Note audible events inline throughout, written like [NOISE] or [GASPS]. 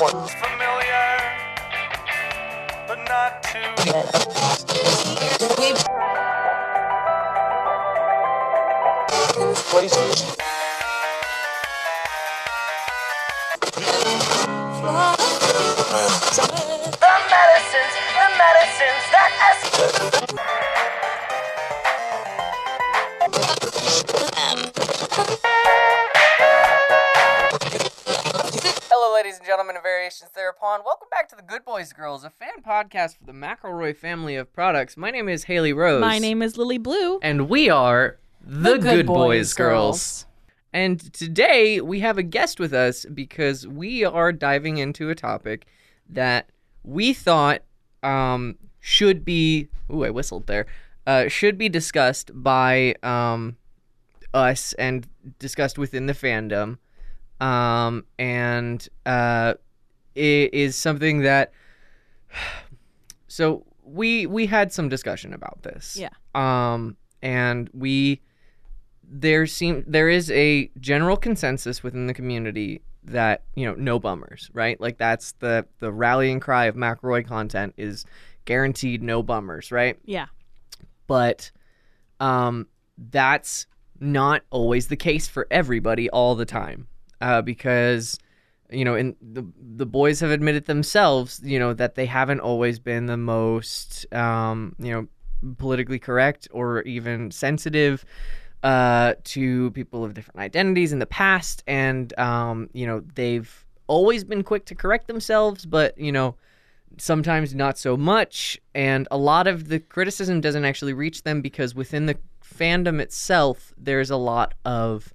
Familiar, but not too. The medicines, the medicines that Variations Thereupon. Welcome back to the Good Boys Girls, a fan podcast for the McElroy family of products. My name is Haley Rose. My name is Lily Blue. And we are the, Good, Boys, Girls. And today we have a guest with us because we are diving into a topic that we thought um, should be. Ooh, I whistled there. Uh, should be discussed by um, us and discussed within the fandom. Um, and uh, is something that. [SIGHS] So we we had some discussion about this. Yeah. Um, and we there seem there is a general consensus within the community that you know no bummers right like that's the the rallying cry of McElroy content is guaranteed no bummers right Yeah. but um that's not always the case for everybody all the time uh, because you know and the the boys have admitted themselves you know that they haven't always been the most um you know politically correct or even sensitive uh to people of different identities in the past. And um you know they've always been quick to correct themselves but you know sometimes not so much. And a lot of the criticism doesn't actually reach them because within the fandom itself there's a lot of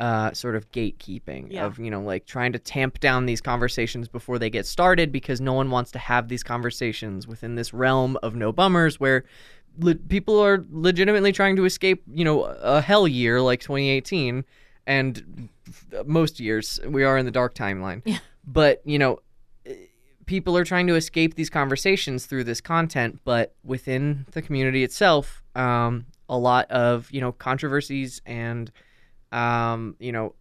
uh, sort of gatekeeping Yeah. of you know like trying to tamp down these conversations before they get started because no one wants to have these conversations within this realm of no bummers where le- people are legitimately trying to escape you know a hell year like 2018 and f- most years we are in the dark timeline Yeah. but you know people are trying to escape these conversations through this content, but within the community itself, um, a lot of you know controversies and um, you know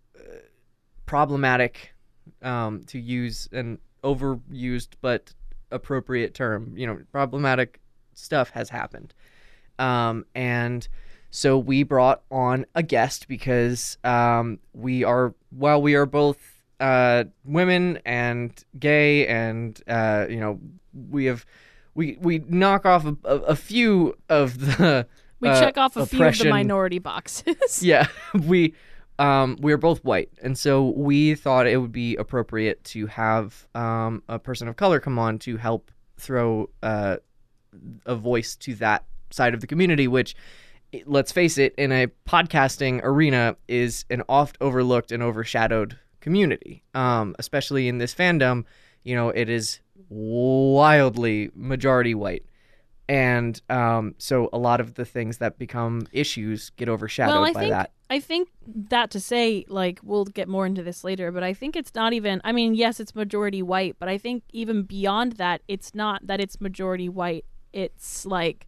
problematic, um, to use an overused but appropriate term, you know, problematic stuff has happened, um, and so we brought on a guest because um, we are while we are both uh, women and gay and uh, you know we have we we knock off a, a few of the We uh, check off a few of the minority boxes. [LAUGHS] yeah [LAUGHS] we um we are both white and so we thought it would be appropriate to have um a person of color come on to help throw uh a voice to that side of the community which let's face it in a podcasting arena is an oft overlooked and overshadowed community. Um especially in this fandom you know it is wildly majority white and um so a lot of the things that become issues get overshadowed well, I by think that I think that to say like we'll get more into this later, but I think it's not even. I mean, yes, it's majority white, but I think even beyond that, it's not that it's majority white. It's like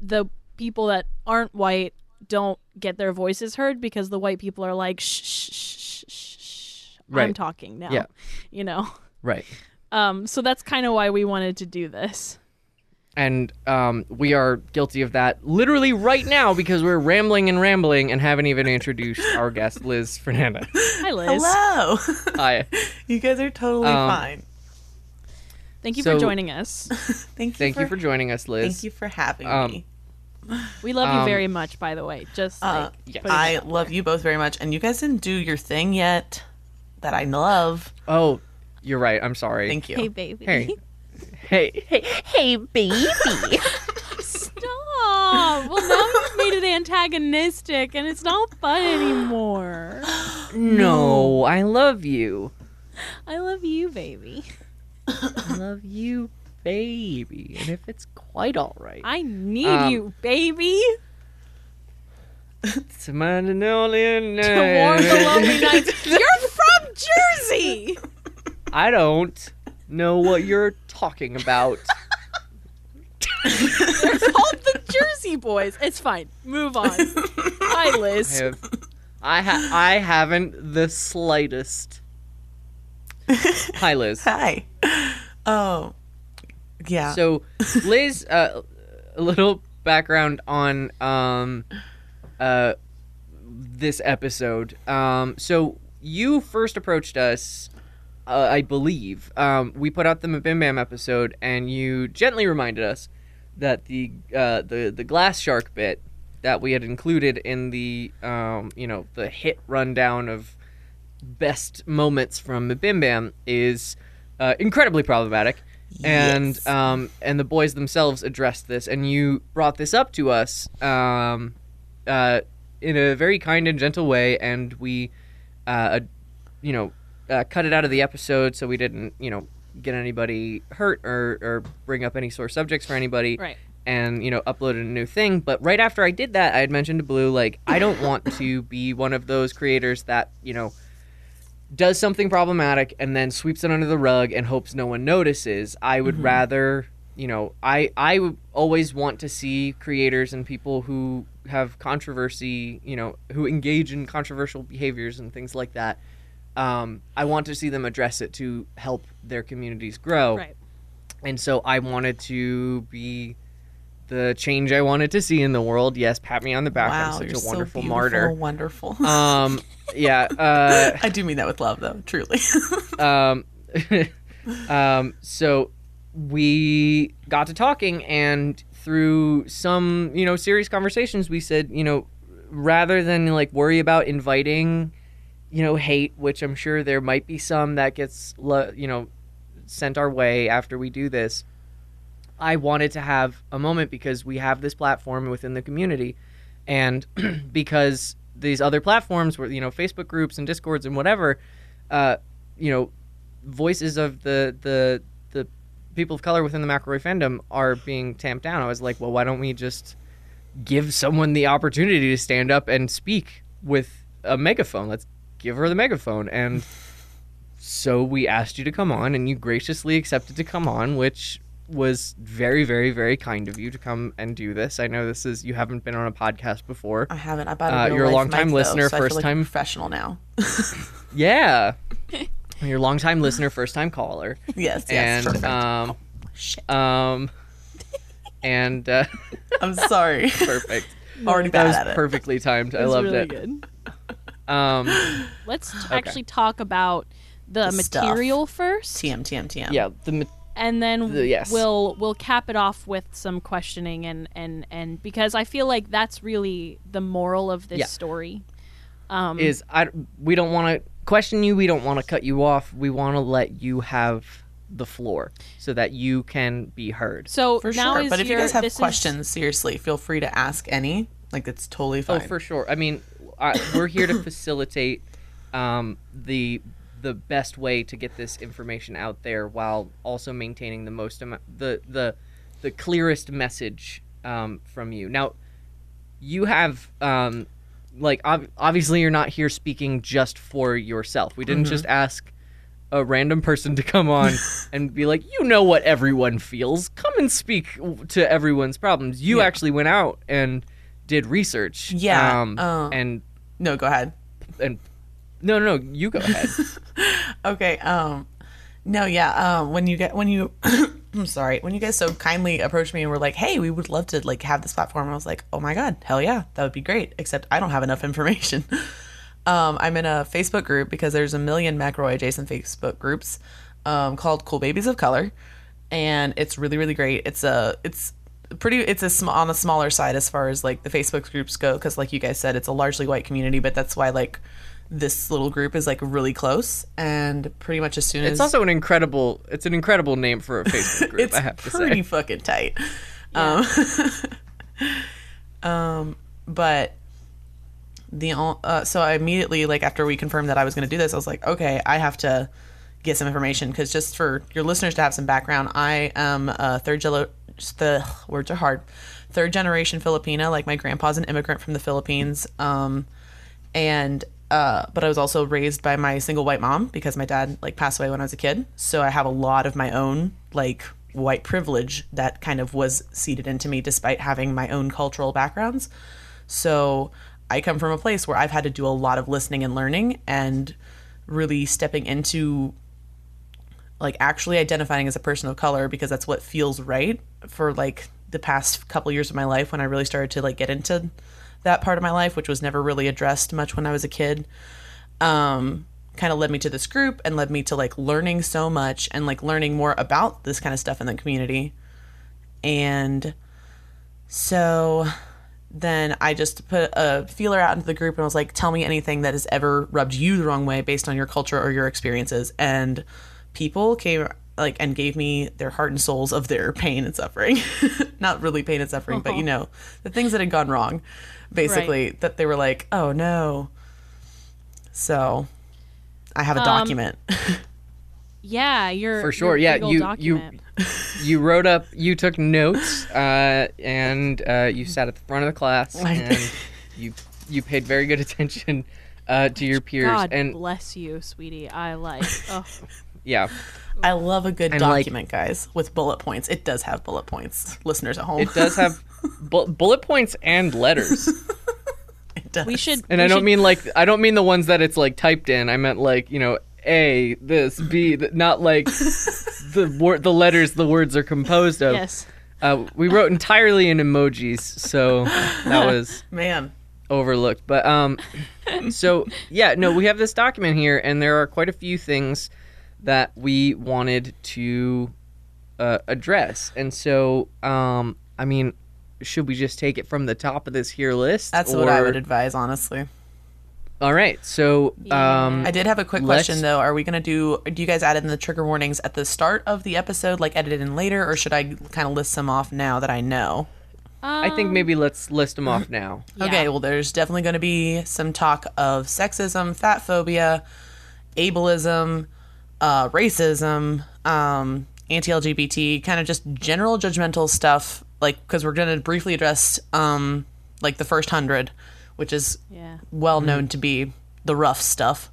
the people that aren't white don't get their voices heard because the white people are like shh shh shh shh. shh. I'm talking now. Yeah. You know. right Um. So that's kind of why we wanted to do this. And um, we are guilty of that literally right now because we're rambling and rambling and haven't even introduced our guest Liz Fernandez. Hi, Liz. Hello. Hi. [LAUGHS] you guys are totally Um, fine. Thank you So- for joining us. [LAUGHS] Thank you. Thank for, you for joining us, Liz. Thank you for having Um, me. We love Um, you very much, by the way. Just Uh, like yes. I love there. you both very much, and you guys didn't do your thing yet. That I love. Oh, you're right. I'm sorry. Thank you. Hey, baby. Hey. [LAUGHS] Hey, hey, hey, baby. Stop. Well, now you've made it antagonistic, and it's not fun anymore. no, I love you. I love you, baby. I love you, baby. And if it's quite all right, I need Um, you, baby. it's mine and only To warm the lonely nights. [LAUGHS] You're from Jersey. I don't know what you're talking about. [LAUGHS] It's called the Jersey Boys. It's fine. Move on. Hi, [LAUGHS] Liz. I Liz. have, I ha- I haven't the slightest Hi, Liz. Hi. Oh, yeah. So, Liz, uh, a little background on um, uh, this episode. Um, so you first approached us, uh, I believe. Um, we put out the Bim Bam episode, and you gently reminded us that the uh, the the glass shark bit that we had included in the um, you know the hit rundown of best moments from Bim Bam is uh, incredibly problematic. And um, and the boys themselves addressed this, and you brought this up to us um, uh, in a very kind and gentle way, and we, uh, you know, uh, cut it out of the episode so we didn't, you know, get anybody hurt or, or bring up any sore subjects for anybody Right. and you know uploaded a new thing. But right after i did that i had mentioned to blue like i don't want [LAUGHS] to be one of those creators that you know does something problematic and then sweeps it under the rug and hopes no one notices. I would rather you know i i always want to see creators and people who have controversy you know who engage in controversial behaviors and things like that um, i want to see them address it to help their communities grow Right. and so I wanted to be the change I wanted to see in the world. Yes, pat me on the back. wow, I'm such you're a wonderful so martyr. Wonderful. [LAUGHS] Um, yeah. [LAUGHS] Uh, I do mean that with love, though. Truly. [LAUGHS] um, um, so we got to talking, and through some, you know, serious conversations, we said, you know, rather than like worry about inviting, you know, hate, which I'm sure there might be some that gets, you know, sent our way after we do this. I wanted to have a moment because we have this platform within the community, and [CLEARS THROAT] because these other platforms, were you know, Facebook groups and Discords and whatever, uh, you know, voices of the the the people of color within the McElroy fandom are being tamped down. I was like, well, why don't we just give someone the opportunity to stand up and speak with a megaphone? Let's give her the megaphone. And so we asked you to come on, and you graciously accepted to come on, which was very, very, very kind of you to come and do this. I know this is you haven't been on a podcast before. I haven't. I bought a Uh, you're a life longtime mic, though, listener, so I feel first like a time- professional now. [LAUGHS] Yeah. [LAUGHS] You're a longtime listener, first time caller. yes, yes, and perfect. um Shit. um [LAUGHS] and uh, I'm sorry. perfect. Already That bad was at it. perfectly timed. I loved really it. good. Um [GASPS] Let's t- actually talk about the, The stuff. material first, TM, TM, TM. yeah, the ma- and then The- yes. we'll we'll cap it off with some questioning and and and because I feel like that's really the moral of this Yeah. story. Um, is I we don't want to question you, we don't want to cut you off. We want to let you have the floor so that you can be heard. so For now sure. is But if you guys have this is- questions, seriously, feel free to ask any. Like, it's totally fine. Oh, for sure. I mean, I, we're here to facilitate um, the the best way to get this information out there while also maintaining the most amount the the the clearest message um, from you. Now, you have um, like ob- obviously you're not here speaking just for yourself. We didn't just ask a random person to come on [LAUGHS] and be like, you know what everyone feels. Come and speak to everyone's problems. You Yeah. actually went out and did research. Yeah, Um, uh. and no, go ahead. and no, no, no. You go ahead. [LAUGHS] Okay. Um, no, yeah. Um, when you get when you, [COUGHS] I'm sorry, when you guys so kindly approached me and were like, "Hey, we would love to like have this platform," I was like, "Oh my god, hell yeah, that would be great." Except I don't have enough information. [LAUGHS] um, I'm in a Facebook group because there's a million McElroy adjacent Facebook groups um, called Cool Babies of Color, and it's really really great. It's a it's pretty it's a sm- on the smaller side as far as like the Facebook groups go because like you guys said, it's a largely white community, but that's why like this little group is like really close and pretty much as soon as It's also an incredible. It's an incredible name for a [LAUGHS] Facebook group. it's I have to pretty say. fucking tight. Um, [LAUGHS] um, but the uh, so I immediately like after we confirmed that I was going to do this, I was like, okay, I have to get some information because just for your listeners to have some background, I am a third the words are hard, third generation Filipina. Like my grandpa's an immigrant from the Philippines, um, and uh, but I was also raised by my single white mom because my dad like passed away when I was a kid. So I have a lot of my own like white privilege that kind of was seeded into me despite having my own cultural backgrounds. So I come from a place where I've had to do a lot of listening and learning and really stepping into like actually identifying as a person of color because that's what feels right for like the past couple years of my life when I really started to like get into that part of my life, which was never really addressed much when I was a kid. Um, kind of led me to this group and led me to like learning so much and like learning more about this kind of stuff in the community. And so then I just put a feeler out into the group and I was like, tell me anything that has ever rubbed you the wrong way based on your culture or your experiences. And people came like and gave me their heart and souls of their pain and suffering. [LAUGHS] Not really pain and suffering, but you know, the things that had gone wrong. Basically, that they were like, oh no. So I have a Um, document. [LAUGHS] Yeah, you're For sure. you're Yeah, you document. you [LAUGHS] you wrote up, you took notes, uh, and uh, you sat at the front of the class, and you you paid very good attention uh, to your peers, God and bless you, sweetie. I like. Oh, yeah, I love a good And, like- document, guys, with bullet points. It does have bullet points, listeners at home. it does have [LAUGHS] bu- bullet points and letters, [LAUGHS] It does. we should. and we I don't should- mean like I don't mean the ones that it's like typed in. I meant like you know A this B, th- not like [LAUGHS] the word the letters the words are composed of. Yes. Uh, we wrote entirely in emojis, so that was Man. overlooked. But um, so yeah, no, we have this document here, and there are quite a few things that we wanted to uh, address. And so, um, I mean, should we just take it from the top of this here list? That's what I would advise, honestly. All right, so Yeah. um, I did have a quick Let's- question though. Are we gonna do? Do you guys add in the trigger warnings at the start of the episode, like edited in later, or should I kind of list some off now that I know? I think maybe let's list them off now. [LAUGHS] Yeah. Okay, well, there's definitely going to be some talk of sexism, fat phobia, ableism, uh, racism, um, anti-LGBT, kind of just general judgmental stuff. Like, because we're going to briefly address um, like the first hundred, which is Yeah. well known to be the rough stuff.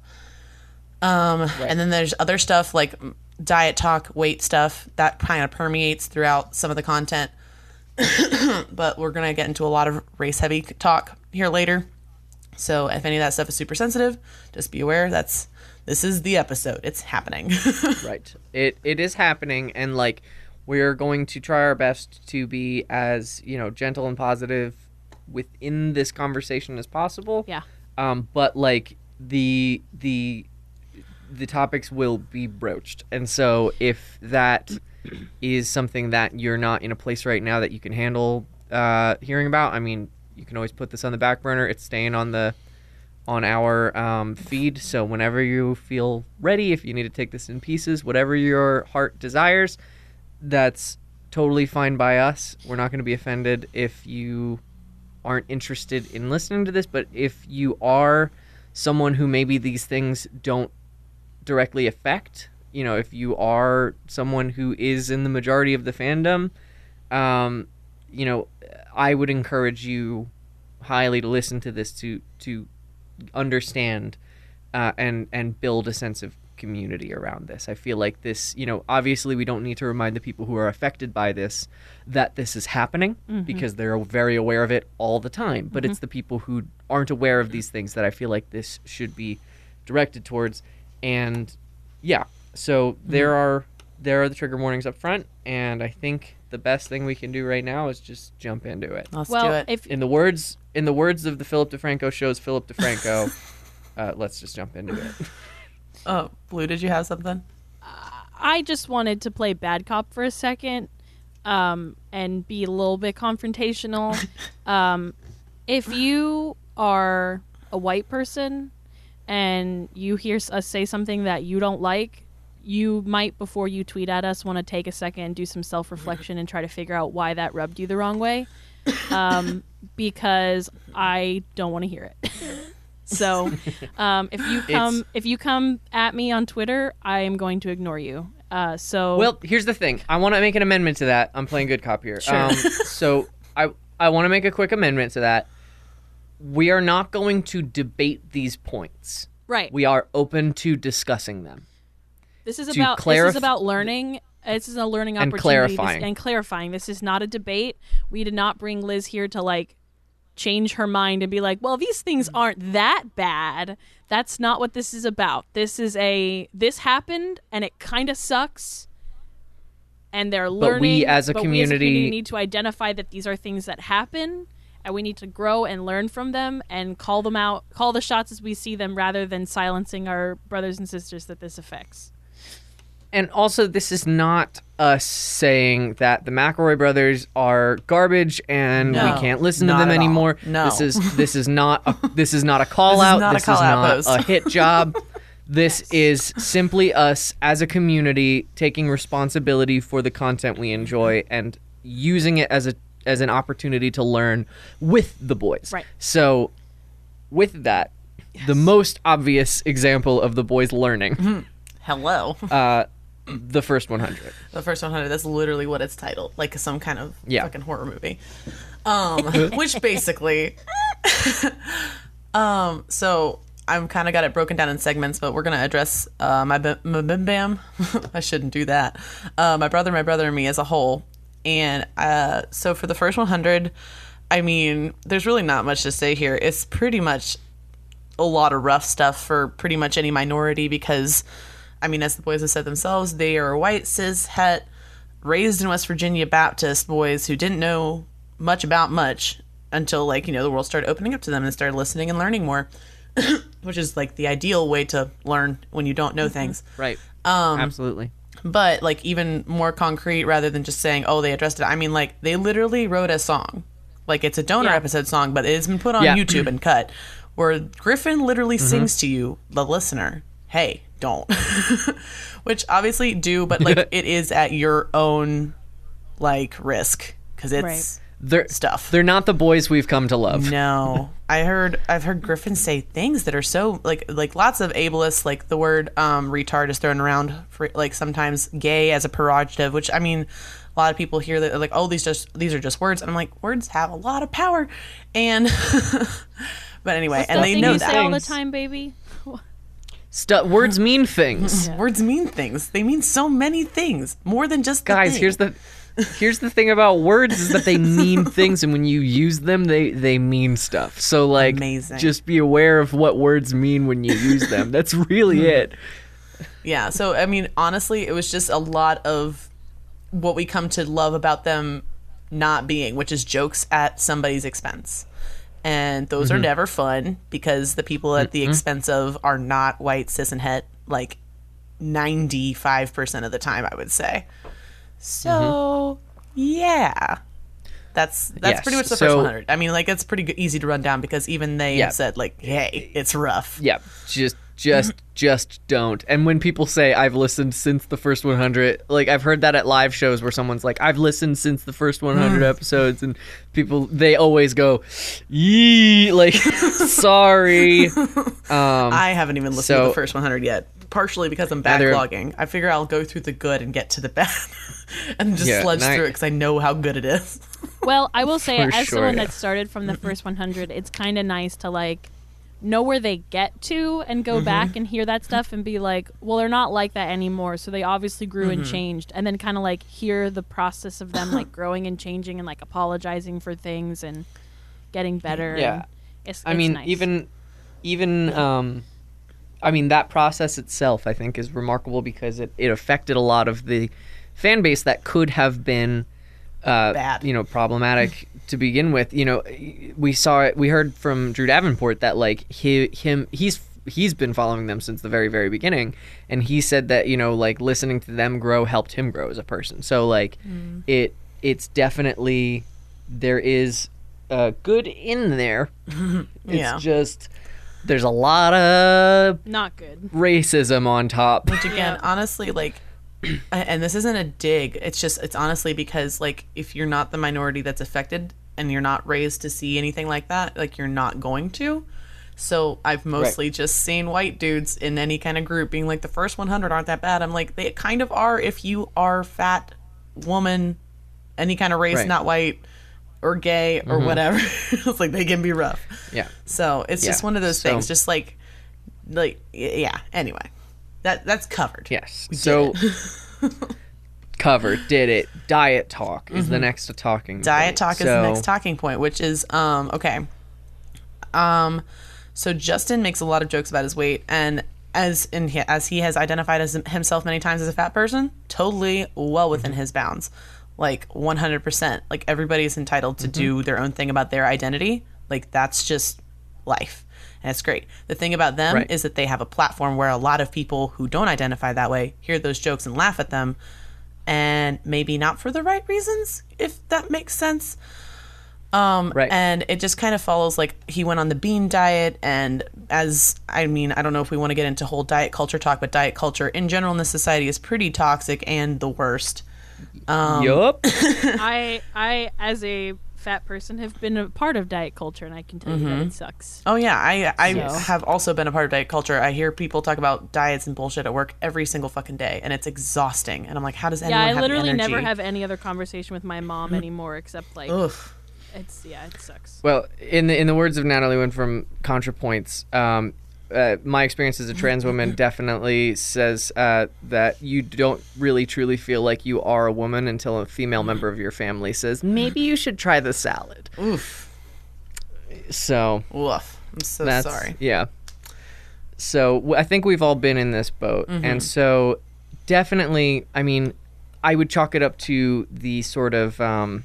Um, And then there's other stuff like diet talk, weight stuff that kind of permeates throughout some of the content. [COUGHS] but we're going to get into a lot of race heavy talk here later. So if any of that stuff is super sensitive, just be aware that's this is the episode. It's happening. [LAUGHS] right it it is happening and like we're going to try our best to be as you know gentle and positive within this conversation as possible Yeah. um but like the the the topics will be broached and so if that is something that you're not in a place right now that you can handle uh hearing about i mean you can always put this on the back burner it's staying on the on our um, feed. So whenever you feel ready, if you need to take this in pieces, whatever your heart desires, that's totally fine by us. We're not going to be offended if you aren't interested in listening to this. But if you are someone who maybe these things don't directly affect, you know, if you are someone who is in the majority of the fandom, um, you know, I would encourage you highly to listen to this to to understand uh, and and build a sense of community around this. I feel like this, you know, obviously we don't need to remind the people who are affected by this that this is happening mm-hmm. because they're very aware of it all the time. But it's mm-hmm. the people who aren't aware of these things that I feel like this should be directed towards. And yeah, so there mm-hmm. are there are the trigger warnings up front, and I think the best thing we can do right now is just jump into it. Let's do it. if In the words in the words of the Philip DeFranco show's Philip DeFranco, [LAUGHS] uh, let's just jump into it. [LAUGHS] oh, Blue, did you have something? I just wanted to play bad cop for a second, um, and be a little bit confrontational. [LAUGHS] um, if you are a white person and you hear us say something that you don't like, you might, before you tweet at us, want to take a second and do some self reflection and try to figure out why that rubbed you the wrong way. [COUGHS] Um, because I don't want to hear it. [LAUGHS] so, um, if you come if you come at me on Twitter, I am going to ignore you. Uh, so Well, here's the thing. I want to make an amendment to that. I'm playing good cop here. Sure. Um, so I I want to make a quick amendment to that. We are not going to debate these points. right, We are open to discussing them. This is about this is about learning. This is a learning And opportunity This- clarifying. and clarifying. This is not a debate. We did not bring Liz here to like change her mind and be like, well, these things aren't that bad. That's not what this is about. This is a this happened and it kind of sucks. And they're But learning. we as a but community- need to identify that these are things that happen, and we need to grow and learn from them and call them out, call the shots as we see them, rather than silencing our brothers and sisters that this affects. And also, this is not us saying that the McElroy brothers are garbage and No, we can't listen to not them at all. anymore. No. this is [LAUGHS] this is not a, this is not a call This is out. not a this is not a hit job. [LAUGHS] This is simply us as a community taking responsibility for the content we enjoy and using it as a as an opportunity to learn with the boys. Right. So, with that, the most obvious example of the boys learning, Hello. uh, the first 100. The first 100. That's literally what it's titled, like some kind of Yeah. fucking horror movie. Um, [LAUGHS] which basically, um, so I'm kind of got it broken down in segments, but we're gonna address uh, my, bim bam. [LAUGHS] I shouldn't do that. Uh, my brother, my brother, and me as a whole. And uh, so for the first 100, I mean, there's really not much to say here. It's pretty much a lot of rough stuff for pretty much any minority because, I mean, as the boys have said themselves, they are white, cis, het, raised in West Virginia Baptist boys who didn't know much about much until, like, you know, the world started opening up to them and started listening and learning more, [COUGHS] which is like the ideal way to learn when you don't know things. Right. Um, Absolutely. But, like, even more concrete rather than just saying, oh, they addressed it, I mean, like, they literally wrote a song. Like, it's a donor Yeah. episode song, but it has been put on Yeah. YouTube and cut where Griffin literally Mm-hmm. sings to you, the listener, hey, don't. [LAUGHS] Which obviously do, but like it is at your own like risk because it's Right. They're stuff. They're not the boys we've come to love. no, [LAUGHS] I heard I've heard Griffin say things that are so like like lots of ableist like the word um retard is thrown around for like sometimes gay as a pejorative, which I mean a lot of people hear that like oh these just these are just words and I'm like words have a lot of power and [LAUGHS] but anyway and That they know you that all the time, baby. Stu- words mean things. [LAUGHS] words mean things they mean so many things more than just the Guys, thing. here's the here's the thing about words is that they mean [LAUGHS] things and when you use them they they mean stuff. So like Amazing. just be aware of what words mean when you use them. [LAUGHS] That's really hmm. it. Yeah, so I mean, honestly, it was just a lot of what we come to love about them not being, which is jokes at somebody's expense. And those Mm-hmm. are never fun because the people at the expense of are not white, cis, and het, like 95% of the time, I would say. So, yeah. That's that's Mm-hmm. Yes, pretty much the first 100. I mean, like it's pretty easy to run down because even they Yeah. said like, "Hey, it's rough." Yeah, just just just don't. And when people say I've listened since the first 100, like I've heard that at live shows where someone's like I've listened since the first 100 episodes and people they always go yee like [LAUGHS] sorry. [LAUGHS] Um I haven't even listened to the first 100 yet, partially because I'm Either- backlogging. I figure I'll go through the good and get to the bad, [LAUGHS] and just Yeah, sludge and I- through it because I know how good it is. Well, I will say, For as sure, someone yeah. that started from the first 100, it's kind of nice to like know where they get to and Mm-hmm. go back and hear that stuff and be like, well, they're not like that anymore. So they obviously grew Mm-hmm. and changed, and then kind of like hear the process of them like growing and changing and like apologizing for things and getting better. Yeah. it's, I it's mean, nice. even even um, I mean that process itself, I think, is remarkable because it, it affected a lot of the fan base that could have been uh, Bad. you know, problematic [LAUGHS] to begin with. You know, we saw it. We heard from Drew Davenport that like he him he's he's been following them since the very very beginning and he said that you know like listening to them grow helped him grow as a person so like it it's definitely there is uh, good in there [LAUGHS] it's Yeah. just there's a lot of not good. racism on top. Which again, honestly, like, [CLEARS THROAT] and this isn't a dig. It's just it's honestly because like if you're not the minority that's affected and you're not raised to see anything like that, like you're not going to. So I've mostly just seen white dudes in any kind of group being like the first 100 aren't that bad. I'm like they kind of are if you are fat woman, any kind of race, Right. not white or gay or mm-hmm. whatever. [LAUGHS] it's like they can be rough. Yeah. So it's just one of those so- things. Just like, like yeah. Anyway, that that's covered. Yes. We So [LAUGHS] covered did it. Diet talk is the next talking. Mm-hmm. Diet point. talk is the next talking point, which is um okay. Um so Justin makes a lot of jokes about his weight and as in he, as he has identified as himself many times as a fat person, totally well within his bounds. Like 100%. Like everybody's entitled to do their own thing about their identity. Like that's just life. And it's great. The thing about them Right. is that they have a platform where a lot of people who don't identify that way hear those jokes and laugh at them and maybe not for the right reasons, if that makes sense. Um, Right. And it just kind of follows like he went on the bean diet, and as I mean, I don't know if we want to get into whole diet culture talk, but diet culture in general in this society is pretty toxic and the worst. Um, Yup. [LAUGHS] I I as a fat person have been a part of diet culture and I can tell you that it sucks. Oh yeah, I I So- have also been a part of diet culture. I hear people talk about diets and bullshit at work every single fucking day, and it's exhausting. And I'm like, how does anyone Yeah, I have the literally never have any other conversation with my mom anymore except like Ugh. it's yeah, it sucks. Well, in the in the words of Natalie Wynn from ContraPoints, um, uh, my experience as a trans woman [LAUGHS] definitely says uh, that you don't really truly feel like you are a woman until a female member of your family says maybe you should try the salad. Oof. So Woof. I'm so that's sorry. yeah. So w- I think we've all been in this boat, Mm-hmm. and so definitely, I mean, I would chalk it up to the sort of um,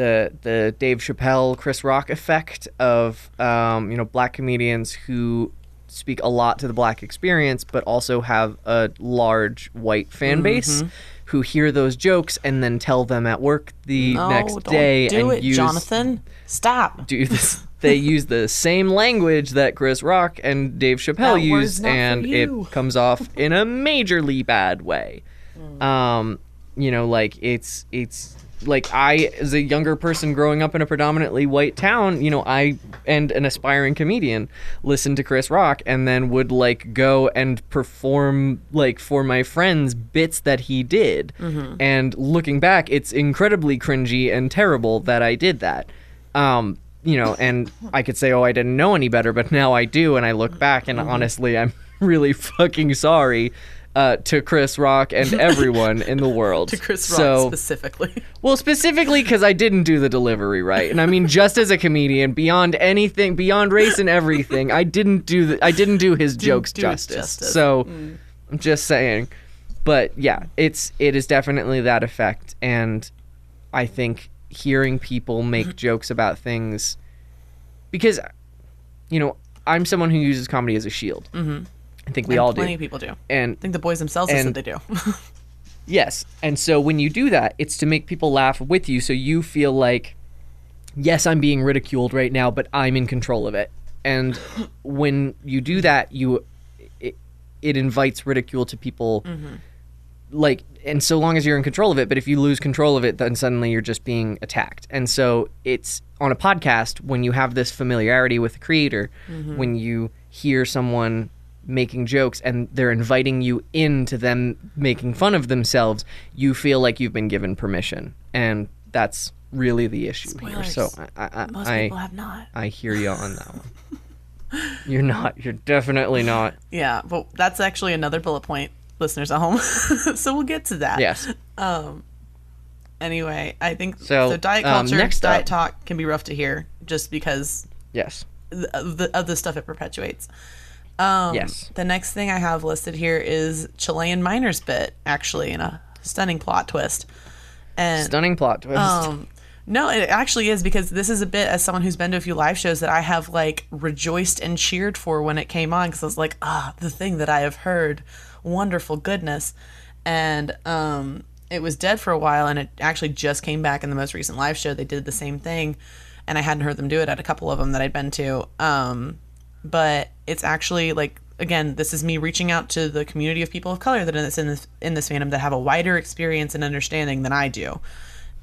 the the Dave Chappelle, Chris Rock effect of um, you know black comedians who speak a lot to the black experience, but also have a large white fan Mm-hmm. base who hear those jokes and then tell them at work the No, next don't day do and it, use Jonathan. Stop. do this. They [LAUGHS] use the same language that Chris Rock and Dave Chappelle That word's used, not for and you. it comes off in a majorly bad way. [LAUGHS] Um, you know, like it's it's like I, as a younger person growing up in a predominantly white town, you know, I and an aspiring comedian listened to Chris Rock and then would like go and perform like for my friends bits that he did. And looking back, it's incredibly cringy and terrible that I did that. Um, you know, and [LAUGHS] I could say, oh, I didn't know any better, but now I do, and I look back, and honestly, I'm [LAUGHS] really fucking sorry uh, to Chris Rock and [LAUGHS] everyone in the world. To Chris Rock So, specifically. well, specifically because I didn't do the delivery right, and I mean, just as a comedian, beyond anything, beyond race and everything, I didn't do the, I didn't do his jokes do justice. justice. Mm. So, I'm just saying. But yeah, it's it is definitely that effect, and I think hearing people make jokes about things because you know I'm someone who uses comedy as a shield. Mm-hmm. I think we And all plenty do, of people do. I think the boys themselves said And- they do. Yes. And so when you do that, it's to make people laugh with you so you feel like, yes, I'm being ridiculed right now, but I'm in control of it. And when you do that, you it, it invites ridicule to people mm-hmm. like and so long as you're in control of it, but if you lose control of it, then suddenly you're just being attacked. And so it's on a podcast when you have this familiarity with the creator, mm-hmm. when you hear someone making jokes and they're inviting you into them making fun of themselves, you feel like you've been given permission. And that's really the issue here. So Spoilers. I I, Most I, people have not. I hear you on that one. You're not. You're definitely not. Yeah, but that's actually another bullet point, listeners at home. [LAUGHS] so we'll get to that. Yes. Um. Anyway, I think so. So, diet um, culture, next diet up- talk can be rough to hear just because Yes. of the, of the stuff it perpetuates. Um, Yes. The next thing I have listed here is Chilean miners bit, actually, in a stunning plot twist. And Stunning plot twist. um, no, it actually is because this is a bit as someone who's been to a few live shows that I have like rejoiced and cheered for when it came on because I was like, ah, the thing that I have heard, wonderful goodness, and um, it was dead for a while and it actually just came back in the most recent live show. They did the same thing, and I hadn't heard them do it at a couple of them that I'd been to. Um, but it's actually like again, this is me reaching out to the community of people of color that is in this in this fandom that have a wider experience and understanding than I do.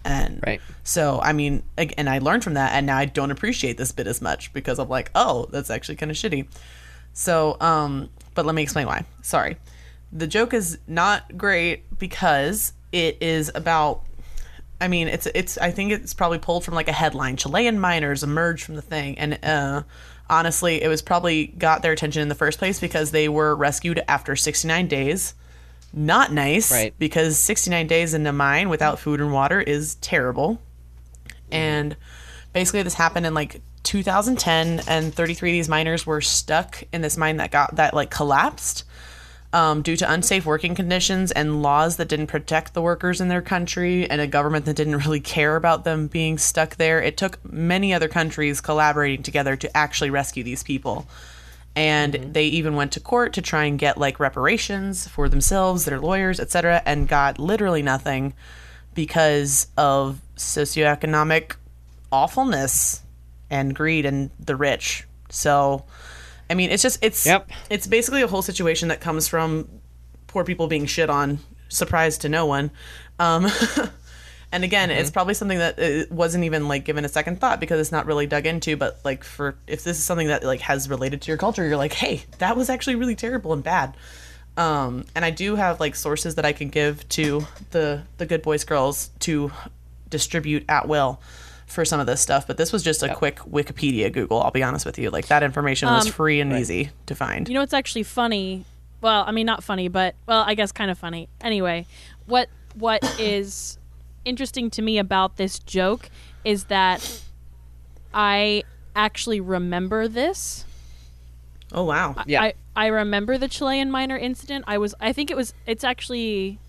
And Right. so, I mean, and I learned from that, and now I don't appreciate this bit as much because I'm like, oh, that's actually kind of shitty. So, um, but let me explain why. Sorry. The joke is not great because it is about I mean, it's it's. I think it's probably pulled from like a headline. Chilean miners emerge from the thing, and uh, honestly, it was probably got their attention in the first place because they were rescued after 69 days not nice Right. because 69 days in a mine without food and water is terrible. And basically, this happened in like 2010, and 33 of these miners were stuck in this mine that got that like collapsed um, due to unsafe working conditions and laws that didn't protect the workers in their country and a government that didn't [LAUGHS] really care about them being stuck there. It took many other countries collaborating together to actually rescue these people. And they even went to court to try and get like reparations for themselves, their lawyers, etc., and got literally nothing because of socioeconomic awfulness and greed and the rich. So, I mean, it's just it's Yep. it's basically a whole situation that comes from poor people being shit on. Surprise to no one. Um, [LAUGHS] and again, it's probably something that uh, wasn't even like given a second thought because it's not really dug into. But like for if this is something that like has related to your culture, you're like, hey, that was actually really terrible and bad. Um, and I do have like sources that I can give to the the good boys girls to distribute at will for some of this stuff. But this was just a quick Wikipedia Google. I'll be honest with you, like that information was Um, free and easy to find. You know what's actually funny? Well, I mean not funny, but well, I guess kind of funny. Anyway, what what [COUGHS] is interesting to me about this joke is that I actually remember this. oh wow. Yeah. I, I remember the Chilean miner incident. I was I think it was it's actually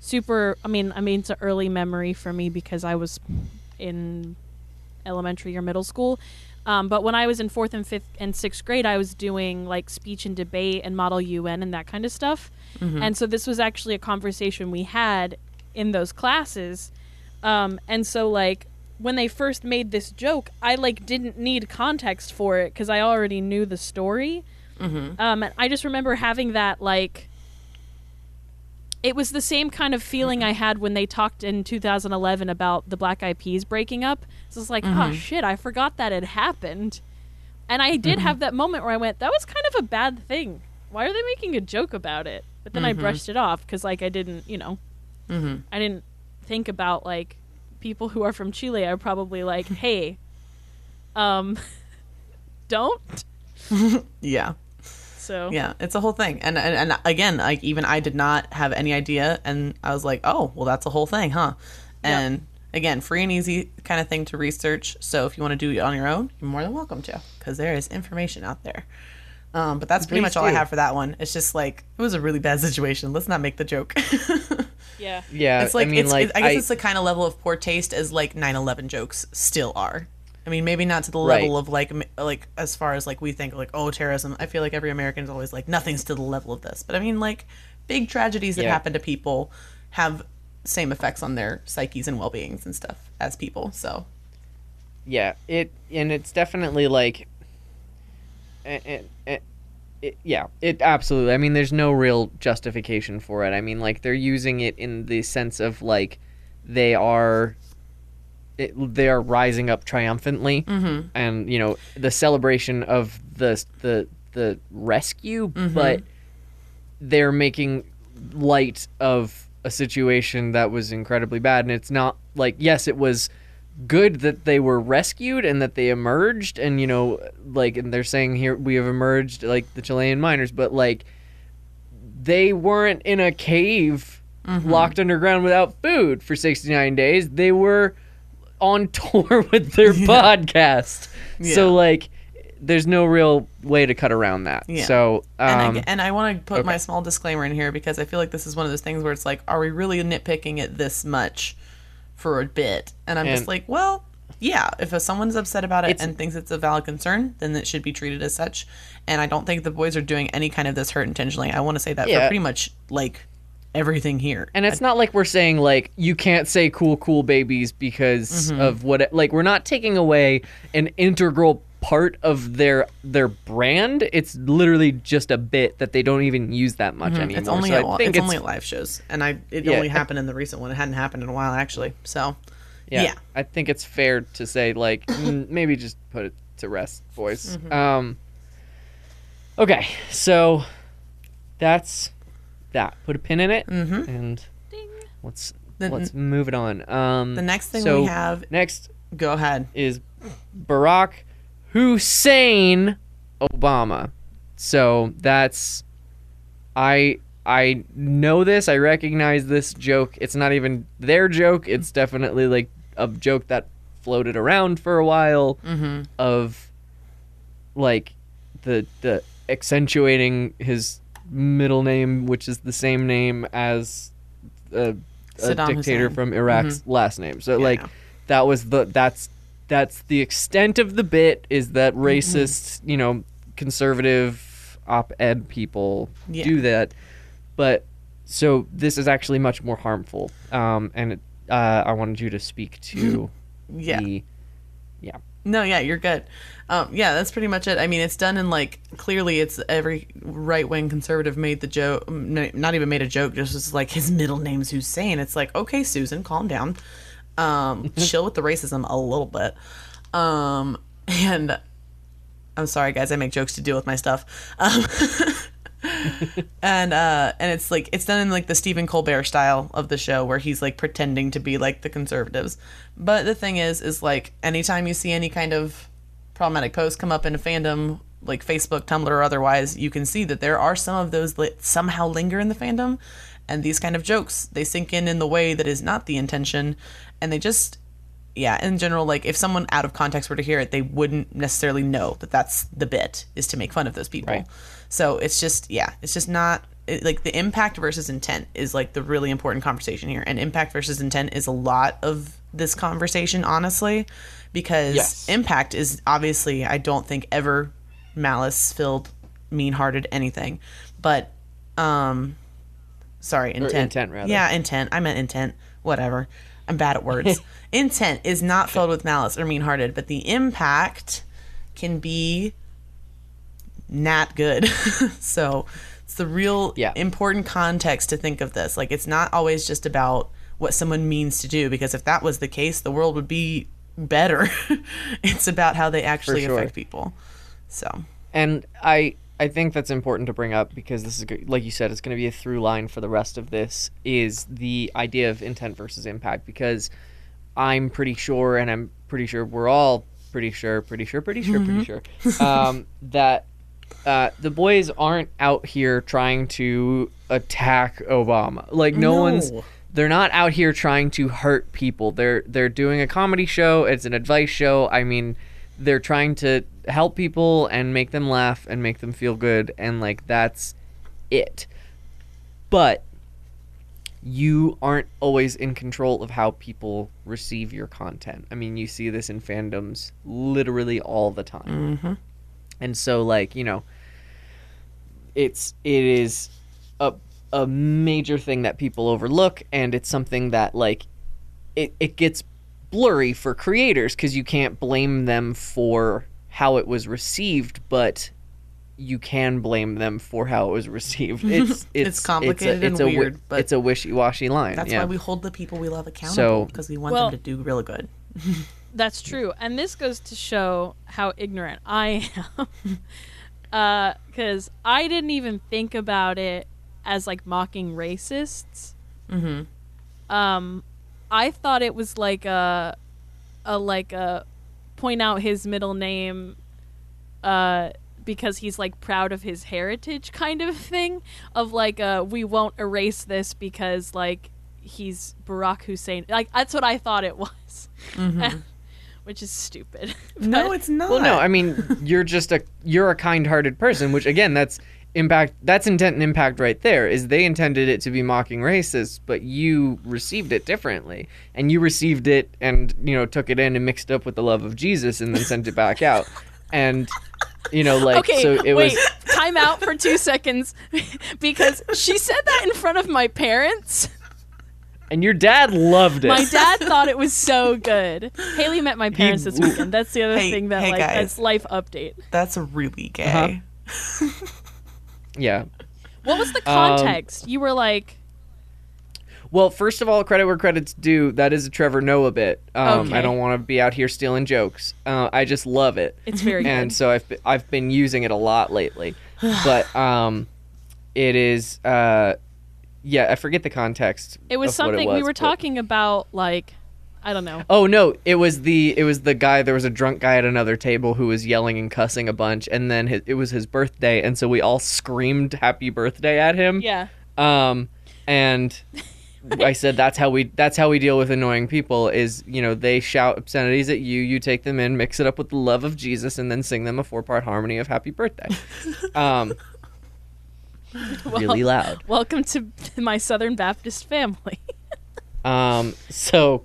super I mean I mean it's an early memory for me because I was in elementary or middle school. Um, but when I was in fourth and fifth and sixth grade, I was doing like speech and debate and model UN and that kind of stuff. And so this was actually a conversation we had in those classes. Um, and so like when they first made this joke, I like didn't need context for it because I already knew the story. Um, and I just remember having that like it was the same kind of feeling mm-hmm. I had when they talked in 2011 about the Black Eyed Peas breaking up. So it's like, oh mm-hmm. shit, I forgot that had happened. And I did mm-hmm. have that moment where I went, that was kind of a bad thing. Why are they making a joke about it? But then I brushed it off because, like, I didn't, you know, I didn't think about like people who are from Chile are probably like, [LAUGHS] hey, um, [LAUGHS] don't. [LAUGHS] Yeah. So Yeah, it's a whole thing. And, and and again, like even I did not have any idea and I was like, "Oh, well that's a whole thing, huh?" And again, free and easy kind of thing to research. So if you want to do it on your own, you're more than welcome to cuz there is information out there. Um, but that's pretty Please much all I have for that one. It's just like it was a really bad situation. Let's not make the joke. [LAUGHS] yeah, Yeah, it's like I mean, it's, like I guess it's the kind of level of poor taste as like 9/11 jokes still are. I mean, maybe not to the Right. level of like like as far as like we think like oh terrorism. I feel like every American is always like nothing's to the level of this. But I mean like big tragedies that Yeah. happen to people have same effects on their psyches and well-beings and stuff as people. So yeah it and it's definitely like and, and it, yeah it absolutely i mean there's no real justification for it i mean like they're using it in the sense of like they are it, they are rising up triumphantly Mm-hmm. and you know the celebration of the the the rescue Mm-hmm. but they're making light of a situation that was incredibly bad and it's not like yes it was good that they were rescued and that they emerged and you know like and they're saying here we have emerged like the Chilean miners but like they weren't in a cave Mm-hmm. locked underground without food for 69 days they were on [LAUGHS] tour with their podcast Yeah. so like there's no real way to cut around that Yeah. so and um, I, and I want to put my small disclaimer in here because I feel like this is one of those things where it's like, are we really nitpicking it this much for a bit? And I'm just like, well, yeah. If someone's upset about it and thinks it's a valid concern, then it should be treated as such. And I don't think the boys are doing any kind of this hurt intentionally. I want to say that for pretty much like everything here. And it's not like we're saying like you can't say cool cool babies because Mm-hmm. of what like we're not taking away an integral part of their their brand. It's literally just a bit that they don't even use that much anymore. Mm-hmm. it's only so at, I think it's, it's, only at live shows, and I it Yeah. only happened in the recent one. It hadn't happened in a while actually. So yeah, yeah. I think it's fair to say like [CLEARS THROAT] maybe just put it to rest, boys. Mm-hmm. Um Okay, so that's that. Put a pin in it Mhm. and let's The- let's move it on. Um the next thing so we have, next go ahead. is Barack Hussein Obama. So that's I I know this. I recognize this joke. It's not even their joke. It's definitely like a joke that floated around for a while of like the the accentuating his middle name, which is the same name as a, a dictator Hussein. from Iraq's last name. So Yeah. like that was the that's that's the extent of the bit is that Mm-hmm. racist, you know, conservative op-ed people Yeah. do that. But so this is actually much more harmful. Um, and it, uh, I wanted you to speak to [LAUGHS] Yeah. the No, yeah, you're good. Um, yeah, that's pretty much it. I mean, it's done in like clearly, it's every right wing conservative made the joke, not even made a joke, just was like his middle name's Hussein. It's like, okay, Susan, calm down, um, [LAUGHS] chill with the racism a little bit. Um, and I'm sorry, guys, I make jokes to deal with my stuff. [LAUGHS] [LAUGHS] And uh and it's like it's done in like the Stephen Colbert style of the show where he's like pretending to be like the conservatives. But the thing is is like anytime you see any kind of problematic post come up in a fandom like Facebook, Tumblr or otherwise, you can see that there are some of those that somehow linger in the fandom and these kind of jokes they sink in in the way that is not the intention and they just yeah, in general, like if someone out of context were to hear it, they wouldn't necessarily know that that's the bit is to make fun of those people. Right. So it's just yeah, it's just not it, like the impact versus intent is like the really important conversation here, and impact versus intent is a lot of this conversation, honestly, because Yes. impact is obviously I don't think ever malice filled, mean hearted anything, but um, sorry, intent, intent, rather. yeah, intent. I meant intent. Whatever. I'm bad at words. [LAUGHS] intent is not filled with malice or mean hearted, but the impact can be not good. [LAUGHS] so it's the real Yeah. important context to think of this. Like it's not always just about what someone means to do, because if that was the case, the world would be better. [LAUGHS] it's about how they actually sure. affect people. So and I I think that's important to bring up because this is like you said it's going to be a through line for the rest of this is the idea of intent versus impact because I'm pretty sure and I'm pretty sure we're all pretty sure pretty sure pretty sure pretty sure um, that uh, the boys aren't out here trying to attack Obama like no, No. one's they're not out here trying to hurt people. They're they're doing a comedy show. It's an advice show. I mean, they're trying to help people and make them laugh and make them feel good and like that's it. But you aren't always in control of how people receive your content. I mean, you see this in fandoms literally all the time. Mhm. And so like, you know, it's it is a a major thing that people overlook and it's something that like it it gets blurry for creators cuz you can't blame them for how it was received but you can blame them for how it was received. [LAUGHS] It's it's complicated it's a, and a, weird, but it's a wishy-washy line. that's yeah. why we hold the people we love accountable So- because we want Well- them to do really good. [LAUGHS] That's true, and this goes to show how ignorant I am. [LAUGHS] Because I didn't even think about it as like mocking racists. Mhm. Um, I thought it was like a, a like a, point out his middle name, uh, because he's like proud of his heritage kind of thing. Of like, uh, we won't erase this because like he's Barack Hussein. Like that's what I thought it was. [LAUGHS] Which is stupid. [LAUGHS] No, it's not. Well, no, I mean you're just a you're a kind-hearted person, which again, that's impact. That's intent and impact right there. Is they intended it to be mocking racists, but you received it differently, and you received it and you know took it in and mixed it up with the love of Jesus, and then sent it back out, and you know like Okay, so it wait. was. Time out for two seconds, [LAUGHS] because she said that in front of my parents. And your dad loved it. My [LAUGHS] dad thought it was so good. Haley met my parents this weekend. That's the other Hey- thing that hey, like guys. that's life update. That's a really gay. Uh-huh. [LAUGHS] yeah. What was the Um, context? you were like, Well, first of all, credit where credit's due. That is a Trevor Noah bit. Um, Okay. I don't want to be out here stealing jokes. Uh, I just love it. it's very and good. so I've I've been using it a lot lately. [SIGHS] but um, it is uh, yeah, I forget the context. It was something it we were but- talking about, like, I don't know. Oh no, it was the it was the guy. There was a drunk guy at another table who was yelling and cussing a bunch, and then his, it was his birthday, and so we all screamed "Happy Birthday" at him. Yeah. Um, and [LAUGHS] I said that's how we that's how we deal with annoying people is you know they shout obscenities at you, you take them in, mix it up with the love of Jesus, and then sing them a four part harmony of Happy Birthday. [LAUGHS] Um, [LAUGHS] really loud. Welcome to my Southern Baptist family. [LAUGHS] Um, so,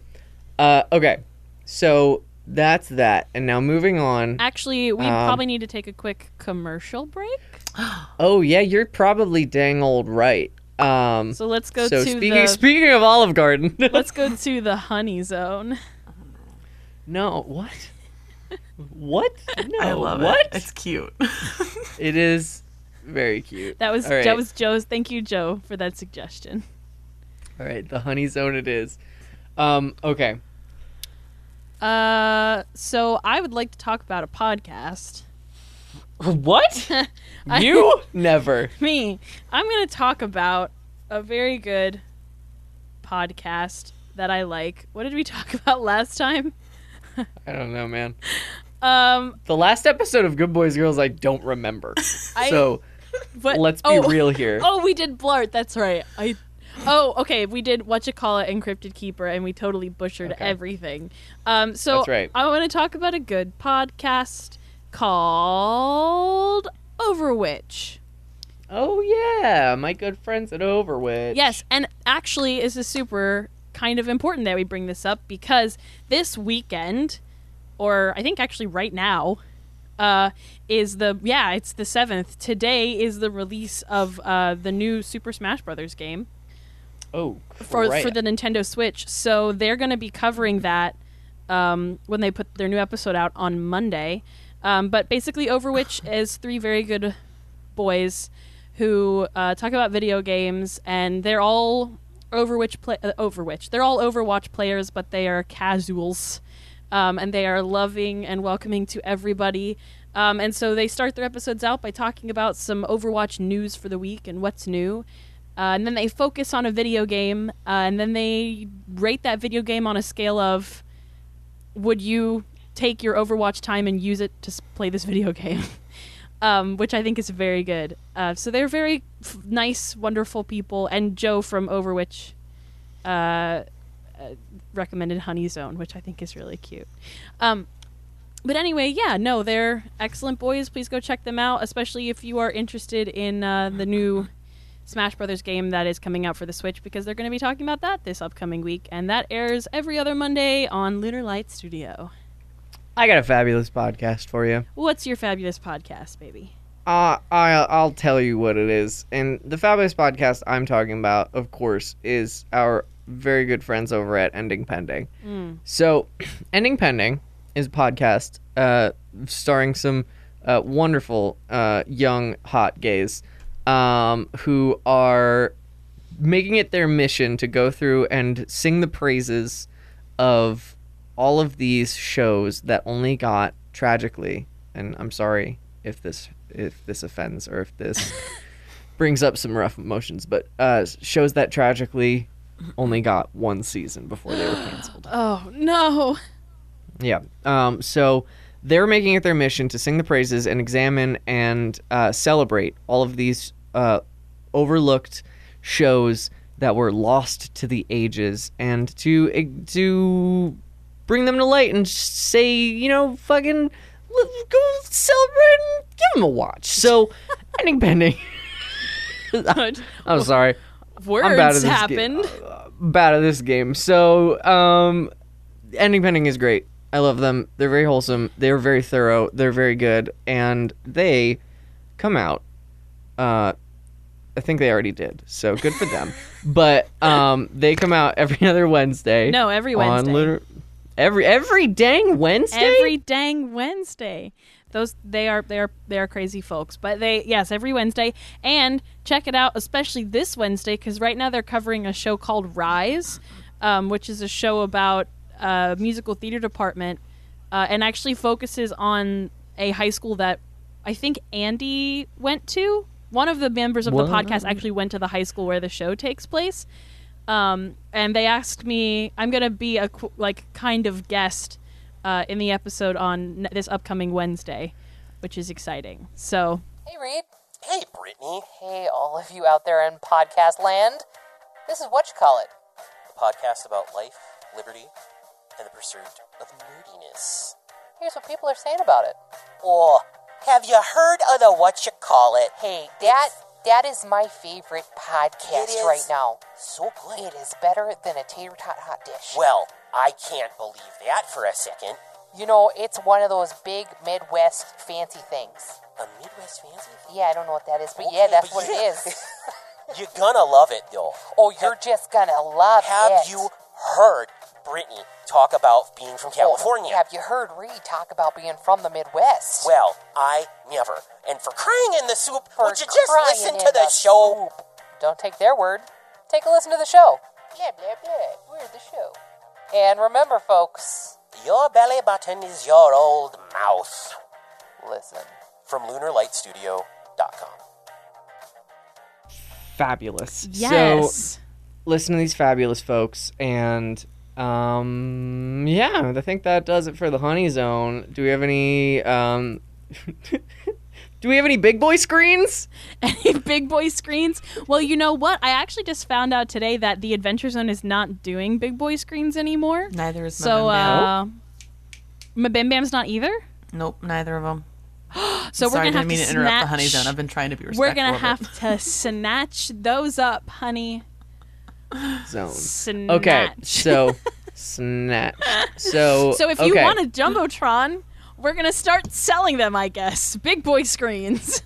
uh, okay, so that's that, and now moving on. Actually, we Um, probably need to take a quick commercial break. [GASPS] Oh yeah, you're probably dang old right. Um, So let's go so to speaking the speaking of Olive Garden, [LAUGHS] let's go to the honey zone. no what. What? No. I love what? it. It's cute. It is very cute. That was right. that was Joe's. Thank you, Joe, for that suggestion. All right, the honey zone it is. Um, okay. Uh, so I would like to talk about a podcast. [LAUGHS] What? [LAUGHS] I- you never. [LAUGHS] Me, I'm going to talk about a very good podcast that I like. What did we talk about last time? I don't know, man. Um, The last episode of Good Boys Girls I don't remember. I so [LAUGHS] but, let's be oh, real here. [LAUGHS] Oh, we did Blart. That's right. I. Oh, okay. We did what you call it, encrypted keeper, and we totally butchered Okay. everything. Um, so That's right. I want to talk about a good podcast called Overwitch. Oh yeah, my good friends at Overwitch. Yes, and actually, this is super kind of important that we bring this up because this weekend, or I think actually right now, uh, is the yeah, it's the seventh. Today is the release of uh, the new Super Smash Brothers game Oh, for for the Nintendo Switch. So they're going to be covering that um, when they put their new episode out on Monday. Um, but basically, Overwitch [LAUGHS] is three very good boys who uh, talk about video games, and they're all Overwatch play- uh, Overwatch. They're all Overwatch players, but they are casuals, um, and they are loving and welcoming to everybody. Um, and so they start their episodes out by talking about some Overwatch news for the week and what's new. Uh, and then they focus on a video game, uh, and then they rate that video game on a scale of would you take your Overwatch time and use it to play this video [LAUGHS] game? um, which I think is very good. Uh, so they're very f- nice, wonderful people. And Joe from Overwatch uh, uh, recommended Honey Zone, which I think is really cute. Um, but anyway, yeah, no, they're excellent boys. Please go check them out, especially if you are interested in uh, the new Smash Brothers game that is coming out for the Switch, because they're going to be talking about that this upcoming week, and that airs every other Monday on Lunar Light Studio. I got a fabulous podcast for you. What's your fabulous podcast, baby? Uh, I, I'll tell you what it is. And the fabulous podcast I'm talking about, of course, is our very good friends over at Ending Pending. So, [CLEARS THROAT] Ending Pending is a podcast uh, starring some uh, wonderful uh, young hot gays um, who are making it their mission to go through and sing the praises of all of these shows that only got tragically and I'm sorry if this if this offends or if this [LAUGHS] brings up some rough emotions but uh shows that tragically only got one season before they were canceled. [GASPS] Oh, no. Yeah. Um, so they're making it their mission to sing the praises and examine and uh, celebrate all of these uh, overlooked shows that were lost to the ages and to eh, to bring them to light and say, you know, fucking go celebrate and give them a watch. So, [LAUGHS] ending [LAUGHS] pending. I'm sorry. Words I'm bad at this happened. Game. Uh, bad at this game. So, um, ending pending is great. I love them. They're very wholesome. They're very thorough. They're very good, and they come out. Uh, I think they already did. So good for them. [LAUGHS] but um, they come out every [LAUGHS] other Wednesday. No, every on Wednesday. Lunar- every every dang Wednesday. Every dang Wednesday. Those they are they are they are crazy folks. But they yes, every Wednesday. And check it out, especially this Wednesday, because right now they're covering a show called Rise, um, which is a show about a musical theater department, uh, and actually focuses on a high school that I think Andy went to. One of the members of the podcast actually went to the high school where the show takes place. Um, and they asked me, I'm gonna be a like kind of guest uh, in the episode on n- this upcoming Wednesday, which is exciting. So Hey, Rape. Hey, Brittany. Hey, all of you out there in podcast land. This is what you call it. A podcast about life, liberty, and the pursuit of nerdiness. Here's what people are saying about it. Or, have you heard of the what you call it? Hey, that that is my favorite podcast right now. So good. It is better than a tater tot hot dish. Well, I can't believe that for a second. you know, it's one of those big Midwest fancy things. A Midwest fancy? Yeah, I don't know what that is, but Okay, yeah, that's but what yeah. it is. [LAUGHS] You're gonna love it, though. Oh, you're just gonna love Have it. Have you heard Brittany talk about being from California? Oh, have you heard Reed talk about being from the Midwest? Well, I never. And for crying in the soup, For would you just listen to the, show? soup. Don't take their word. Take a listen to the show. Blah blah blah. We're the show. And remember, folks, Your belly button is your old mouth. listen. From LunarLightStudio.com. Fabulous. So Yes. listen to these fabulous folks and um yeah i think that does it for the honey zone do we have any um [LAUGHS] do we have any big boy screens [LAUGHS] Any big boy screens? Well, you know what? I actually just found out today that the Adventure Zone is not doing big boy screens anymore. Neither is So, Mabim uh, Mabim Bam's not either. Nope, neither of them. [GASPS] So we're Sorry, gonna didn't have mean to to interrupt the honey zone. I've been trying to be respectful. we're gonna have to snatch those up, honey. Zone Snatch. okay so [LAUGHS] snatch so So if you okay. want a jumbotron, we're gonna start selling them. I guess big boy screens.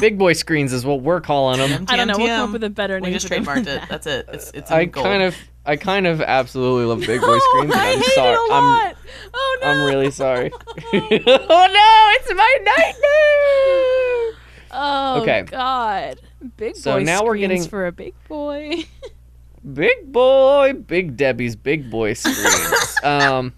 big boy screens is what we're calling them I don't know. We'll come up with a better name. We just trademarked it. That's it. It's it's. i in kind of i kind of absolutely love big boy [LAUGHS] screens and I i'm hate sorry it a i'm lot. oh no. i'm really sorry [LAUGHS] oh no it's my nightmare Oh Okay. God. Big boy So now we're getting- for a big boy. Big boy, Big Debbie's big boy screams. [LAUGHS] um,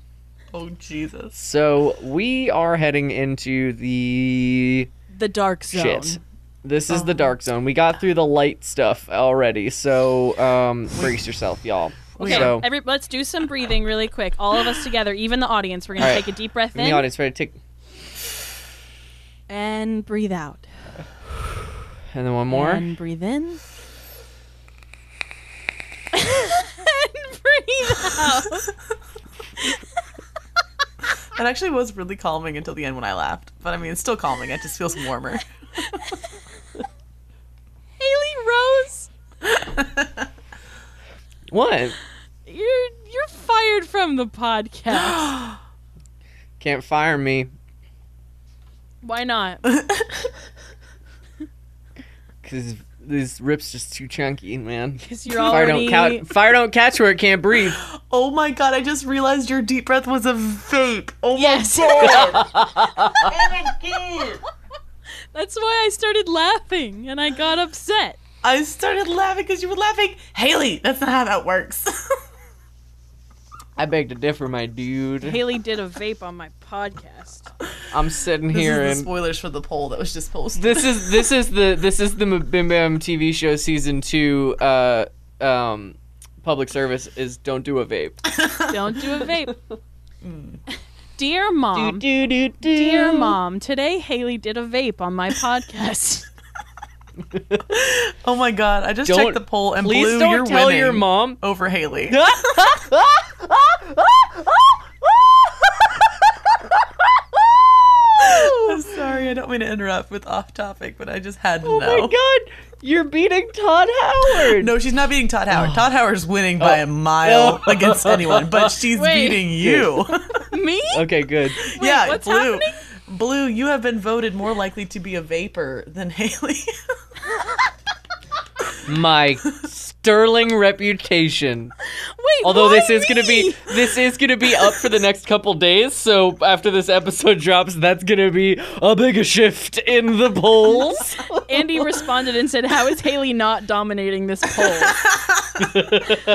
Oh Jesus. so we are heading into the the dark zone. shit. This is the dark zone. We got through the light stuff already, so um, brace yourself, y'all. Okay, So, every, let's do some breathing really quick. All of us together, even the audience. We're gonna All right. take a deep breath in in the audience, ready to take, and breathe out. and then one more. And breathe in. [LAUGHS] and breathe out. [LAUGHS] That actually was really calming until the end when I laughed. But I mean, it's still calming. It just feels warmer. [LAUGHS] Haley Rose, What? you're you're fired from the podcast. [GASPS] Can't fire me Why not? because this rip's just too chunky, man. Because you're Fire already. don't, ca- fire don't catch where it can't breathe. [GASPS] oh my god! I just realized your deep breath was a vape. Oh yes. my god! [LAUGHS] [LAUGHS] That's why I started laughing and I got upset. I started laughing because you were laughing. Haley, that's not how that works. [LAUGHS] I beg to differ, my dude. Haley did a vape on my podcast. I'm sitting this here is and the spoilers for the poll that was just posted. this is this is the this is the Bim Bam TV show season two. Uh, um, public service is don't do a vape. [LAUGHS] Don't do a vape. Dear mom, do, do, do. dear mom, today Haley did a vape on my podcast. Oh my god! I just Don't- checked the poll and Please Blue, don't you're tell winning your mom. over Haley. [LAUGHS] I'm sorry, I don't mean to interrupt with off topic, but I just had to Oh know. my god, you're beating Todd Howard. No, she's not beating Todd Howard. Oh. Todd Howard's winning by a oh. mile [LAUGHS] Oh. against anyone, but she's Wait. beating [LAUGHS] you. Me? Okay, good. yeah, what's Blue. happening? Blue, you have been voted more likely to be a vapor than Haley. My sterling reputation. Wait, Although why this is gonna be this is gonna be up for the next couple days, so after this episode drops, that's gonna be a big shift in the polls. [LAUGHS] Andy responded and said, "How is Haley not dominating this poll?"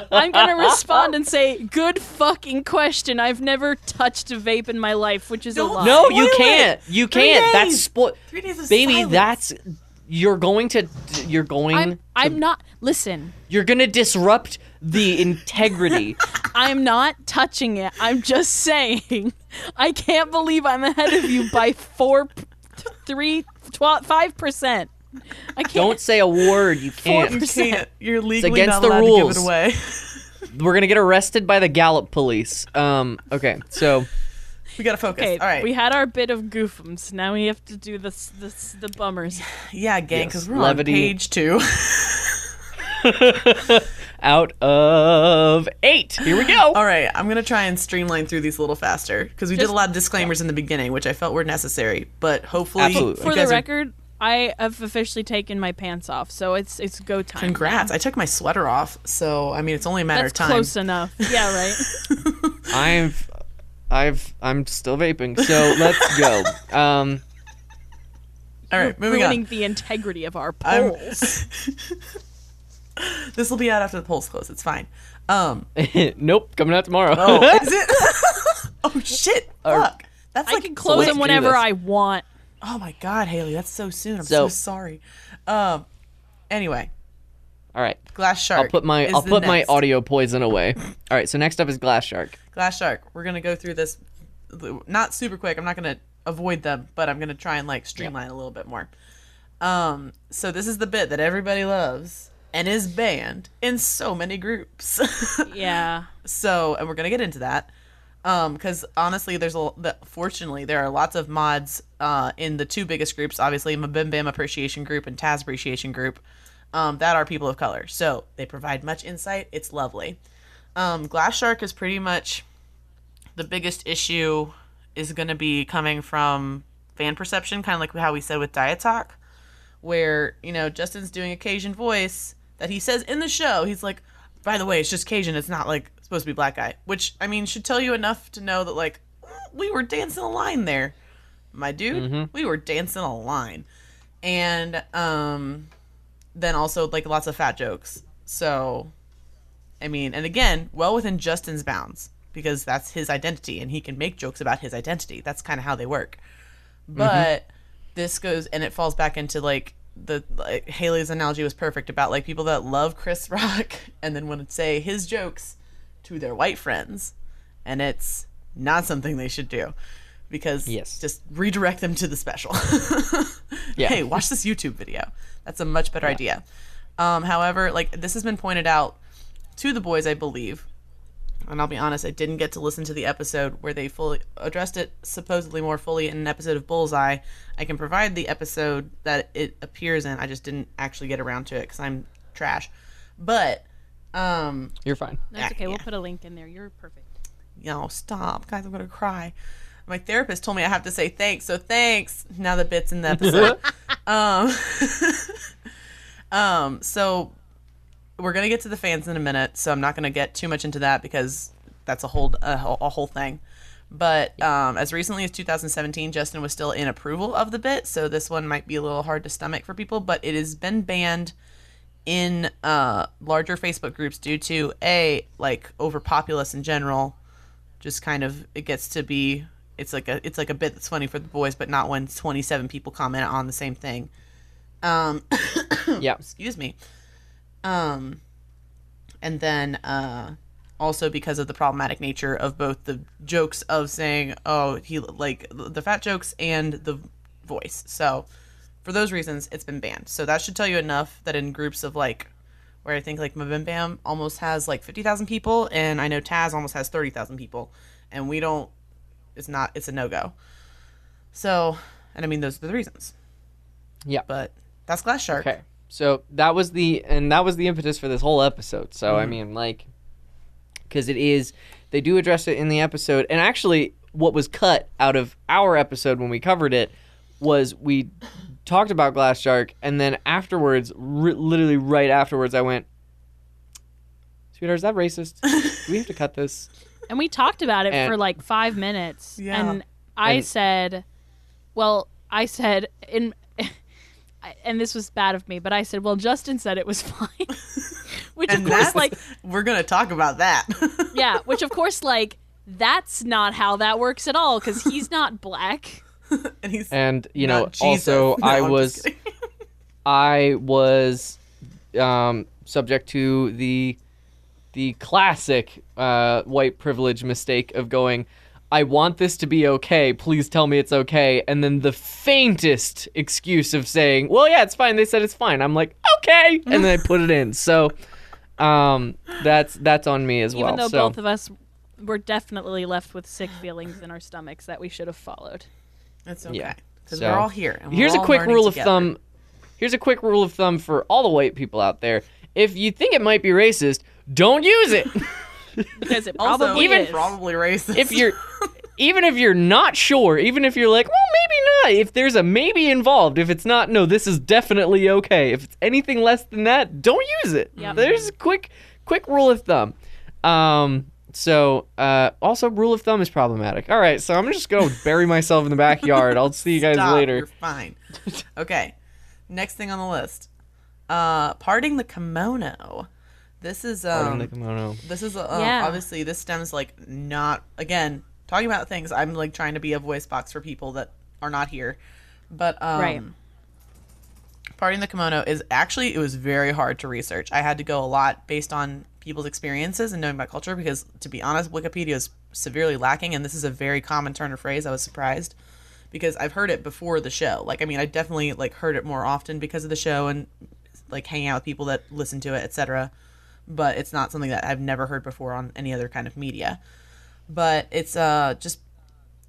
[LAUGHS] I'm gonna respond and say, "Good fucking question. I've never touched a vape in my life, which is Don't a lie." no, you can't. You can't. That's days. spo- Three days of baby. silence. That's you're going to you're going I'm. to, I'm not. Listen. you're gonna disrupt the integrity. [LAUGHS] I'm not touching it. I'm just saying. I can't believe I'm ahead of you by four, three, twelve, five percent. I can't. Don't say a word. You can't. You can't. You're legally against not the allowed to rules. give it away. We're gonna get arrested by the Gallup police. Um. Okay. So we gotta focus. Okay, All right. we had our bit of goofums. Now we have to do this, this the bummers. [SIGHS] yeah, gang, Yes, we're levity. on page two. [LAUGHS] [LAUGHS] out of eight. Here we go. All right, I'm gonna try and streamline through these a little faster because we did a lot of disclaimers in the beginning, which I felt were necessary. But hopefully, Absolutely. For the guys are- record, I have officially taken my pants off, so it's it's go time. congrats! I took my sweater off, so I mean it's only a matter That's of time. close enough. Yeah, right. [LAUGHS] I've, I've, I'm still vaping. So let's go. [LAUGHS] Um. All right, moving Ruining on. the integrity of our polls. [LAUGHS] This will be out after the polls close. It's fine. Um, [LAUGHS] nope. Coming out tomorrow. oh, is it? oh shit! Fuck. That's I like can close let's them whenever. I want. Oh my god, Haley, that's so soon. I'm so, So- sorry. Um. Anyway, All right. grass shark. I'll put my is I'll the put my audio poison away. All right. So next up is Grass Shark. Grass Shark. We're gonna go through this, not super quick. I'm not gonna avoid them, but I'm gonna try and like streamline a little bit more. Um, so this is the bit that everybody loves and is banned in so many groups. [LAUGHS] Yeah. so, and we're gonna get into that. Um, because honestly, there's a l- the, fortunately there are lots of mods uh in the two biggest groups, obviously Mabim Bam Appreciation Group and Taz Appreciation Group, um, that are people of color. So they provide much insight. It's lovely. Um, Grass Shark is pretty much the biggest issue is going to be coming from fan perception, kind of like how we said with Diet Talk, where you know Justin's doing a Cajun voice that he says in the show. He's like, by the way, it's just Cajun. It's not like supposed to be black guy, which I mean should tell you enough to know that like we were dancing a line there, my dude. We were dancing a line, and um, then also like lots of fat jokes. So I mean, and again, well within Justin's bounds because that's his identity and he can make jokes about his identity. That's kind of how they work. Mm-hmm. But this goes and it falls back into like the like, Haley's analogy was perfect about like people that love Chris [LAUGHS] Rock and then want to say his jokes to their white friends and it's not something they should do because Yes. just redirect them to the special. [LAUGHS] Yeah. Hey, watch this YouTube video. That's a much better idea. Um, however, like this has been pointed out to the boys, I believe, and I'll be honest, I didn't get to listen to the episode where they fully addressed it supposedly more fully in an episode of Bullseye. I can provide the episode that it appears in. I just didn't actually get around to it because I'm trash. But, um, You're fine. That's okay. We'll put a link in there. You're perfect. you know, stop, guys, I'm gonna cry. My therapist told me I have to say thanks, so thanks. Now the bits in the episode. [LAUGHS] um, [LAUGHS] um, so we're gonna get to the fans in a minute, so I'm not gonna get too much into that because that's a whole a, whole- a whole thing. But um, as recently as 2017, Justin was still in approval of the bit, so this one might be a little hard to stomach for people. But it has been banned in uh, larger Facebook groups due to a like overpopulace in general. Just kind of it gets to be it's like a it's like a bit that's funny for the boys, but not when 27 people comment on the same thing. Um, [COUGHS] Yeah. excuse me. Um, and then uh, also because of the problematic nature of both the jokes of saying, "Oh, he like the fat jokes" and the voice. So for those reasons, it's been banned. So that should tell you enough that in groups of like where I think like Mabim Bam almost has like 50,000 people and I know Taz almost has 30,000 people and we don't it's not it's a no-go. So, and I mean those are the reasons. Yeah. But that's Grass Shark. Okay. So that was the and that was the impetus for this whole episode. So Mm-hmm. I mean, like, because it is they do address it in the episode, and actually, what was cut out of our episode when we covered it was we talked about Grass Shark, and then afterwards, r- literally right afterwards, I went, "Sweetheart, is that racist? do we have to cut this?" [LAUGHS] And we talked about it And- for like five minutes. Yeah. And I And- said, well, I said in, [LAUGHS] and this was bad of me, but I said, well, Justin said it was [LAUGHS] fine. [LAUGHS] which And of course, like, we're gonna talk about that. yeah, which of course, like, that's not how that works at all because he's not black. and he's And you know, Jesus. also No, I I'm was. I was um, subject to the the classic uh, white privilege mistake of going, I want this to be okay. Please tell me it's okay. And then the faintest excuse of saying, "Well, yeah, it's fine." They said it's fine. I'm like, "Okay," and then I put it in. So, um, that's that's on me as Even well. Even though so both of us were definitely left with sick feelings in our stomachs that we should have followed. That's okay Yeah. because So, we're all here. And we're here's a quick learning rule together. of thumb. Here's a quick rule of thumb for all the white people out there. If you think it might be racist, don't use it. [LAUGHS] Because it Also, probably even is. probably racist. if you're [LAUGHS] even if you're not sure, even if you're like, well, maybe not. If there's a maybe involved, if it's not, no, this is definitely okay. If it's anything less than that, don't use it. Yep. There's a quick quick rule of thumb. Um so uh also rule of thumb is problematic. All right, so I'm just going [LAUGHS] to bury myself in the backyard. I'll see you guys Stop, later. You're fine. Okay. Next thing on the list. Uh parting the kimono. This is um Pardon the kimono. this is uh, Yeah. obviously this stems like not again talking about things i'm like trying to be a voice box for people that are not here but um Right. parting the kimono is actually it was very hard to research i had to go a lot based on people's experiences and knowing about culture because to be honest wikipedia is severely lacking and this is a very common turn of phrase i was surprised because i've heard it before the show like i mean i definitely like heard it more often because of the show and like hanging out with people that listen to it etc but it's not something that I've never heard before on any other kind of media. But it's uh just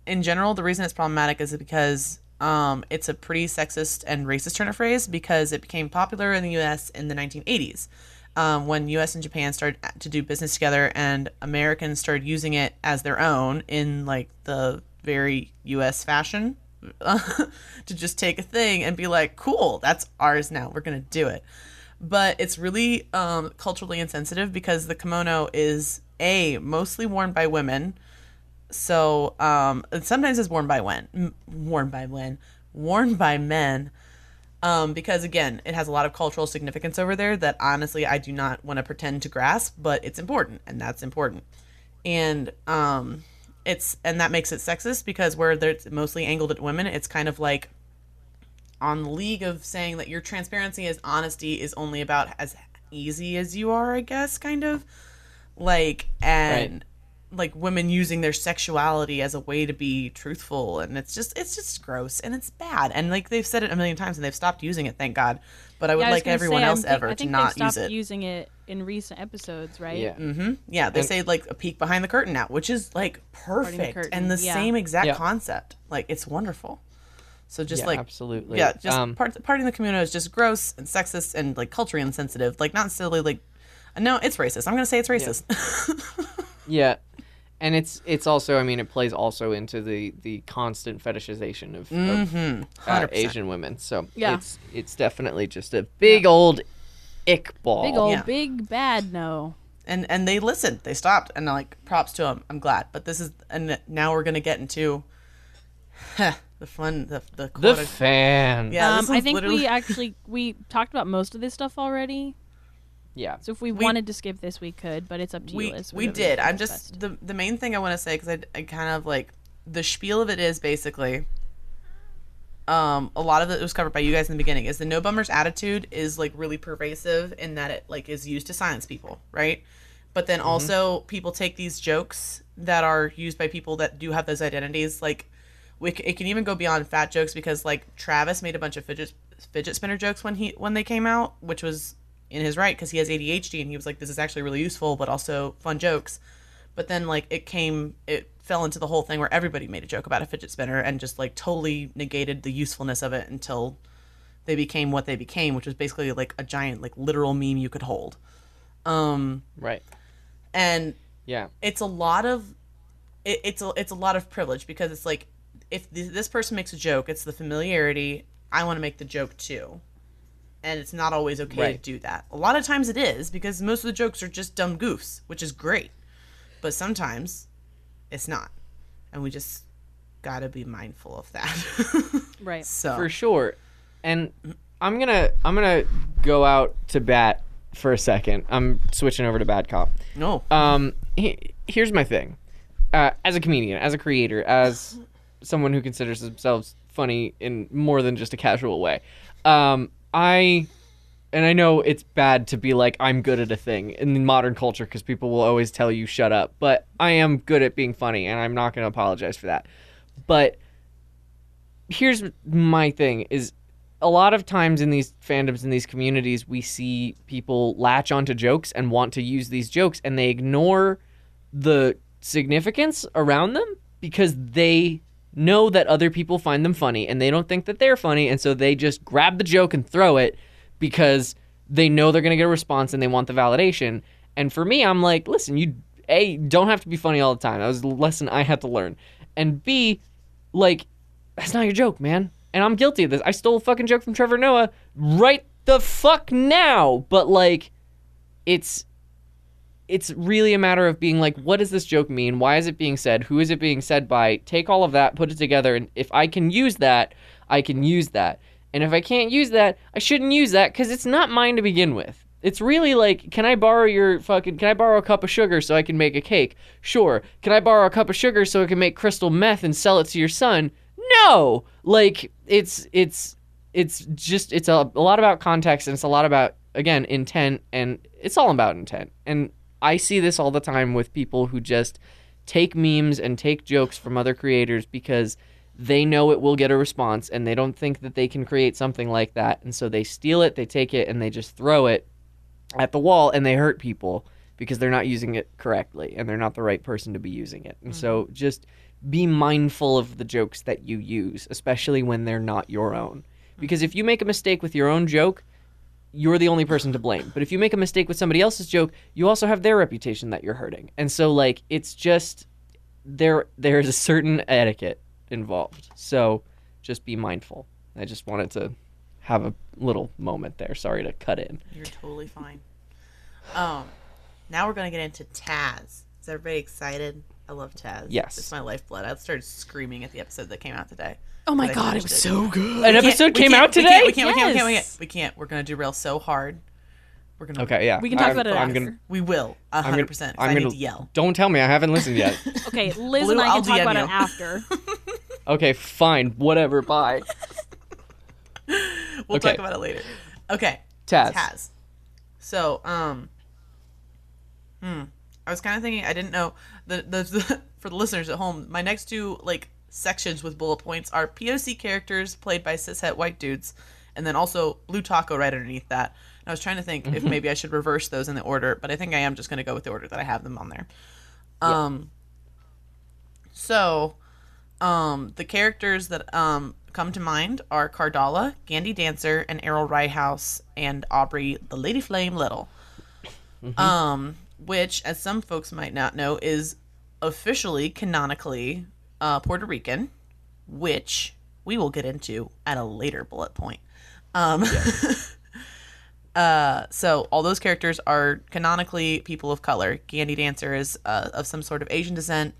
in general the reason it's problematic is because um it's a pretty sexist and racist turn of phrase because it became popular in the U.S. in the 1980s. Um, when U.S. and Japan started to do business together, and Americans started using it as their own in like the very U.S. fashion, [LAUGHS] to just take a thing and be like, "Cool, that's ours now. We're gonna do it." But it's really um, culturally insensitive because the kimono is a mostly worn by women. So um, sometimes it's worn by when worn by when worn by men um, because again it has a lot of cultural significance over there that honestly i do not want to pretend to grasp but it's important and that's important. And um, it's and that makes it sexist because where it's mostly angled at women it's kind of like on the league of saying that your transparency as honesty is only about as easy as you are, I guess, kind of like and like women using their sexuality as a way to be truthful and it's just it's just gross and it's bad and like they've said it a million times and they've stopped using it thank god but i would Yeah, I like gonna everyone say, else think- ever I to not use it using it in recent episodes, right? Yeah. mm-hmm. Yeah, they And- say like a peek behind the curtain now, which is like perfect curtain, and the yeah. same exact Yeah. concept. Like it's wonderful. So just Yeah, like absolutely. yeah, just Um, part parting the kimono is just gross and sexist and like culturally insensitive. Like not necessarily like no, it's racist. I'm gonna say it's racist. [LAUGHS] Yeah, and it's it's also I mean it plays also into the the constant fetishization of, of uh, Asian women. So Yeah. it's it's definitely just a big old ick ball. Big old Yeah. big bad no. and and they listened. They stopped and like props to them. I'm glad. But this is and now we're gonna get into [SIGHS] the fun the the, the quote- fan. yeah. um, I think literally- we actually we talked about most of this stuff already. yeah. So if we, We- wanted to skip this, we could, but it's up to we you. Liz, we did. I'm just best. the the main thing I want to say because I, I kind of like the spiel of it is basically um a lot of it was covered by you guys in the beginning is the no bummers attitude is like really pervasive in that it like is used to silence people right but then also people take these jokes that are used by people that do have those identities like we, it can even go beyond fat jokes because like Travis made a bunch of fidget fidget spinner jokes when he when they came out, which was in his right because he has ADHD and he was like, this is actually really useful, but also fun jokes. But then like it came, it fell into the whole thing where everybody made a joke about a fidget spinner and just like totally negated the usefulness of it until they became what they became, which was basically like a giant like literal meme you could hold. Um, Right. and Yeah. it's a lot of it, it's a it's a lot of privilege because it's like if this person makes a joke, it's the familiarity. I want to make the joke too, and it's not always okay Right. to do that. A lot of times it is because most of the jokes are just dumb goofs, which is great, but sometimes it's not, and we just gotta be mindful of that. [LAUGHS] right. so for sure. And I'm gonna I'm gonna go out to bat for a second. I'm switching over to bad cop. no, Um, he, here's my thing. Uh, as a comedian, as a creator, as someone who considers themselves funny in more than just a casual way, um, I and I know it's bad to be like I'm good at a thing in modern culture because people will always tell you shut up, but I am good at being funny, and I'm not going to apologize for that. But here's my thing: is a lot of times in these fandoms in these communities, we see people latch onto jokes and want to use these jokes, and they ignore the significance around them because they know that other people find them funny and they don't think that they're funny and so they just grab the joke and throw it because they know they're going to get a response and they want the validation. And for me i'm like listen you a don't have to be funny all the time. That was a lesson i had to learn. And b like that's not your joke man. And i'm guilty of this. I stole a fucking joke from trevor noah right the fuck now. But like it's it's really a matter of being like, what does this joke mean? Why is it being said? Who is it being said by? Take all of that, put it together, and if I can use that, I can use that. And if I can't use that, I shouldn't use that because it's not mine to begin with. It's really like, can I borrow your fucking? Can I borrow a cup of sugar so I can make a cake? Sure. Can I borrow a cup of sugar so I can make crystal meth and sell it to your son? No. Like it's it's it's just it's a, a lot about context and it's a lot about again intent and it's all about intent and I see this all the time with people who just take memes and take jokes from other creators because they know it will get a response and they don't think that they can create something like that. And so they steal it, they take it, and they just throw it at the wall and they hurt people because they're not using it correctly and they're not the right person to be using it. And so mm-hmm. just be mindful of the jokes that you use, especially when they're not your own. Mm-hmm. Because if you make a mistake with your own joke, you're the only person to blame. But if you make a mistake with somebody else's joke, you also have their reputation that you're hurting. And so like it's just there there's a certain etiquette involved. So just be mindful. I just wanted to have a little moment there. Sorry to cut in. You're totally fine. Um, now we're gonna get into Taz. Is everybody excited? I love Taz. Yes. it's my lifeblood. I started screaming at the episode that came out today. Oh my god, it was it. so good. An episode came out today? we can't. We can't. We can't. We can't. We can't. We're gonna derail so hard. We're gonna. Okay, yeah. We can talk I'm- about it I'm after. gonna We will. A I'm hundred gonna, percent. I'm gonna need to yell. Don't tell me I haven't listened yet. [LAUGHS] Okay, Liz Blue, and I I'll can talk DM about you. it after. [LAUGHS] okay, fine. Whatever. Bye. We'll Okay. talk about it later. Okay. Taz. Taz. So, um, hmm. I was kind of thinking. I didn't know the, the [LAUGHS] for the listeners at home. My next two like sections with bullet points are POC characters played by cishet white dudes, and then also blue Taako right underneath that. And I was trying to think if maybe I should reverse those in the order, but I think I am just going to go with the order that I have them on there. Um. So, um, the characters that um come to mind are Cardala, Gandhi Dancer, and Errol Ryehouse, and Aubrey the Lady Flame Little. Um, which, as some folks might not know, is officially canonically uh, Puerto Rican, which we will get into at a later bullet point. Um, [LAUGHS] uh, so all those characters are canonically people of color. Gandhi Dancer is uh, of some sort of Asian descent.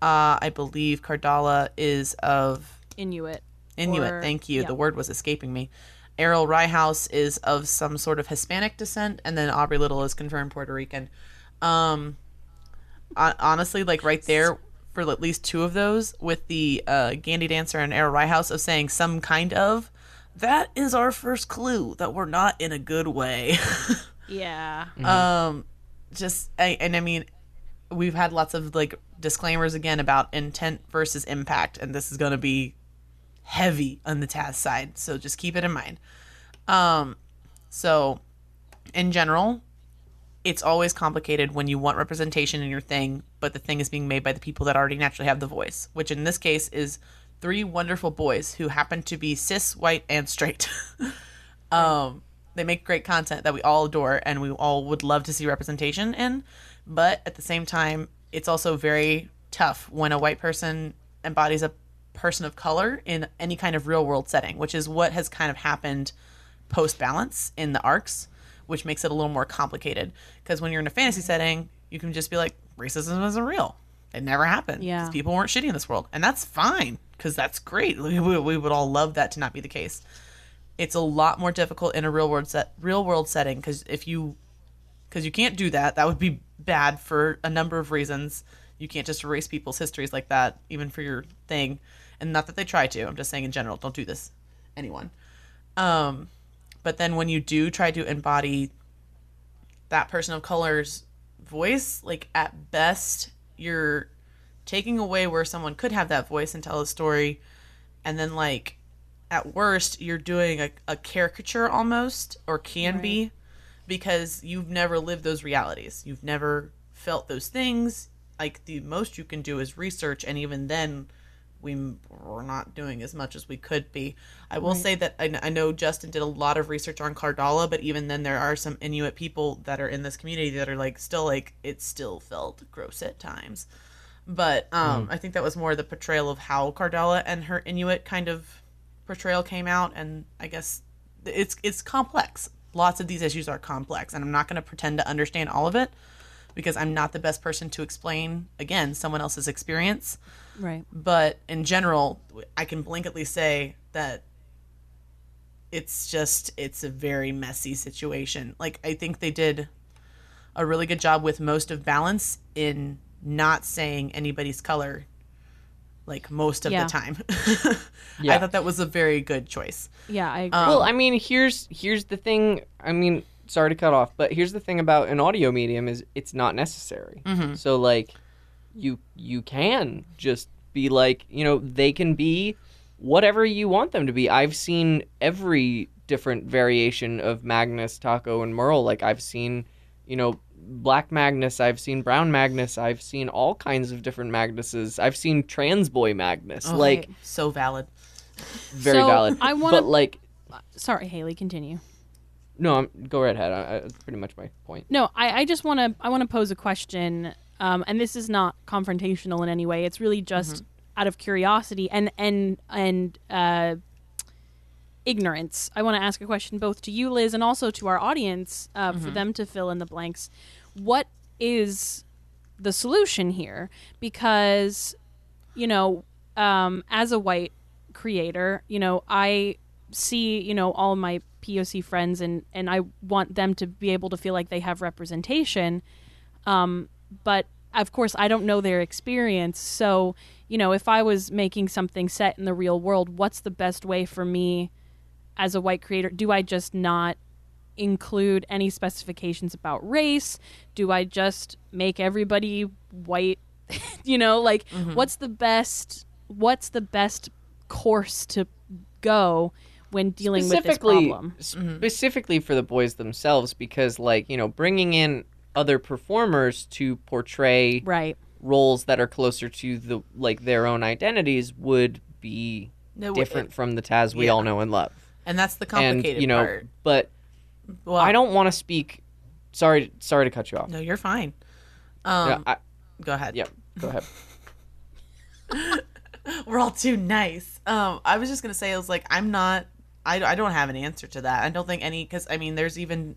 Uh, I believe Cardala is of Inuit. Inuit. Or- thank you. yeah. The word was escaping me. Errol Ryehouse is of some sort of Hispanic descent, and then Aubrey Little is confirmed Puerto Rican. Um, honestly, like right there for at least two of those, with the uh, Gandhi Dancer and Errol Ryehouse of saying some kind of, that is our first clue that we're not in a good way. [LAUGHS] Yeah. um just I, and i mean we've had lots of like disclaimers again about intent versus impact and this is going to be heavy on the Taz side so just keep it in mind um so in general it's always complicated when you want representation in your thing but the thing is being made by the people that already naturally have the voice which in this case is three wonderful boys who happen to be cis white and straight. [LAUGHS] Um they make great content that we all adore and we all would love to see representation in but at the same time it's also very tough when a white person embodies a person of color in any kind of real world setting which is what has kind of happened post balance in the arcs which makes it a little more complicated. Because when you're in a fantasy setting you can just be like racism isn't real. It never happened. Yeah. people weren't shitty in this world. And that's fine because that's great. We, we, would all love that to not be the case. It's a lot more difficult in a real world set real world setting because if you because you can't do that that would be bad for a number of reasons. You can't just erase people's histories like that even for your thing. And not that they try to i'm just saying in general don't do this anyone. Um but then when you do try to embody that person of color's voice, like at best, you're taking away where someone could have that voice and tell a story. And then, like, at worst, you're doing a, a caricature almost, or can be, because you've never lived those realities. You've never felt those things. Like, the most you can do is research, and even then, we were not doing as much as we could be. I will say that I, I know Justin did a lot of research on Cardala, but even then, there are some Inuit people that are in this community that are like still like it still felt gross at times. But um, I think that was more the portrayal of how Cardala and her Inuit kind of portrayal came out, and I guess it's it's complex. Lots of these issues are complex, and I'm not going to pretend to understand all of it because I'm not the best person to explain again someone else's experience Right. but in general i can blanketly say that it's just it's a very messy situation like i think they did a really good job with most of balance in not saying anybody's color like most of Yeah. the time [LAUGHS] yeah. i thought that was a very good choice Yeah, I agree. Well, I mean, here's here's the thing. I mean, sorry to cut off, but here's the thing about an audio medium is it's not necessary. Mm-hmm. So like, you you can just be like, you know, they can be whatever you want them to be. I've seen every different variation of Magnus, Taako, and Merle. Like I've seen, you know. Black Magnus, I've seen Brown Magnus, I've seen all kinds of different Magnuses. I've seen Trans Boy Magnus. Oh, like so valid very So, valid. I wanna- But like Sorry, Haley, continue. no, I'm, go right ahead. I, I, that's pretty much my point. No, I, I just want to I want to pose a question, um, and this is not confrontational in any way. It's really just out of curiosity and and and uh, ignorance. I want to ask a question both to you, Liz, and also to our audience uh, for them to fill in the blanks. What is the solution here? Because you know, um, as a white creator, you know, I see, you know, all my POC friends and and I want them to be able to feel like they have representation. Um, but of course, I don't know their experience. So, you know, if I was making something set in the real world, what's the best way for me as a white creator? Do I just not include any specifications about race? Do I just make everybody white? [LAUGHS] you know, like mm-hmm. what's the best what's the best course to go when dealing with this specifically, problem? specifically for the boys themselves, because like you know, bringing in other performers to portray Right. roles that are closer to the like their own identities would be No, different from the Taz we yeah. all know and love. and that's the And complicated you know, part but well I don't want to speak. Sorry, sorry to cut you off. no you're fine um Yeah, I, go ahead yep, go ahead. [LAUGHS] we're all too nice. Um, I was just gonna say, I was like, I'm not, I, I don't have an answer to that. I don't think any, because I mean, there's even,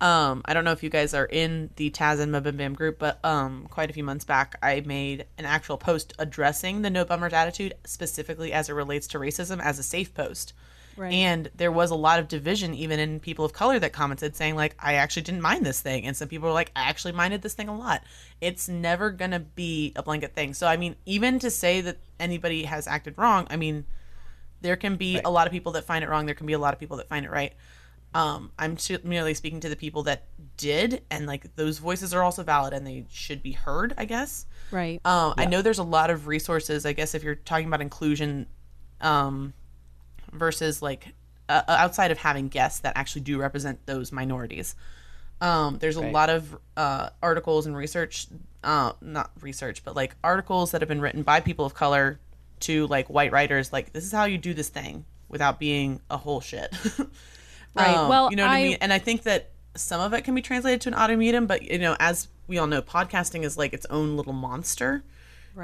um, I don't know if you guys are in the Taz and MBMBaM group, but um, quite a few months back, I made an actual post addressing the no bummers attitude specifically as it relates to racism as a safe post. Right. And there was a lot of division even in people of color that commented saying like I actually didn't mind this thing and some people were like I actually minded this thing a lot. It's never going to be a blanket thing. So I mean even to say that anybody has acted wrong, I mean there can be a lot of people that find it wrong, there can be a lot of people that find it right. Um I'm sh- merely speaking to the people that did and like those voices are also valid and they should be heard, I guess. Right. Um, I know there's a lot of resources. I guess if you're talking about inclusion, um, versus like uh, outside of having guests that actually do represent those minorities, um, there's a Right. lot of uh, articles and research, uh, not research, but like articles that have been written by people of color to like white writers. Like this is how you do this thing without being a whole shit. [LAUGHS] Right. Um, Well, you know what I, I- mean. And I think that some of it can be translated to an audio medium, but you know, as we all know, podcasting is like its own little monster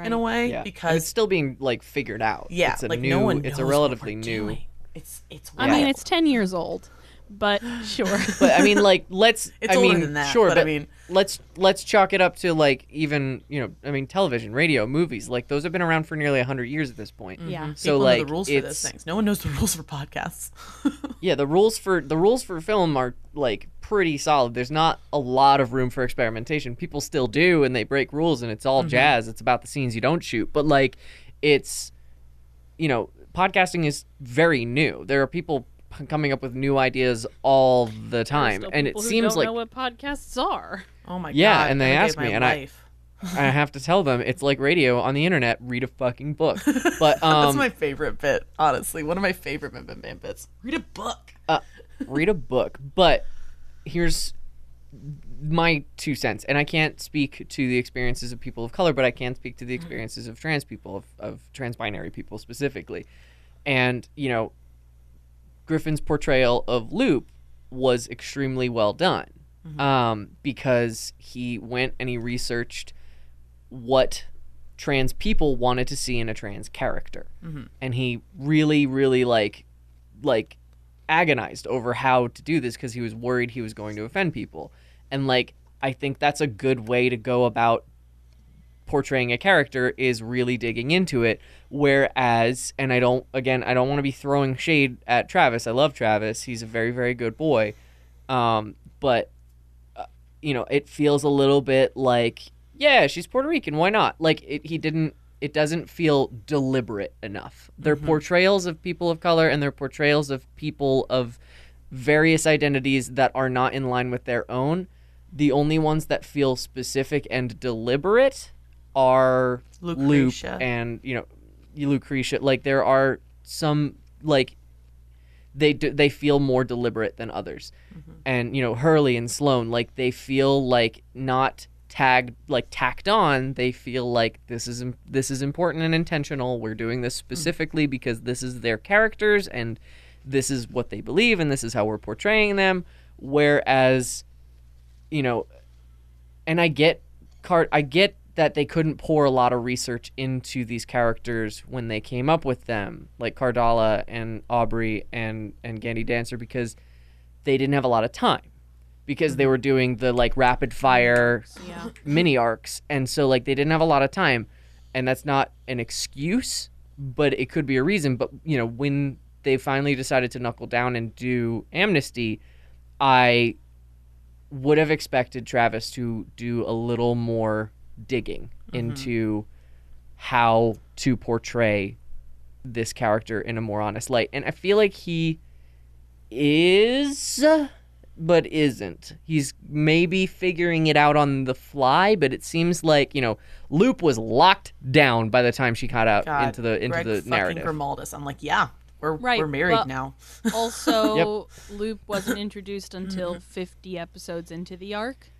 in a way Yeah, and because it's still being like figured out. yeah, it's a like new. no one. it's a relatively new. doing. It's it's. I mean, it's 10 years old, but sure. [LAUGHS] But I mean, like, let's. [LAUGHS] It's I older mean, than that, sure, but I mean- let's let's chalk it up to like even you know, I mean, television, radio, movies, like those have been around for nearly hundred years at this point. Yeah. Mm-hmm. So People like, the rules for it's those things. No one knows the [LAUGHS] rules for podcasts. yeah, the rules for the rules for film are like pretty solid. There's not a lot of room for experimentation. People still do, and they break rules, and it's all mm-hmm. jazz. It's about the scenes you don't shoot, but like, it's you know, podcasting is very new. There are people coming up with new ideas all the time, still and it seems don't like know what podcasts are. Oh my Yeah, god. Yeah, and they ask me, and I- life. [LAUGHS] I have to tell them it's like radio on the internet. Read a fucking book. [LAUGHS] But That's um, my favorite bit, honestly. One of my favorite Bim Bam Bam bits. Read a book. read a book. But here's my two cents, and I can't speak to the experiences of people of color, but I can speak to the experiences of trans people, of, of trans-binary people specifically. And you know, Griffin's portrayal of Lup was extremely well done um, because he went and he researched what trans people wanted to see in a trans character, and he really, really like, like, agonized over how to do this because he was worried he was going to offend people, and like, I think that's a good way to go about portraying a character is really digging into it. Whereas and i don't again i don't want to be throwing shade at travis i love travis he's a very very good boy. Um, but uh, you know it feels a little bit like yeah she's puerto rican why not? Like it, he didn't it doesn't feel deliberate enough. Their portrayals of people of color and their portrayals of people of various identities that are not in line with their own the only ones that feel specific and deliberate are Lup and you know Lucretia. Like there are some like they do, they feel more deliberate than others, mm-hmm. and you know Hurley and Sloane like they feel like not tagged like tacked on. They feel like this is this is important and intentional. We're doing this mm-hmm. specifically because this is their characters and this is what they believe and this is how we're portraying them. Whereas you know, and I get Cart I get that they couldn't pour a lot of research into these characters when they came up with them, like Cardala and Aubrey and and Gandy Dancer because they didn't have a lot of time. Because they mm-hmm. were doing the like rapid fire Yeah. [CLEARS THROAT] mini arcs. And so like they didn't have a lot of time. And that's not an excuse but it could be a reason. But you know when they finally decided to knuckle down and do amnesty i would have expected travis to do a little more digging mm-hmm. into how to portray this character in a more honest light and i feel like he is but isn't. He's maybe figuring it out on the fly, but it seems like, you know, Lup was locked down by the time she got out God, into the into Greg the fucking narrative. Grimaldis. I'm like, yeah, we're Right, we're married now. Also, [LAUGHS] Lup wasn't introduced until mm-hmm. 50 episodes into the arc.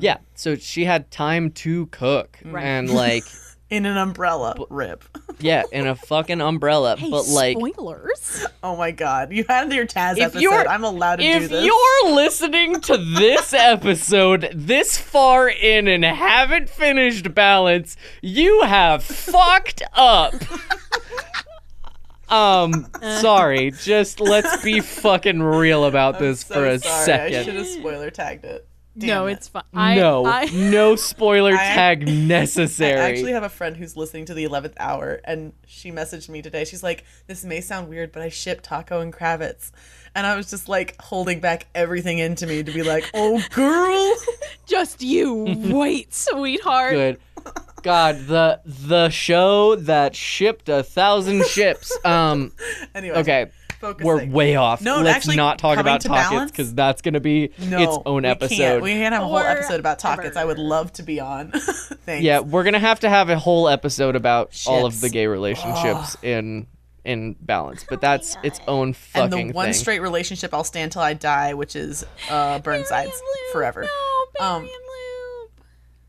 Yeah, so she had time to cook Right. and [LAUGHS] like In an umbrella. Rip. yeah, in a fucking umbrella, but like spoilers. Oh my god. You had your Taz If episode. you're- I'm allowed to do this. if you're listening to this [LAUGHS] episode this far in and haven't finished balance, you have fucked up. [LAUGHS] Um, sorry. Just let's be fucking real about I'm this so for a sorry. I second. should have spoiler tagged it. Damn no, it. it's fine. No, I, no spoiler [LAUGHS] I- tag [LAUGHS] necessary. I actually have a friend who's listening to the 11th hour, and she messaged me today. She's like, This may sound weird, but I ship Taako and Kravitz. And I was just like holding back everything into me to be like, [LAUGHS] Oh, girl. just you wait, sweetheart. Good. God, the the show that shipped a thousand ships. Um, anyway, okay, focusing. we're way off. No, Let's actually, not talk about to Talkits balance- because that's gonna be no, its own we episode. Can't. We can't have a whole episode about Talkits. I would love to be on. [LAUGHS] Thanks. Yeah, we're gonna have to have a whole episode about all of the gay relationships in in balance, but that's its own And fucking the one thing. straight relationship I'll stand till I die, which is uh, Burnside's Barry and Lup, forever. No, Barry Um, and Lup.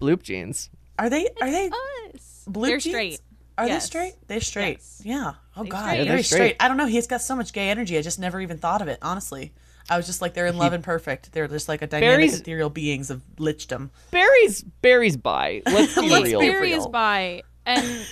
Bloop jeans. Are they? Are they? Us. blue They're jeans? straight. Are Yes. they straight? They're straight. Yes. Yeah. Oh god, straight. Yeah, very straight. straight. I don't know. He's got so much gay energy. I just never even thought of it. Honestly, I was just like, they're in love and perfect. They're just like a dynamic, Barry's- ethereal beings of lichdom. Barry's Barry's by. [LAUGHS] Let's be Let's real. be Barry is by, and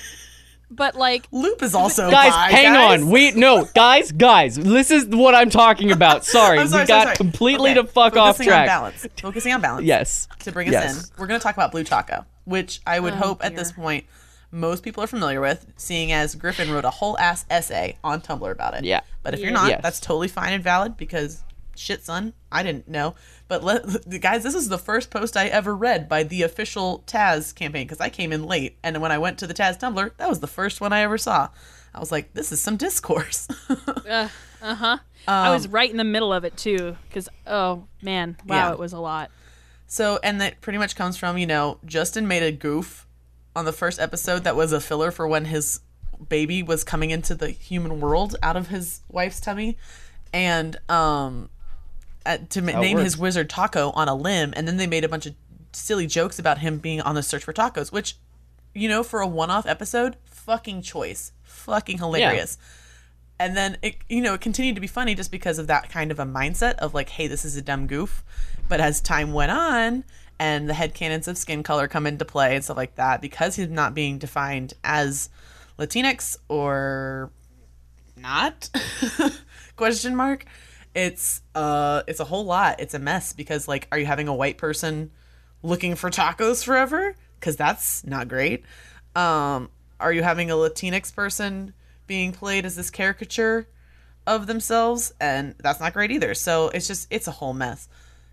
but like Lup is also guys, bi, hang guys. on. We no, guys, guys. This is what I'm talking about. [LAUGHS] Sorry, sorry, we got sorry. completely Okay, to fuck off track. focusing On balance. Focusing on balance. Yes. to bring us Yes. in, we're going to talk about Blue Taako, which I would Oh, hope at this point most people are familiar with, seeing as Griffin wrote a whole ass essay on Tumblr about it. Yeah. But if you're not, Yes. that's totally fine and valid because shit, son, I didn't know. But let, [LAUGHS] guys, this is the first post I ever read by the official Taz campaign because I came in late, and when I went to the Taz Tumblr, that was the first one I ever saw. I was like, this is some discourse. [LAUGHS] Uh huh. I was right in the middle of it too, because oh man, wow, Yeah. it was a lot. So, and that pretty much comes from, you know, Justin made a goof on the first episode that was a filler for when his baby was coming into the human world out of his wife's tummy. And, um, at, to name his wizard Taako on a limb. And then they made a bunch of silly jokes about him being on the search for tacos, which, you know, for a one off episode, fucking choice. Fucking hilarious. And then it, you know, it continued to be funny just because of that kind of a mindset of like, hey, this is a dumb goof. But as time went on, and the headcanons of skin color come into play and stuff like that, because he's not being defined as Latinx or not? [LAUGHS] Question mark. It's uh it's a whole lot. It's a mess because like are you having a white person looking for tacos forever? Because that's not great. Um are you having a latinx person being played as this caricature of themselves? And that's not great either. So it's just it's a whole mess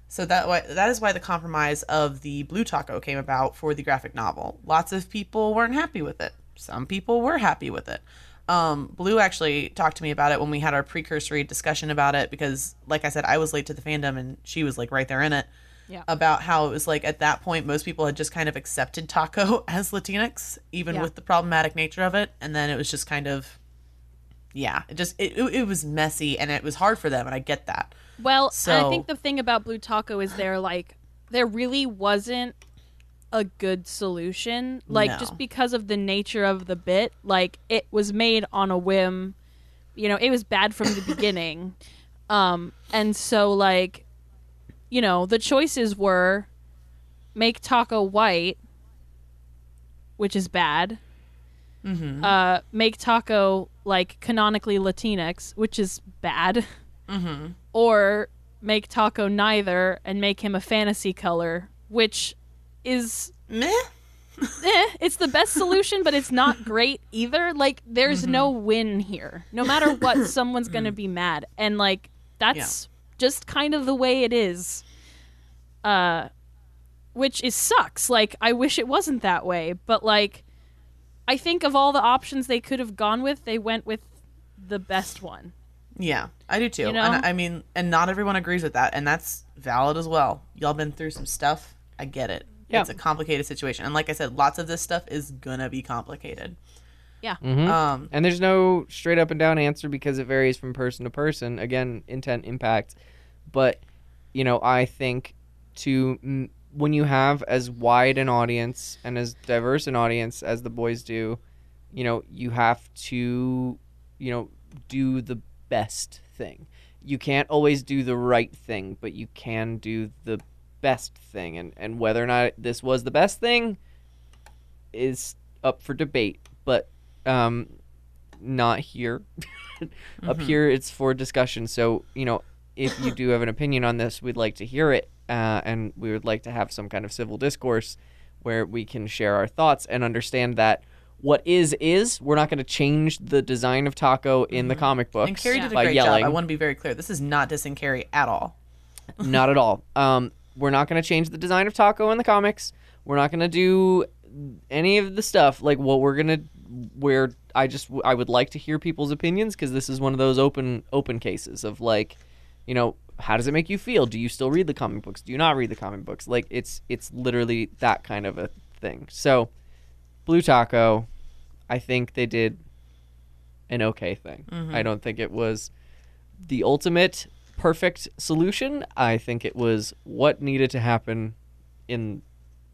so that why that is why the compromise of the blue Taako came about for the graphic novel. Lots of people weren't happy with it. Some people were happy with it. Um, Blue actually talked to me about it when we had our precursory discussion about it because, like I said, I was late to the fandom and she was like right there in it. Yeah. About how it was like at that point most people had just kind of accepted Taako [LAUGHS] as Latinx, even Yeah. with the problematic nature of it, and then it was just kind of, yeah, it just it, it, it was messy and it was hard for them, and I get that. Well, So- I think the thing about Blue Taako is there like there really wasn't a good solution. Like No. just because of the nature of the bit, like it was made on a whim. You know, it was bad from the beginning. [LAUGHS] Um and so like you know, the choices were make Taako white, which is bad. Mm-hmm. Uh make Taako like canonically Latinx, which is bad [LAUGHS] Mm-hmm. or make Taako neither and make him a fantasy color, which is Meh. [LAUGHS] eh, it's the best solution, but it's not [LAUGHS] great either. Like there's no win here. No matter what, [LAUGHS] someone's gonna be mad, and like that's just kind of the way it is. Uh, which is sucks. Like I wish it wasn't that way, but like I think of all the options they could have gone with, they went with the best one. Yeah, I do too. You know? And I mean, and not everyone agrees with that, and that's valid as well. Y'all been through some stuff. I get it. Yeah. It's a complicated situation, and like I said, lots of this stuff is gonna be complicated. Yeah. Mhm. Um, And there's no straight up and down answer because it varies from person to person. Again, intent, impact. But, you know, I think to when you have as wide an audience and as diverse an audience as the boys do, you know, you have to, you know, do the best thing. You can't always do the right thing, but you can do the best thing. And, and whether or not this was the best thing is up for debate. But um, not here. [LAUGHS] Up here, it's for discussion. So, you know, if you do have an opinion on this, we'd like to hear it. Uh, and we would like to have some kind of civil discourse where we can share our thoughts and understand that what is, is. We're not going to change the design of Taako in the comic books and Carrie did a by great yelling. job. I want to be very clear. This is not dissing Carrie at all. [LAUGHS] Not at all. Um, we're not going to change the design of Taako in the comics. We're not going to do any of the stuff. Like what we're going to, where I just I would like to hear people's opinions because this is one of those open open cases of like, you know, how does it make you feel? Do you still read the comic books? Do you not read the comic books? Like it's it's literally that kind of a thing. So, Blue Taako, I think they did an okay thing. Mm-hmm. I don't think it was the ultimate perfect solution. I think it was what needed to happen in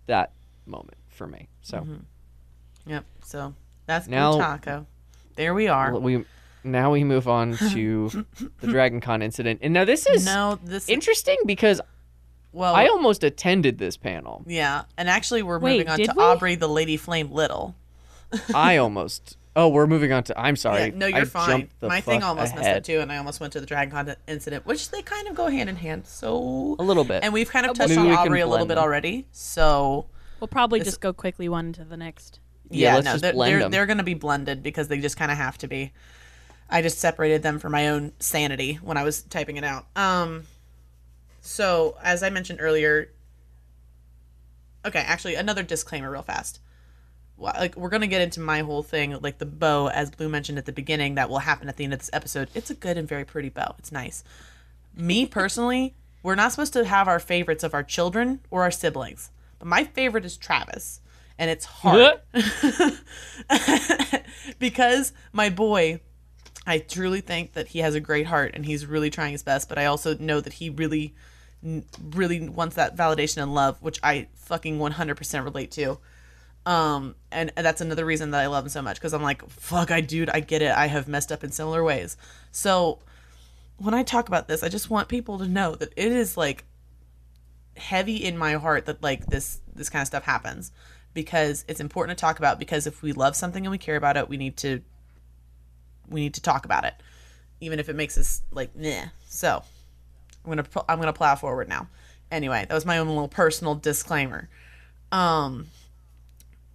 that moment for me. So mm-hmm. Yep. So that's Now- Taako. There we are. we now we move on [LAUGHS] to the Dragon Con incident. And now this is no, this interesting because well, I almost attended this panel. yeah, and actually we're Wait, moving on to we? Aubrey the Lady Flame Little. I almost Oh, we're moving on to I'm sorry. Yeah, no, you're fine. the My thing fuck almost messed up too, and I almost went to the Dragon Con incident, which they kind of go hand in hand. So A little bit. and we've kind of touched maybe on Aubrey a little bit them. already. So We'll probably This- just go quickly one to the next. Yeah, yeah, let's no, just they're blend they're, they're going to be blended because they just kind of have to be. I just separated them for my own sanity when I was typing it out. Um, so as I mentioned earlier, okay, actually another disclaimer, real fast. Like we're gonna get into my whole thing, like the bow, as Blue mentioned at the beginning, that will happen at the end of this episode. It's a good and very pretty bow. It's nice. Me personally, we're not supposed to have our favorites of our children or our siblings, but my favorite is Travis, and it's hard [LAUGHS] because my boy I truly think that he has a great heart and he's really trying his best, but I also know that he really, really wants that validation and love, which I fucking 100% relate to. Um, and, that's another reason that I love him so much because I'm like, fuck, I dude, I get it. I have messed up in similar ways. So when I talk about this, I just want people to know that it is like heavy in my heart that like this this kind of stuff happens because it's important to talk about because if we love something and we care about it, we need to we need to talk about it, even if it makes us like meh. So I'm gonna I'm gonna plow forward now. Anyway, that was my own little personal disclaimer. Um,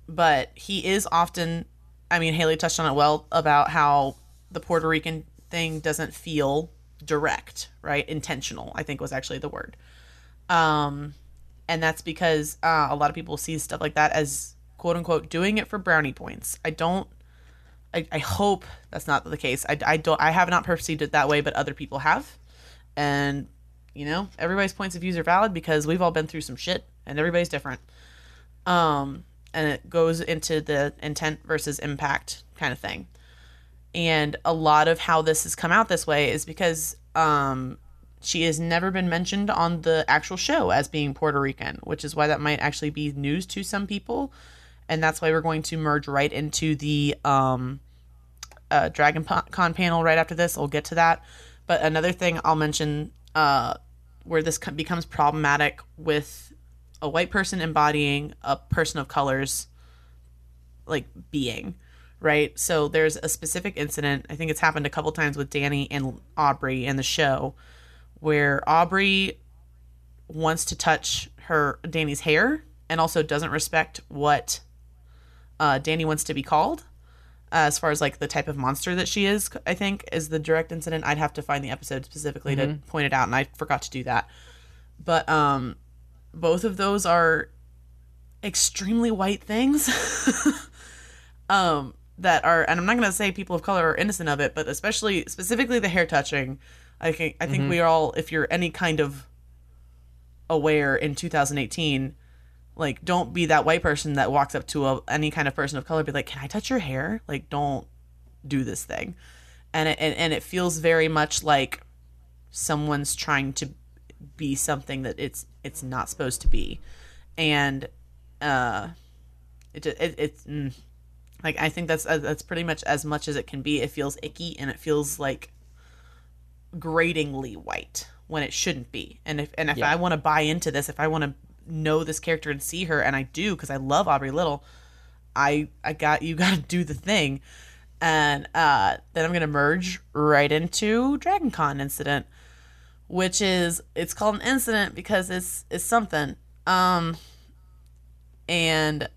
but he is often. I mean, Haley touched on it well about how the Puerto Rican thing doesn't feel direct, right? Intentional, I think was actually the word. Um, and that's because uh, a lot of people see stuff like that as quote unquote doing it for brownie points. I don't I, I hope that's not the case. I, I don't I have not perceived it that way, but other people have. And you know, everybody's points of views are valid because we've all been through some shit and everybody's different. Um and it goes into the intent versus impact kind of thing. And a lot of how this has come out this way is because um she has never been mentioned on the actual show as being Puerto Rican, which is why that might actually be news to some people. And that's why we're going to merge right into the um, uh, Dragon Con panel right after this. I'll get to that. But another thing I'll mention uh, where this becomes problematic with a white person embodying a person of color's like being, right? So there's a specific incident. I think it's happened a couple times with Dani and Aubrey in the show where Aubrey wants to touch her Dani's hair and also doesn't respect what uh, Dani wants to be called. Uh, as far as like the type of monster that she is, I think is the direct incident. I'd have to find the episode specifically to point it out, and I forgot to do that. But um, both of those are extremely white things. [LAUGHS] um, that are, and I'm not gonna say people of color are innocent of it, but especially specifically the hair touching. I think I think we are all, if you're any kind of aware in 2018 like don't be that white person that walks up to a, any kind of person of color be like can i touch your hair like don't do this thing and it, and, and it feels very much like someone's trying to be something that it's it's not supposed to be. And uh it, it it's mm, like i think that's uh, that's pretty much as much as it can be. It feels icky and it feels like gratingly white when it shouldn't be. And if and if I want to buy into this, if I want to know this character and see her, and I do because I love Aubrey Little, I I got you [LAUGHS] got to do the thing, and uh, then I'm gonna merge right into Dragon Con incident, which is it's called an incident because it's it's something. Um, and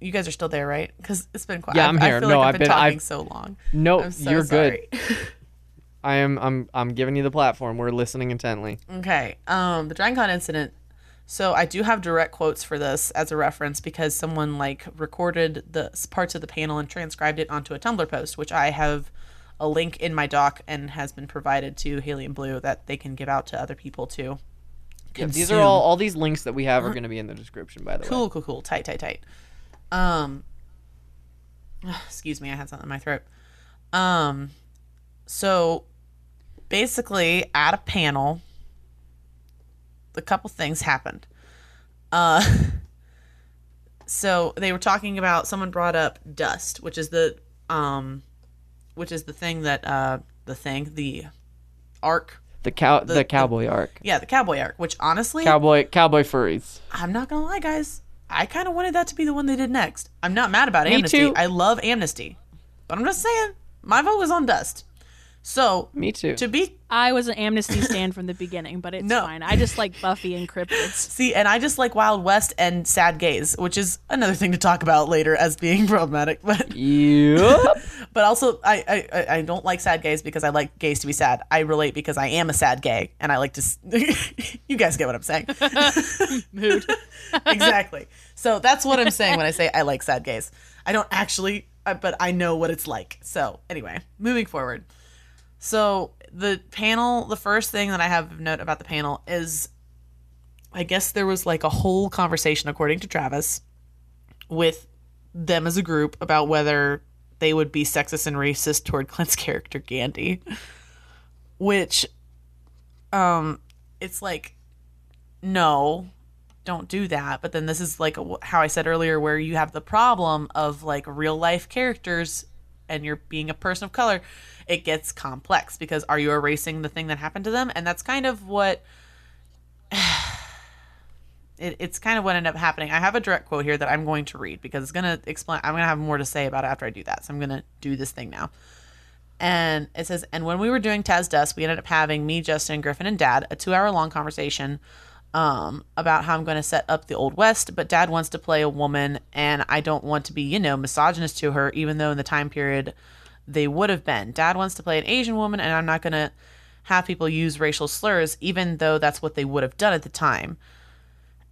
you guys are still there, right? Because it's been quite. Yeah, I'm I- here. I feel No, like I've I've been- talking I've- so long. No, so you're sorry. good. [LAUGHS] I am. I'm. I'm giving you the platform. We're listening intently. Okay. Um, the DragonCon incident. So I do have direct quotes for this as a reference because someone like recorded the parts of the panel and transcribed it onto a Tumblr post, which I have a link in my doc and has been provided to and Blue that they can give out to other people too. These are all. All these links that we have are going to be in the description. By the way. Cool, cool, cool. Tight, tight, tight. Um, [SIGHS] excuse me, I had something in my throat. Um, so basically, at a panel, a couple things happened. Uh, [LAUGHS] so they were talking about someone brought up dust, which is the um, which is the thing that uh, the thing the arc. The cow. The, the- cowboy arc. Yeah, the cowboy arc, which honestly, Cowboy. Cowboy furries. I'm not gonna lie, guys. I kind of wanted that to be the one they did next. I'm not mad about Me Amnesty. too. I love Amnesty, but I'm just saying my vote was on Dust. So Me too. to be I was an Amnesty stand from the beginning, but it's [LAUGHS] No. fine. I just like Buffy and cryptids. [LAUGHS] See, and I just like Wild West and sad gays, which is another thing to talk about later as being [LAUGHS] problematic. But Yep. but also I, I I- I don't like sad gays because I like gays to be sad. I relate because I am a sad gay and I like to. you guys get what I'm saying? Mood. exactly. So that's what I'm saying when I say I like sad gays. I don't actually, uh, but I know what it's like. So anyway, moving forward. So the panel, the first thing that I have note about the panel is, I guess there was like a whole conversation, according to Travis, with them as a group about whether they would be sexist and racist toward Clint's [LAUGHS] character Gandy, which, um, it's like, no, don't do that. But then this is like a, how I said earlier, where you have the problem of like real life characters and you're being a person of color, it gets complex because are you erasing the thing that happened to them? And that's kind of what. [SIGHS] It, it's kind of what ended up happening. I have a direct quote here that I'm going to read because it's going to explain. I'm going to have more to say about it after I do that. So I'm going to do this thing now. And it says, and when we were doing Taz Dust, we ended up having me, Justin, Griffin, and Dad a two hour long conversation um, about how I'm going to set up the Old West. But Dad wants to play a woman, and I don't want to be, you know, misogynist to her, even though in the time period they would have been. Dad wants to play an Asian woman, and I'm not going to have people use racial slurs, even though that's what they would have done at the time.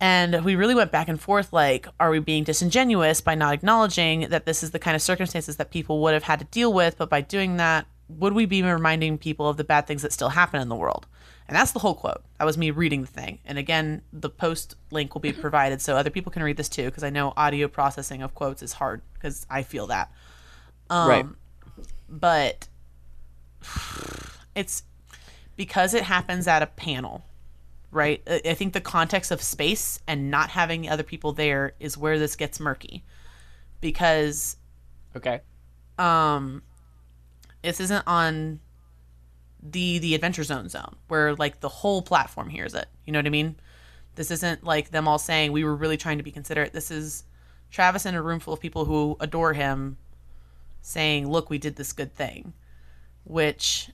And we really went back and forth like, are we being disingenuous by not acknowledging that this is the kind of circumstances that people would have had to deal with? But by doing that, would we be reminding people of the bad things that still happen in the world? And that's the whole quote. That was me reading the thing. And again, the post link will be [LAUGHS] provided so other people can read this too, because I know audio processing of quotes is hard, because I feel that. Um, right. But [SIGHS] it's because it happens at a panel right? I think the context of space and not having other people there is where this gets murky. Because Okay. um this isn't on the the adventure zone zone where like the whole platform hears it. You know what I mean? This isn't like them all saying we were really trying to be considerate. This is Travis in a room full of people who adore him saying, "Look, we did this good thing." Which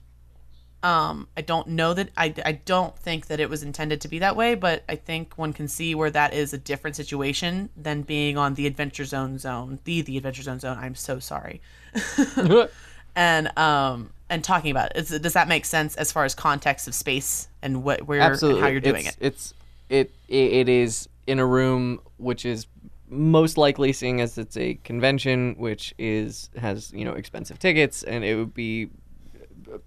um I don't know that I I don't think that it was intended to be that way, but I think one can see where that is a different situation than being on the adventure zone zone. The the adventure zone zone. I'm so sorry [LAUGHS] and um and talking about it. Is, does that make sense as far as context of space and what where Absolutely. how you're doing it's, it? It's it, it it is in a room which is most likely seeing as it's a convention which is has you know expensive tickets and it would be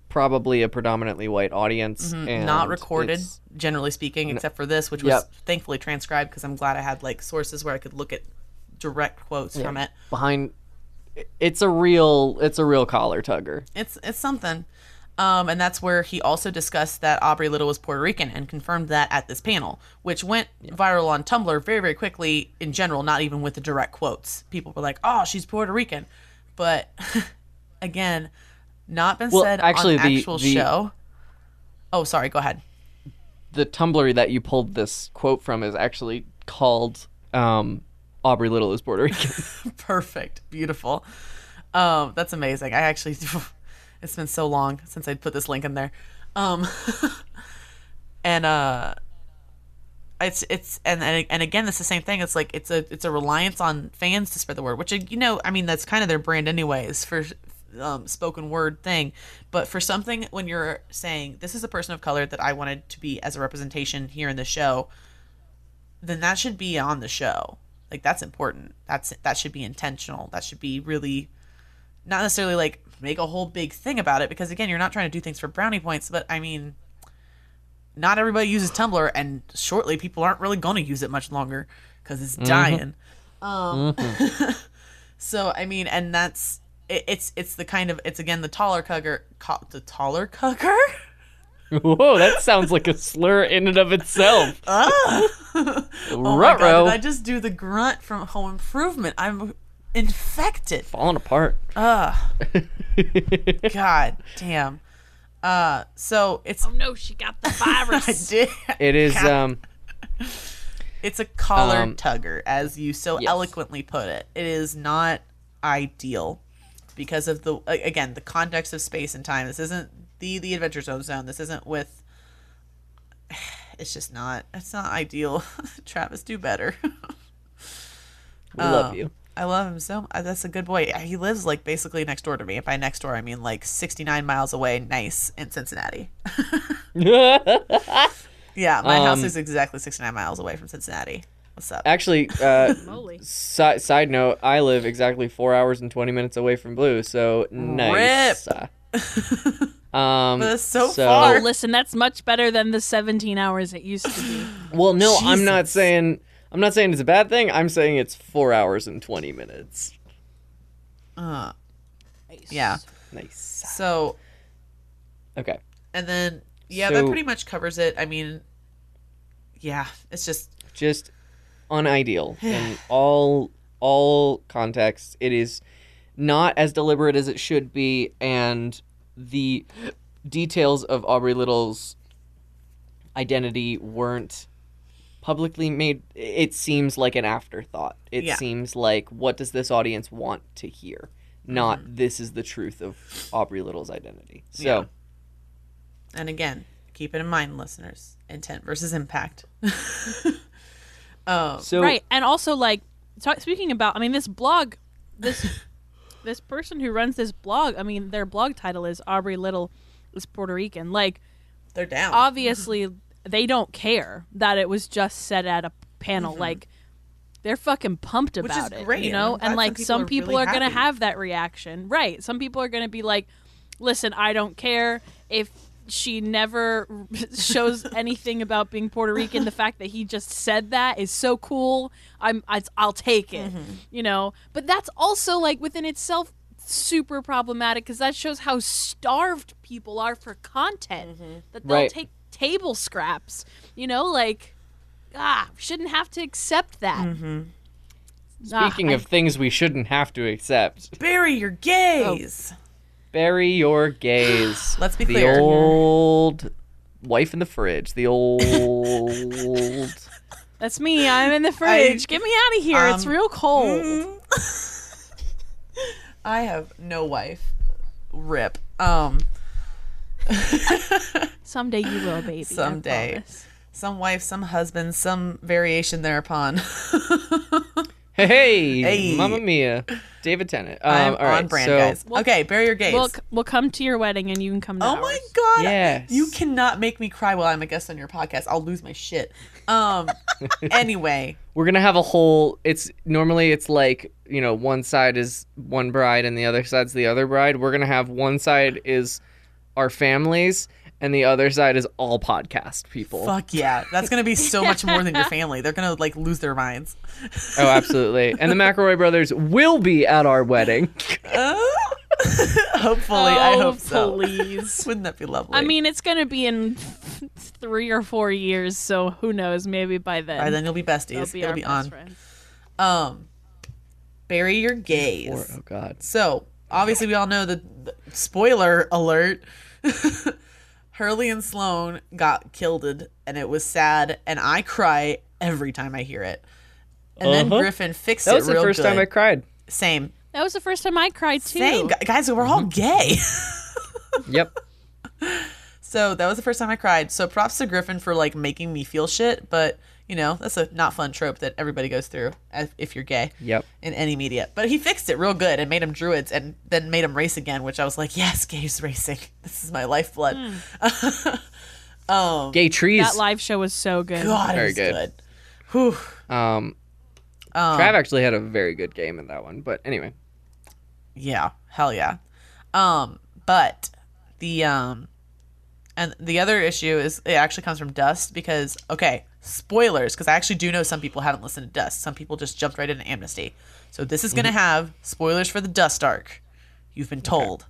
probably a predominantly white audience Mm-hmm. Not recorded, generally speaking, except for this, which was Yep. thankfully transcribed because I'm glad I had like sources where I could look at direct quotes from it. behind it's a real it's a real collar tugger It's it's something. Um, and that's where he also discussed that Aubrey Little was Puerto Rican and confirmed that at this panel, which went viral on Tumblr very, very quickly in general, not even with the direct quotes. People were like, oh, she's Puerto Rican. But [LAUGHS] again, not been Well, said actually, on the- actual the- show. Oh, sorry, go ahead. the tumblr that you pulled this quote from is actually called um aubrey little is puerto rican [LAUGHS] Perfect. Beautiful. Um, that's amazing. I actually [LAUGHS] it's been so long since I put this link in there. Um [LAUGHS] and uh it's it's and and and again it's the same thing. It's like it's a it's a reliance on fans to spread the word, which you know, I mean that's kind of their brand anyways for um, spoken word thing. But for something when you're saying this is a person of color that I wanted to be as a representation here in the show, then that should be on the show. Like that's important. That's that should be intentional. That should be really not necessarily like make a whole big thing about it because again, you're not trying to do things for brownie points, but I mean not everybody uses Tumblr and shortly people aren't really going to use it much longer cuz it's mm-hmm. dying. Um mm-hmm. [LAUGHS] so I mean and that's it, it's it's the kind of it's again the taller cugger co- the taller cugger? Whoa that sounds like a slur in and of itself. [LAUGHS] Ah. Oh my god did i just do the grunt from home improvement? I'm infected falling apart Ugh. [LAUGHS] God damn. Uh, so it's Oh no, she got the [LAUGHS] I virus. did. it is [LAUGHS] um It's a collar Um, tugger, as you so yes. eloquently put it. It is not ideal because of the again the context of space and time. This isn't the the Adventure Zone zone. This isn't with. [SIGHS] It's just not. It's not ideal. Travis, do better. We love Um, you. I love him so. uh, That's a good boy. He lives like basically next door to me. If by next door I mean like 69 miles away, nice in Cincinnati. [LAUGHS] Yeah, my house Um, is exactly 69 miles away from Cincinnati. What's up? Actually, uh, [LAUGHS] si- side note, I live exactly four hours and twenty minutes away from Blue, so nice. um, But that's so Oh, far. listen, that's much better than the 17 hours it used to be. Well, no, I'm not saying I'm not saying it's a bad thing. I'm saying it's four hours and twenty minutes. Uh, yeah. Nice. So, Okay. and then, yeah, that pretty much covers it. I mean, yeah, it's just, just unideal [SIGHS] in all all contexts. It is not as deliberate as it should be, and the details of Aubrey Little's identity weren't publicly made. It seems like an afterthought. It Yeah. seems like what does this audience want to hear? Not this is the truth of Aubrey Little's identity. So Yeah. and again, keep it in mind, listeners intent versus impact. [LAUGHS] um, so right and also like talk, speaking about i mean this blog this [LAUGHS] this person who runs this blog i mean their blog title is aubrey little is puerto rican like they're down. obviously [LAUGHS] they don't care that it was just said at a panel like they're fucking pumped Mm-hmm. Which is about it great, you know and like some some people people are are, gonna have that reaction right some people are gonna be like listen i don't care if she never [LAUGHS] shows anything about being Puerto Rican. The fact that he just said that is so cool. I'm, I, I'll take it, Mm-hmm. you know. But that's also like within itself super problematic because that shows how starved people are for content Mm-hmm. that they'll Right. take table scraps. You know, like ah, shouldn't have to accept that. Mm-hmm. Ah, speaking I- of things we shouldn't have to accept, Bury your gays. bury your gays. [GASPS] Let's be the clear. old wife in the fridge. The old. [LAUGHS] that's me. I'm in the fridge. Get me out of here. it's um, real cold. mm, [LAUGHS] I have no wife. Rip. Um, [LAUGHS] Someday you will, baby. I Someday. some wife, some husband, some variation thereupon. [LAUGHS] hey, hey, Hey. Mamma Mia, David Tennant. Um, I'm all right, on brand, so, guys. Well- okay, bury your gays. We'll, we'll come to your wedding and you can come to Oh ours. my god! Yes. You cannot make me cry while I'm a guest on your podcast. I'll lose my shit. Um. [LAUGHS] anyway, We're gonna have a whole. It's normally it's like you know one side is one bride and the other side's the other bride. We're gonna have one side is our families and the other side is all podcast people. fuck yeah, that's gonna be so much more than your family. They're gonna like lose their minds. [LAUGHS] Oh, absolutely. and the McElroy brothers will be at our wedding. [LAUGHS] [LAUGHS] Hopefully, I Oh, hope so. please. Wouldn't that be lovely? I mean, it's going to be in three or four years, so who knows? Maybe by then. By then you'll be they'll besties. be It'll our be best on. friends. Um, bury your gays. Or- oh God. So obviously, we all know the, the spoiler alert. [LAUGHS] Hurley and Sloane got killed, and it was sad, and I cry every time I hear it. And then Uh-huh. Griffin fixed it. That it was the real first time. I cried. Same, That was the first time I cried too. same, guys. We're all gay. [LAUGHS] Yep. so that was the first time I cried. So props to Griffin for like making me feel shit, but you know that's a not fun trope that everybody goes through if, if you're gay. Yep. in any media. But he fixed it real good and made them druids and then made them race again, which I was like, yes, gays racing. [LAUGHS] This is my lifeblood. [LAUGHS] um, Gay trees. That live show was so good. God, Very good. good. Whew. Um, Um, Trav actually had a very good game in that one. But anyway, yeah, hell yeah. Um, but the um, and the other issue is it actually comes from Dust because okay, spoilers because I actually do know some people haven't listened to Dust. Some people just jumped right into Amnesty. So this is gonna have spoilers for the Dust arc. You've been told.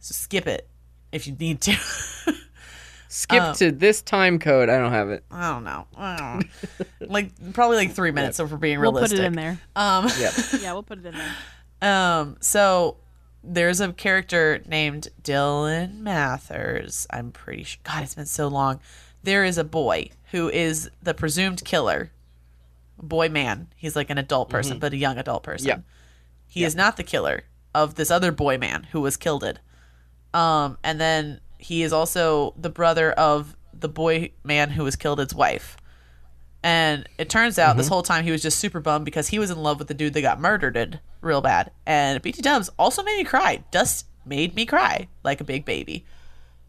So skip it if you need to. [LAUGHS] skip Um, to this time code. I don't have it. I don't know. I don't know. like probably like three [LAUGHS] minutes if we're being We'll realistic. put it in there. Um, Yep. [LAUGHS] Yeah, we'll put it in there. um, so there's a character named Dylan Mathers. I'm pretty sure. God, it's been so long. There is a boy who is the presumed killer. Boy, man. He's like an adult person, but a young adult person. Yeah. He is not the killer of this other boy man who was killed. It, Um, and then he is also the brother of the boy man who was killed his wife. And it turns out this whole time he was just super bummed because he was in love with the dude that got murdered real bad. And BT Dubs also made me cry. Dust made me cry like a big baby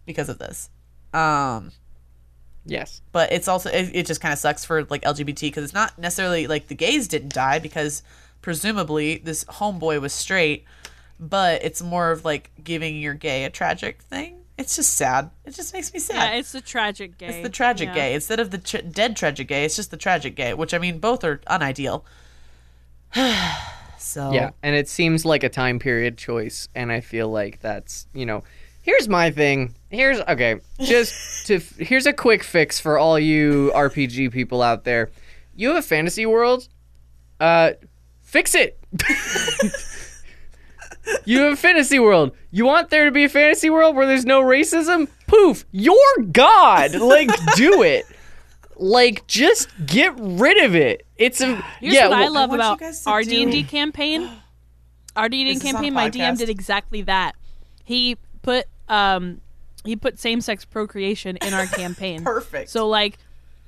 because of this. Um, Yes. but it's also it, it just kind of sucks for like LGBT because it's not necessarily like the gays didn't die because presumably this homeboy was straight, but it's more of like giving your gay a tragic thing. It's just sad. It just makes me sad. Yeah, it's the tragic gay. It's the tragic Yeah. gay instead of the tr- dead tragic gay. It's just the tragic gay, which I mean, both are unideal. [SIGHS] so Yeah, and it seems like a time period choice, and I feel like that's you know. Here's my thing. Here's okay. Just to [LAUGHS] here's a quick fix for all you RPG people out there. You have a fantasy world. Uh, fix it. [LAUGHS] you have a fantasy world. You want there to be a fantasy world where there's no racism? Poof, you're God. Like, do [LAUGHS] it. Like, just get rid of it. It's a Here's yeah. what I well- love want you about guys to our D and D campaign. Our D Is and D this on a campaign, my DM did exactly that. He put um he put same sex procreation in our [LAUGHS] campaign. Perfect. So like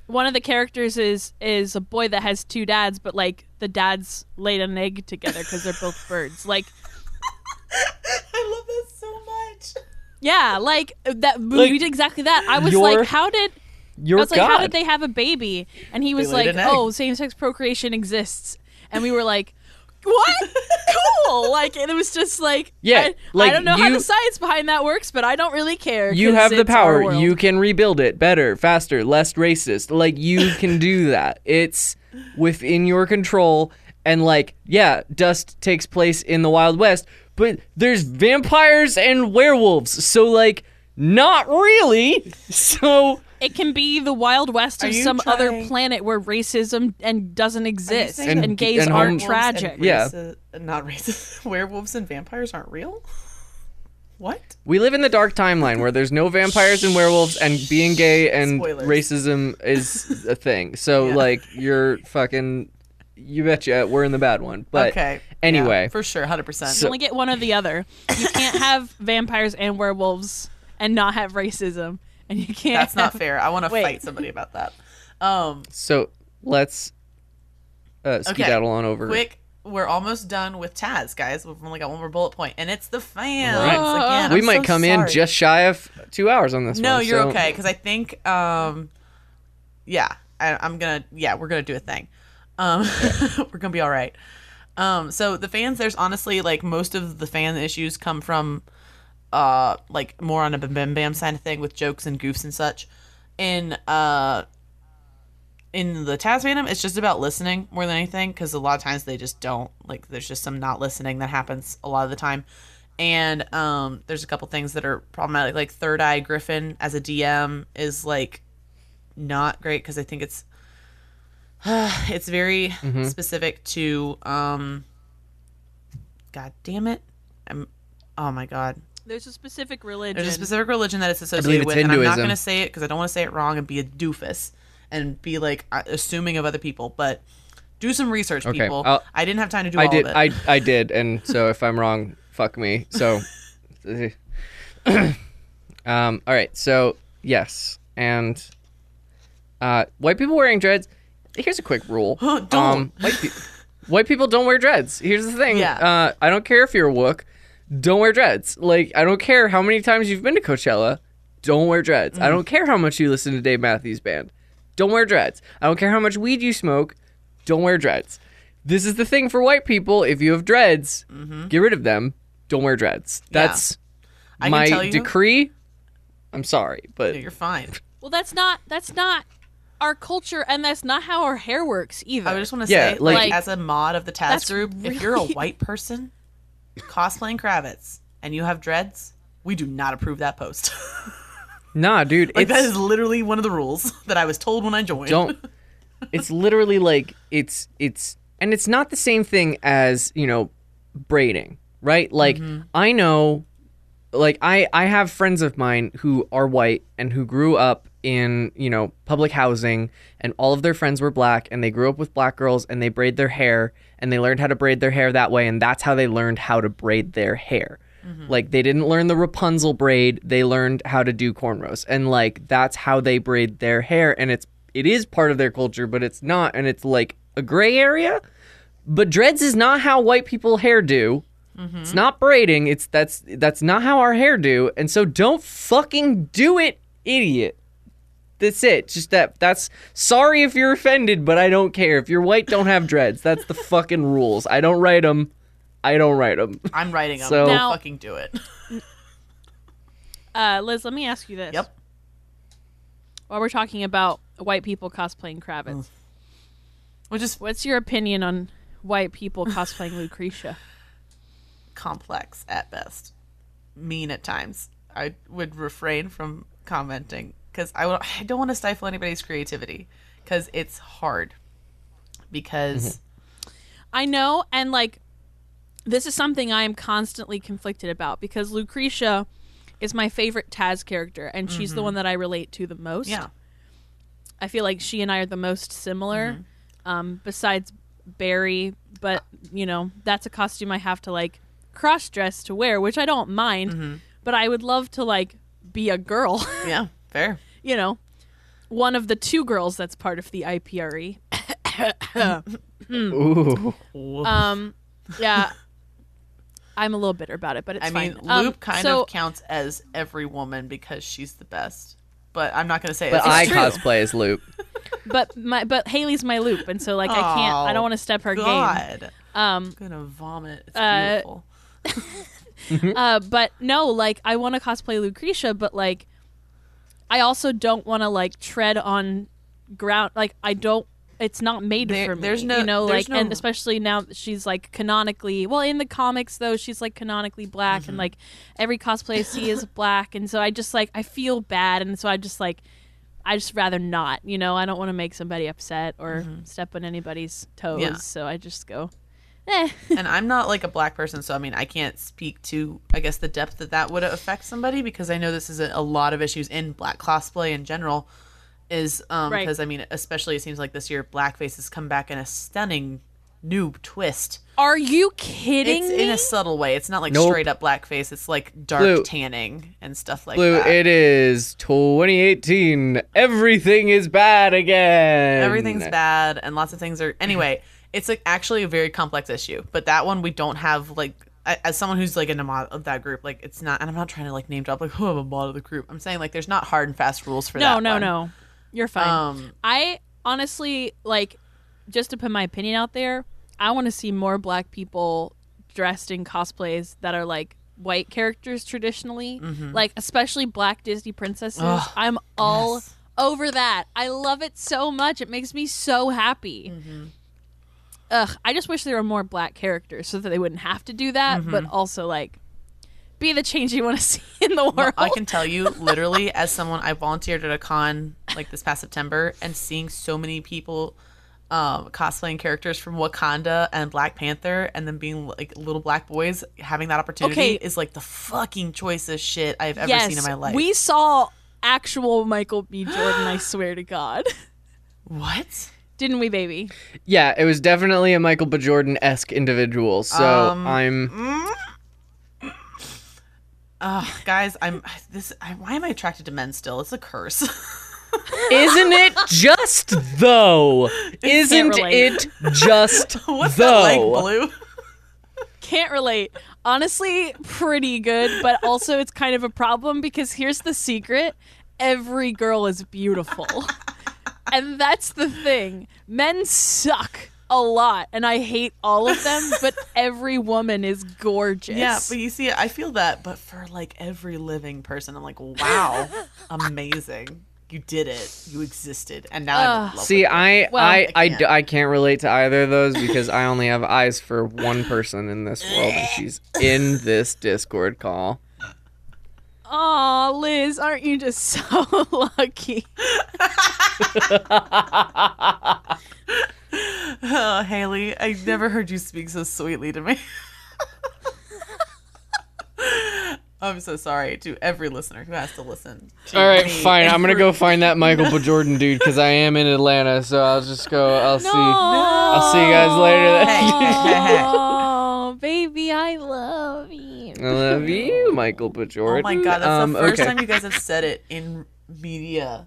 one of the characters is is a boy that has two dads, but like the dads laid an egg together because they're both birds. Like [LAUGHS] I love this so much. yeah, like that. Like, we did exactly that. I was you're- like, how did You're I was like, how did they have a baby? And he was laid like, oh, same sex procreation exists. And we were like, what? cool. [LAUGHS] Like, it was just like, Yeah, I, like, I don't know how the science behind that works, but I don't really care. You have the power. You can rebuild it better, faster, less racist. Like you [LAUGHS] can do that. It's within your control. And like, yeah, Dust takes place in the Wild West, but there's vampires and werewolves. So like, not really. [LAUGHS] So It can be the Wild West Are of you some other planet where racism and doesn't exist, saying and, And- gays and aren't homo- tragic. Yeah. Racist, not racist. [LAUGHS] Werewolves and vampires aren't real. What? we live in the dark timeline where there's no vampires and werewolves, and being gay [LAUGHS] and Spoilers. racism is a thing. So [LAUGHS] Yeah. like, you're fucking. You betcha, we're in the bad one. But okay. anyway. Yeah, for sure, hundred percent. You only get one or the other. You can't have vampires and werewolves and not have racism, [LAUGHS] and you can't. That's not fair. I want to fight somebody about that. Um, So let's uh, skedaddle on over. quick. We're almost done with Taz, guys. We've only got one more bullet point, and it's the fans Right. again. we I'm might so come in just shy of two hours on this No, one. you're so- okay because I think, um, yeah, I, I'm gonna, yeah, we're gonna do a thing. Um, [LAUGHS] we're gonna be all right. Um, so the fans, there's honestly like most of the fan issues come from, uh, like more on a bam bam bam side of thing with jokes and goofs and such. In uh, in the Taz it's just about listening more than anything because a lot of times they just don't like. There's just some not listening that happens a lot of the time, and um, there's a couple things that are problematic. Like Third Eye Griffin as a DM is like not great because I think it's [SIGHS] it's very specific to um. God damn it! I'm. Oh my god. There's a specific religion. There's a specific religion that it's associated it's with, and I'm not going to say it because I don't want to say it wrong and be a doofus and be like uh, assuming of other people. But do some research, Okay, people. I'll- I didn't have time to do I all did. of it. I I did, and so if I'm wrong, fuck me. So, [LAUGHS] [CLEARS THROAT] um. All right. So yes, and uh, white people wearing dreads. Here's a quick rule. [GASPS] Don't. Um, white, pe- white people don't wear dreads. Here's the thing. Yeah. Uh, I don't care if you're a wook. Don't wear dreads. Like I don't care how many times you've been to Coachella. Don't wear dreads. Mm. I don't care how much you listen to Dave Matthews Band. Don't wear dreads. I don't care how much weed you smoke. Don't wear dreads. This is the thing for white people. If you have dreads, get rid of them. Don't wear dreads. Mm-hmm. Yeah. That's my decree. I'm sorry, but You're fine. well, that's not that's not our culture, and that's not how our hair works either. I just want to Yeah, say, like- like, as a mod of the Taz That's group, if you're a white person cosplaying Kravitz and you have dreads, we do not approve that post. [LAUGHS] nah, dude. like that is literally one of the rules [LAUGHS] that I was told when I joined. don't [LAUGHS] it's literally like it's it's and it's not the same thing as you know braiding right like mm-hmm. i know like i i have friends of mine who are white and who grew up in you know public housing and all of their friends were black and they grew up with black girls and they braid their hair and they learned how to braid their hair that way and that's how they learned how to braid their hair mm-hmm. Like they didn't learn the Rapunzel braid, they learned how to do cornrows. And like that's how they braid their hair and it's it is part of their culture, but it's not and it's like a gray area. But dreads is not how white people hair do. Mm-hmm. It's not braiding. It's that's that's not how our hair do. And so don't fucking do it, idiot. That's it. Just that that's sorry if you're offended, but I don't care. If you're white, don't have dreads. That's the fucking rules. I don't write them. I don't write them. I'm writing them. So- So Now- fucking do it. Uh, Liz, let me ask you this. Yep. While we're talking about white people cosplaying Kravitz, Mm. Which is what's your opinion on white people cosplaying [LAUGHS] Lucretia? complex at best, mean at times. I would refrain from commenting because I, don't want to stifle anybody's creativity because it's hard. Because mm-hmm. I know, and like, this is something I am constantly conflicted about because Lucretia is my favorite Taz character, and she's the mm-hmm. one that I relate to the most. yeah, I feel like she and I are the most similar, mm-hmm. um, besides Barry. But you know, that's a costume I have to like cross dress to wear, which I don't mind. But I would love to like be a girl. [LAUGHS] yeah, fair. You know, one of the two girls that's part of the IPRE. [COUGHS] Ooh. Um, yeah, I'm a little bitter about it, but it's I mean, fine. Um, Lup kind so- of counts as every woman because she's the best. But I'm not going to say But it's I true. cosplay as Lup. [LAUGHS] but my but Haley's my Lup, and so like I can't. I don't want to step her game. God. Um, I'm gonna vomit. It's Uh, beautiful. [LAUGHS] uh, but no, like I want to cosplay Lucretia, but like I also don't want to like tread on ground. Like I don't. It's not made There- for me. there's no- you know, like, no- and especially now she's like canonically. Well, in the comics though, she's like canonically black, Mm-hmm. and like every cosplay I see is [LAUGHS] black, and so I just like I feel bad, and so I just like. I just rather not, you know. I don't want to make somebody upset or step on anybody's toes, Mm-hmm. Yeah. so I just go, eh. and I'm not like a black person, so I mean, I can't speak to, I guess, the depth that that would affect somebody because I know this is a, a lot of issues in black cosplay in general. Is um Right. because I mean, especially it seems like this year blackface has come back in a stunning new twist. Are you kidding It's me? in a subtle way. It's not like Nope. straight up blackface. It's like dark Blue. tanning and stuff like Blue, that. it is 2018. Everything is bad again. Everything's bad, and lots of things are. Anyway, it's like actually a very complex issue. But that one we don't have like. As someone who's like in a mod of that group, like it's not, and I'm not trying to like name drop like who I'm a mod of the group. I'm saying like there's not hard and fast rules for no, that. no, one. no. You're fine. Um, I honestly like just to put my opinion out there. I want to see more black people dressed in cosplays that are like white characters traditionally, like especially black Disney princesses. Mm-hmm. Ugh, I'm all yes. over that. I love it so much. It makes me so happy. Mm-hmm. Ugh, I just wish there were more black characters so that they wouldn't have to do that, but also like be the change you want to [LAUGHS] see in the world. Well, I can tell you, [LAUGHS] literally, as someone I volunteered at a con like this past September, and seeing so many people um, cosplaying characters from Wakanda and Black Panther, and then being like little black boys, having that opportunity Okay. is like the fucking choicest shit I've ever yes, seen in my life. We saw actual Michael B. Jordan, I swear to God. [LAUGHS] what? Didn't we, baby? Yeah, it was definitely a Michael B. Jordan esque individual. So Um, I'm. Ugh, guys, I'm this. I, why am I attracted to men still? It's a curse. [LAUGHS] Isn't it just though? Isn't it just [LAUGHS] What's though? that like, blue? Can't relate. Honestly, pretty good, but also it's kind of a problem because here's the secret every girl is beautiful. [LAUGHS] and that's the thing. Men suck a lot, and I hate all of them, [LAUGHS] but every woman is gorgeous. Yeah, but you see, I feel that, but for like every living person, I'm like, wow, [LAUGHS] amazing. You did it. You existed, and now I'm in love See, with. I, Well, I, I I, can't. d- I can't relate to either of those because I only have eyes for one person in this world, and she's in this Discord call. Aw, Liz, aren't you just [LAUGHS] so lucky? Oh, Haley, I never heard you speak so sweetly to me. I'm so sorry to every listener who has to listen. to All right, me fine. I'm gonna go find that Michael B. Jordan dude because I am in Atlanta, so I'll just go. I'll see. I'll see you guys later [LAUGHS] baby, I love you. I love you, Michael B. Oh my god, that's Um, the first okay. time you guys have said it in media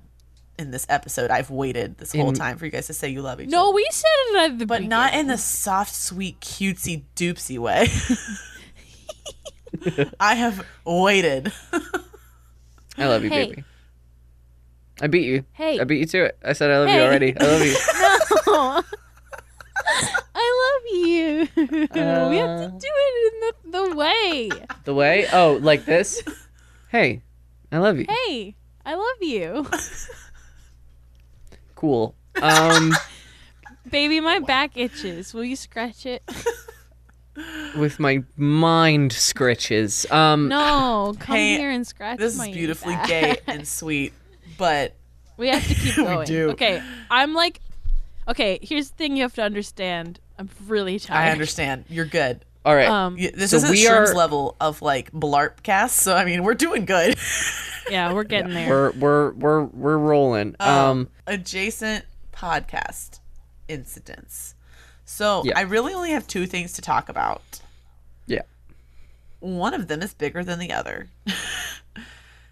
in this episode. I've waited this whole In- time for you guys to say you love each No, other. No, we said it at the But not in the soft, sweet, cutesy, doopsy way. [LAUGHS] I have waited. I love you, Hey. baby. I beat you. Hey. I beat you to it. I said I love you already. I love you. No. [LAUGHS] [LAUGHS] I love you. [LAUGHS] we have to Uh. do it in the, the way. The way? Oh, like this? Hey, I love you. Hey, I love you. Cool. Um, [LAUGHS] Baby, my back itches. Will you scratch it? with my mind scratches. Um, No, come Hey, here and scratch This is beautifully back. gay [LAUGHS] and sweet, but We have to keep going. we do. Okay, I'm like, okay. Here's the thing you have to understand. I'm really tired. I understand. You're good. all right. Um, This So isn't we Shrim's are- level of like blarp cast, so I mean we're doing good. yeah, we're [LAUGHS] getting there. we're we're we're we're rolling. Um, adjacent podcast incidents. So Yeah. I really only have two things to talk about. yeah. One of them is bigger than the other. [LAUGHS]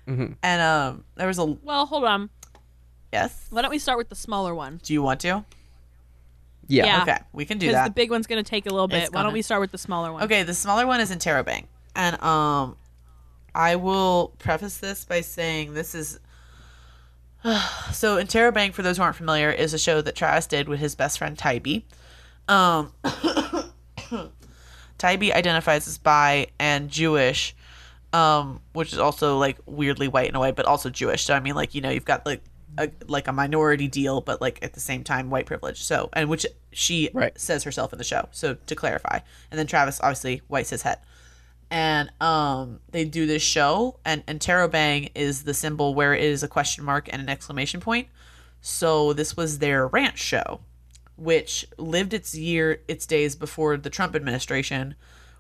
Mhm. And um there was a well, hold on. yes. Why don't we start with the smaller one? Do you want to? Yeah. Yeah. Okay, we can do Because that. the big one's gonna take a little bit. It's Why don't gonna. we start with the smaller one? Okay, the smaller one is Interrobang. And um I will preface this by saying this is [SIGHS] so Interrobang, for those who aren't familiar, is a show that Travis did with his best friend Tybee. Um [COUGHS] Tybee identifies as bi and Jewish, um, which is also like weirdly white in a way, but also Jewish. So I mean, like you know, you've got like a like a minority deal, but like at the same time white privilege. So and which she Right. says herself in the show. So to clarify, and then Travis obviously white cis het, and um they do this show, and Interrobang is the symbol where it is a question mark and an exclamation point. So this was their ranch show which lived its year its days before the Trump administration,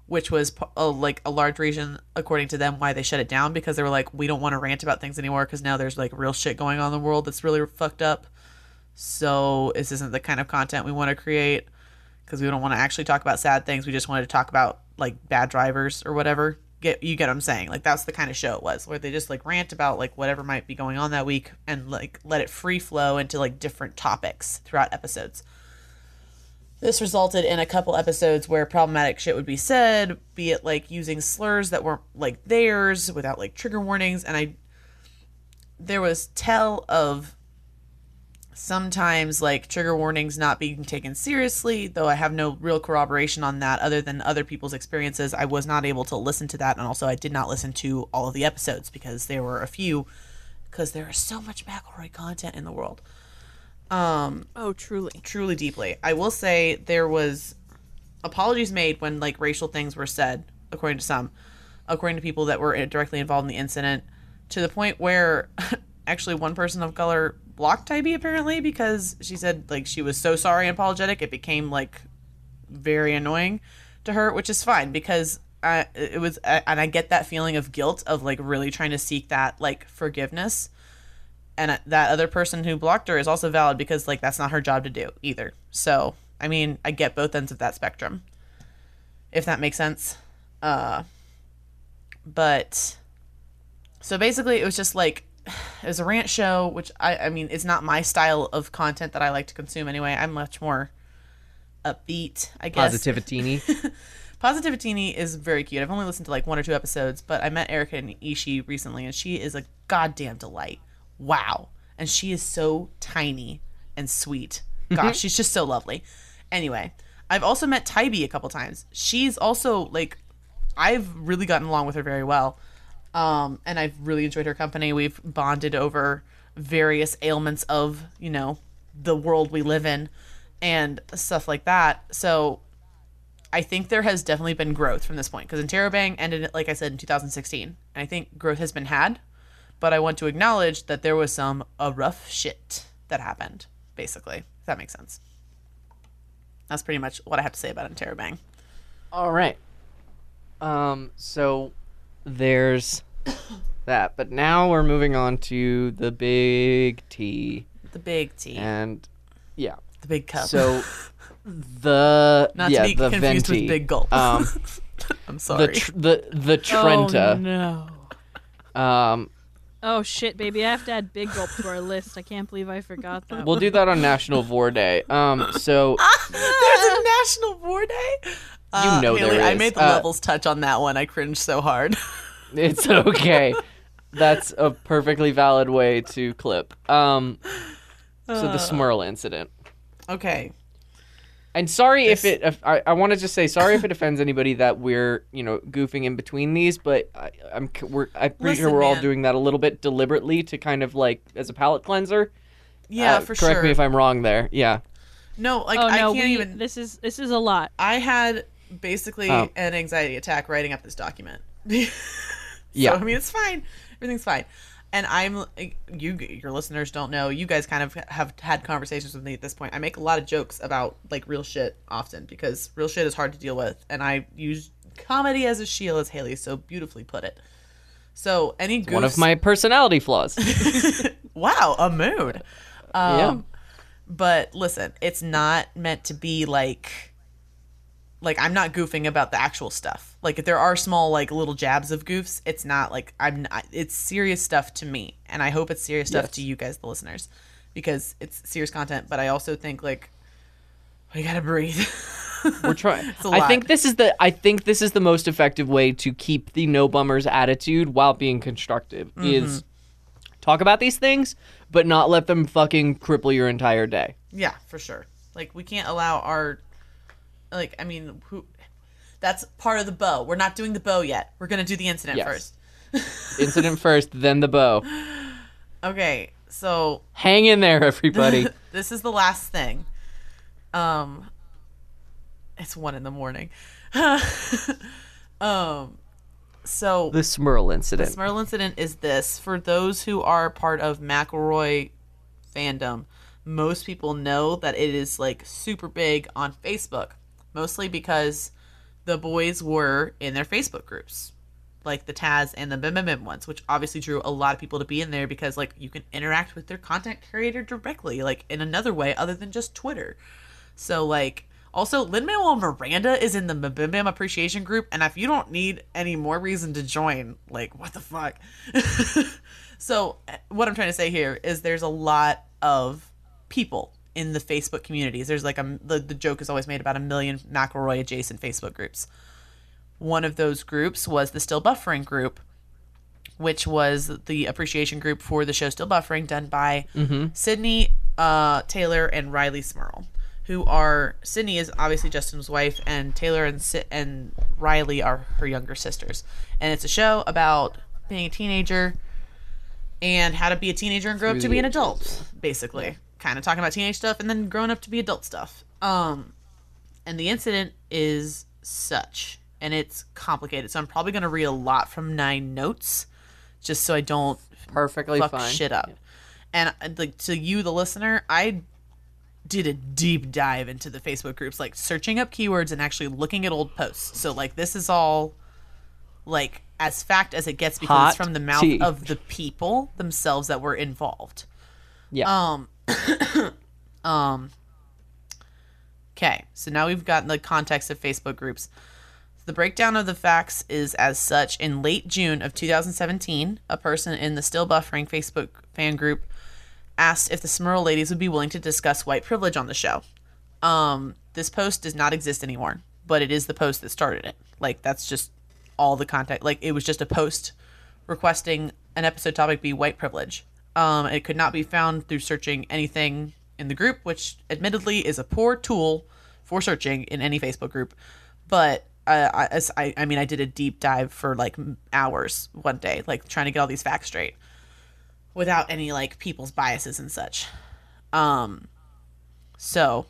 which was a, like a large reason according to them why they shut it down because they were like we don't want to rant about things anymore because now there's like real shit going on in the world that's really fucked up. So this isn't the kind of content we want to create because we don't want to actually talk about sad things. We just wanted to talk about like bad drivers or whatever. Get you get what I'm saying? Like that's the kind of show it was where they just like rant about like whatever might be going on that week and like let it free flow into like different topics throughout episodes. This resulted in a couple episodes where problematic shit would be said, be it like using slurs that weren't like theirs without like trigger warnings. And I, there was tell of sometimes like trigger warnings not being taken seriously, though I have no real corroboration on that other than other people's experiences. I was not able to listen to that. And also, I did not listen to all of the episodes because there were a few, because there is so much McElroy content in the world Um, oh, truly. truly deeply. I will say there was apologies made when like racial things were said, according to some, according to people that were directly involved in the incident, to the point where [LAUGHS] actually one person of color blocked Tybee apparently because she said like she was so sorry and apologetic it became like very annoying to her, which is fine because I, it was and I get that feeling of guilt of like really trying to seek that like forgiveness and that other person who blocked her is also valid because like that's not her job to do either. So I mean, I get both ends of that spectrum, if that makes sense. Uh, but so basically, it was just like [SIGHS] it was a rant show, which I I mean, it's not my style of content that I like to consume anyway. I'm much more upbeat, I guess. Positivity. [LAUGHS] Positivitini is very cute. I've only listened to like one or two episodes, but I met Erica and Ishi recently, and she is a goddamn delight. Wow. And she is so tiny and sweet. Gosh, she's just so lovely. Anyway, I've also met Tybee a couple times. She's also like, I've really gotten along with her very well. Um, and I've really enjoyed her company. We've bonded over various ailments of, you know, the world we live in and stuff like that. So I think there has definitely been growth from this point because Interrobang ended, like I said, in 2016. And I think growth has been had, but I want to acknowledge that there was some uh, rough shit that happened, basically. If that makes sense. That's pretty much what I have to say about Interrobang. All right. Um. So there's [COUGHS] that, but now we're moving on to the big T, The big T, and yeah. the big cup. So [LAUGHS] the Not yeah to be the confused venti. with Big Gulp. Um, [LAUGHS] I'm the sorry. tr- the the Trenta. Oh no. Um, Oh shit, baby! I have to add Big Gulp to our list. I can't believe I forgot that. we'll do that on National Vor Day. Um, so [LAUGHS] There's a National War Day. Uh, know Haley, there I made the Uh, levels touch on that one. I cringed so hard. [LAUGHS] it's okay. That's a perfectly valid way to clip. Um, so the Smirl incident. okay. And sorry if it. If, I, I want to just say sorry if it offends anybody that we're you know goofing in between these, but I, I'm we're I'm pretty sure we're all doing that a little bit deliberately to kind of like as a palate cleanser. Yeah, Uh, for correct sure. Correct me if I'm wrong there. Yeah. no, like oh I no, can't we, even. this is this is a lot. I had basically Oh. an anxiety attack writing up this document. [LAUGHS] Yeah. I mean, it's fine. Everything's fine. And I'm you. Your listeners don't know. You guys kind of have had conversations with me at this point. I make a lot of jokes about like real shit often because real shit is hard to deal with, and I use comedy as a shield, as Haley so beautifully put it. So any One of my personality flaws. [LAUGHS] wow a mood. yeah. Um, But listen, it's not meant to be like like I'm not goofing about the actual stuff. Like if there are small like little jabs of goofs, it's not like I'm not, it's serious stuff to me and I hope it's serious stuff Yes. to you guys the listeners because it's serious content, but I also think like we got to breathe. [LAUGHS] We're trying. a I think this is the. I think this is the most effective way to keep the no bummers attitude while being constructive. Mm-hmm. Is talk about these things, but not let them fucking cripple your entire day. yeah, for sure. Like we can't allow our like I mean, who that's part of the bow. We're not doing the bow yet. We're going to do the incident Yes. first. [LAUGHS] Incident first, then the bow. Okay. So, Hang in there, everybody. [LAUGHS] this is the last thing. Um, it's one in the morning. [LAUGHS] um, so the Smirl incident. the. Smirl incident is this for those who are part of McElroy fandom. Most people know that it is like super big on Facebook, mostly because the boys were in their Facebook groups, like the Taz and the Bim ones, which obviously drew a lot of people to be in there because like you can interact with their content creator directly, like in another way other than just Twitter. So like also Lin Manuel Miranda is in the Bim appreciation group, and if you don't need any more reason to join, like what the fuck. [LAUGHS] so eh, what I'm trying to say here is there's a lot of people in the Facebook communities. There's like a the, the joke is always made about a million McElroy adjacent Facebook groups. One of those groups was the Still Buffering group, which was the appreciation group for the show Still Buffering, done by Sydnee uh, Teylor and Rileigh Smirl, who are Sydnee is obviously Justin's wife, and Teylor and Si- and Rileigh are her younger sisters. And it's a show about being a teenager and how to be a teenager and grow up to be an adult, basically. Kind of talking about teenage stuff and then growing up to be adult stuff. Um, and the incident is such, and it's complicated. So I'm probably going to read a lot from nine notes, just so I don't Perfectly fuck fine. shit up. And uh, like to you, the listener, I did a deep dive into the Facebook groups, like searching up keywords and actually looking at old posts. So like this is all like as fact as it gets because Hot it's from the mouth tea. of the people themselves that were involved. Yeah. Um, [COUGHS] um. Okay, so now we've gotten the context of Facebook groups. The breakdown of the facts is as such. In late June of 2017, a person in the Still Buffering Facebook fan group asked if the Smirl ladies would be willing to discuss white privilege on the show. Um, this post does not exist anymore, but it is the post that started it. Like that's just all the content. Like it was just a post requesting an episode topic be white privilege. Um, it could not be found through searching anything in the group, which admittedly is a poor tool for searching in any Facebook group. But uh, I, I mean, I did a deep dive for like hours one day, like trying to get all these facts straight without any like people's biases and such. Um, so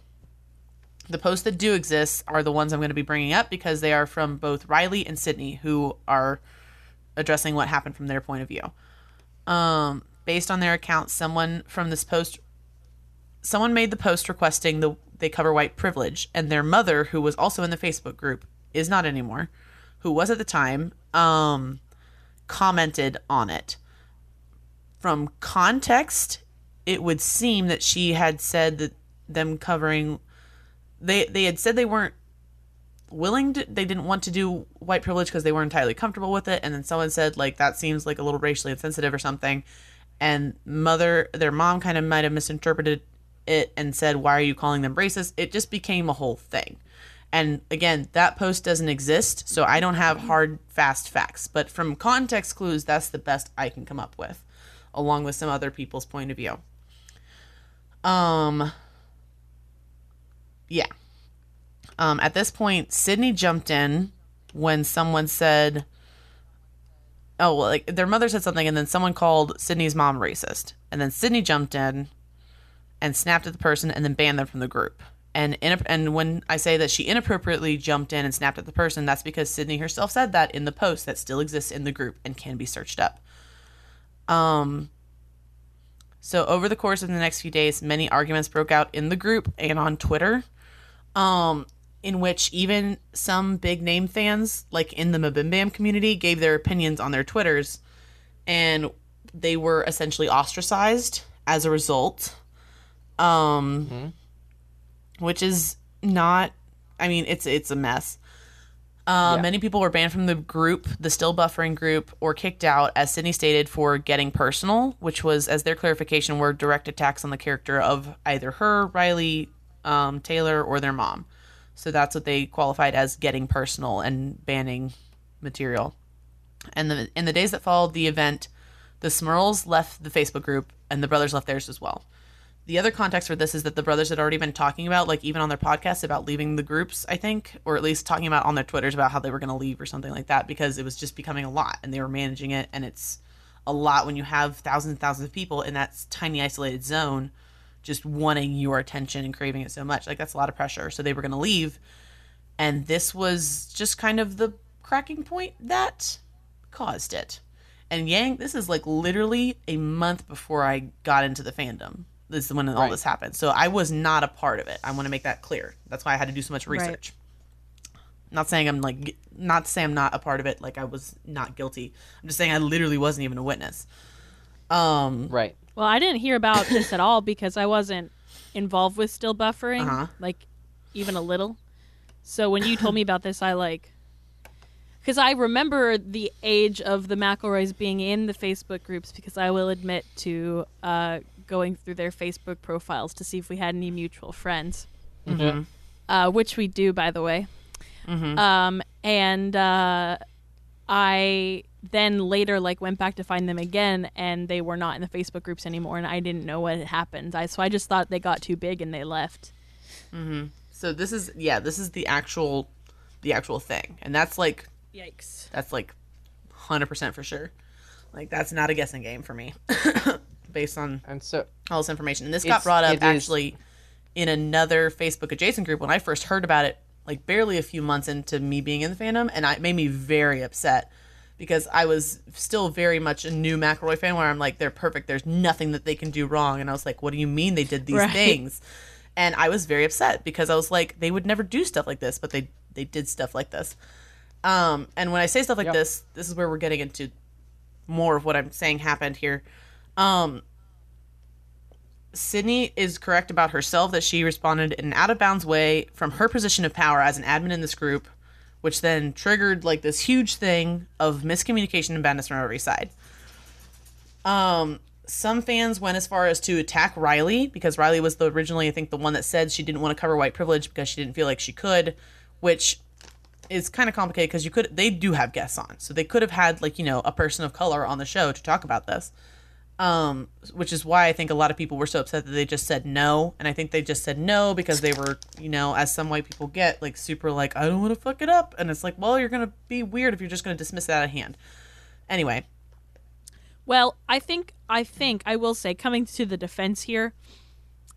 the posts that do exist are the ones I'm going to be bringing up because they are from both Rileigh and Sydnee, who are addressing what happened from their point of view. Um, based on their account, someone from this post, someone made the post requesting the they cover white privilege, and their mother, who was also in the Facebook group, is not anymore, who was at the time, um, commented on it. From context, it would seem that she had said that them covering they they had said they weren't willing to they didn't want to do white privilege because they weren't entirely comfortable with it and then someone said like that seems like a little racially insensitive or something and mother their mom kind of might have misinterpreted it and said why are you calling them racist? It just became a whole thing. And again that post doesn't exist so i don't have hard fast facts. But from context clues that's the best i can come up with along with some other people's point of view. Um yeah. Um, at this point, Sydnee jumped in when someone said, "Oh, well, like their mother said something," and then someone called Sydnee's mom racist, and then Sydnee jumped in and snapped at the person and then banned them from the group. And in, and when I say that she inappropriately jumped in and snapped at the person, that's because Sydnee herself said that in the post that still exists in the group and can be searched up. Um. So over the course of the next few days, many arguments broke out in the group and on Twitter. Um, in which even some big name fans, like in the MBMBaM community, gave their opinions on their Twitters, and they were essentially ostracized as a result. Um, which is not. I mean, it's it's a mess. Uh, Yeah. Many people were banned from the group, the still buffering group, or kicked out, as Sydnee stated, for getting personal, which was, as their clarification, were direct attacks on the character of either her, Rileigh, um, Teylor, or their mom. So that's what they qualified as getting personal and banning material. And the, in the days that followed the event, the Smirls left the Facebook group and the brothers left theirs as well. The other context for this is that the brothers had already been talking about, like even on their podcast, about leaving the groups, I think, or at least talking about on their Twitters about how they were going to leave or something like that because it was just becoming a lot and they were managing it. And it's a lot when you have thousands and thousands of people in that tiny isolated zone just wanting your attention and craving it so much. Like that's a lot of pressure. So they were going to leave. And this was just kind of the cracking point that caused it. And Yang, this is like literally a month before I got into the fandom. This is when all Right. this happened. So I was not a part of it. I want to make that clear. That's why I had to do so much Right. research. Not saying I'm like, not to say I'm not a part of it. Like I was not guilty. I'm just saying I literally wasn't even a witness. Um, Right. Well, I didn't hear about this at all because I wasn't involved with still buffering, Uh-huh. like even a little. So when you told me about this, I like because I remember the age of the McElroys being in the Facebook groups because I will admit to uh, going through their Facebook profiles to see if we had any mutual friends, uh, which we do, by the way. Um, and uh, I then later like went back to find them again, and they were not in the Facebook groups anymore, and I didn't know what had happened. I so I just thought they got too big and they left. Mm-hmm. so this is yeah, this is the actual, the actual thing, and that's like Yikes! That's like 100% for sure. Like that's not a guessing game for me [LAUGHS] based on And so all this information. And this got brought up it is- actually in another Facebook adjacent group when I first heard about it, like barely a few months into me being in the fandom, and I- it made me very upset because I was still very much a new McElroy fan where I'm like, they're perfect. There's nothing that they can do wrong. And I was like, what do you mean they did these Right. things? And I was very upset because I was like, they would never do stuff like this, but they they did stuff like this. Um, and when I say stuff like Yep. this, this is where we're getting into more of what I'm saying happened here. Um, Sydnee is correct about herself that she responded in an out of bounds way from her position of power as an admin in this group, which then triggered like this huge thing of miscommunication and badness from every side. Um, some fans went as far as to attack Rileigh because Rileigh was the originally, I think, the one that said she didn't want to cover white privilege because she didn't feel like she could, which is kind of complicated because you could they do have guests on, so they could have had like you know a person of color on the show to talk about this. Um, which is why I think a lot of people were so upset that they just said no, and I think they just said no because they were, you know, as some white people get, like super like I don't want to fuck it up, and it's like, well, you're gonna be weird if you're just gonna dismiss it out of hand. Anyway, Well, I think I think I will say coming to the defense here,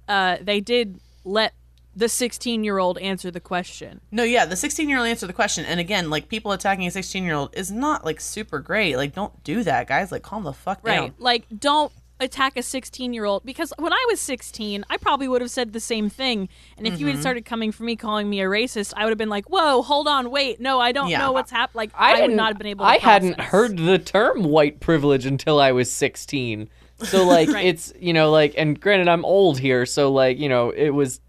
uh, they did let the 16 year old answer the question. No, yeah, the 16 year old answered the question. And again, like people attacking a 16 year old is not like super great. Like, don't do that, guys. Like, calm the fuck down. Like, don't attack a 16 year old because when I was 16, I probably would have said the same thing. And if you Mm-hmm. had started coming for me calling me a racist, I would have been like, "Whoa, hold on, wait, no, I don't Yeah. know what's happened." Like, I, I, would hadn't- have been able. to I hadn't heard the term white privilege until I was 16. So [LAUGHS] like Right. it's you know like and granted I'm old here so like you know it was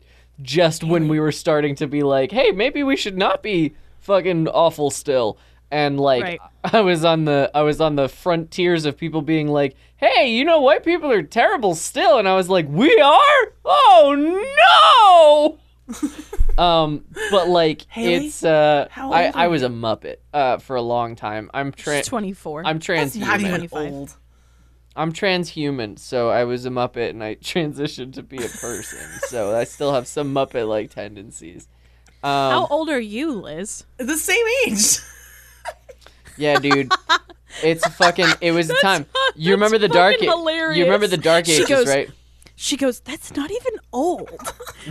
just when we were starting to be like, hey, maybe we should not be fucking awful still. And like Right. [LAUGHS] I was on the I was on the frontiers of people being like, "Hey, you know white people are terrible still." And I was like, "We are? Oh no!" [LAUGHS] um but like Haley? it's uh How I old I are was a muppet uh for a long time. I'm trans 24. I'm trans. not transhuman. even old. I'm transhuman, so I was a Muppet and I [LAUGHS] transitioned to be a person. so I still have some Muppet like tendencies. Um, How old are you, Liz? The same age. [LAUGHS] yeah, dude. It's fucking. It was the time. You remember the dark. fucking A- you remember the dark ages, goes- right? She goes, That's not even old.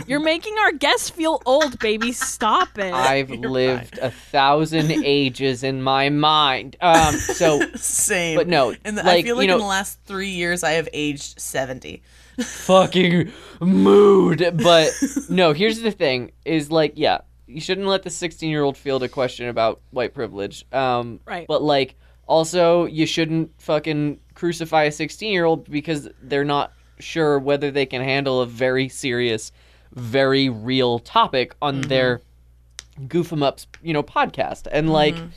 You're making our guests feel old, baby. Stop it. I've lived a thousand [LAUGHS] ages in my mind. Um. So, Same. But no, and I like, feel you like know- in the last three years I have aged seventy. fucking mood. But no, here's the thing: is like, yeah, you shouldn't let the 16 year old field a question about white privilege. Um, Right. But like, also, you shouldn't fucking crucify a 16 year old because they're not sure whether they can handle a very serious, very real topic on mm-hmm. their goof 'em ups, you know, podcast. And like, mm-hmm.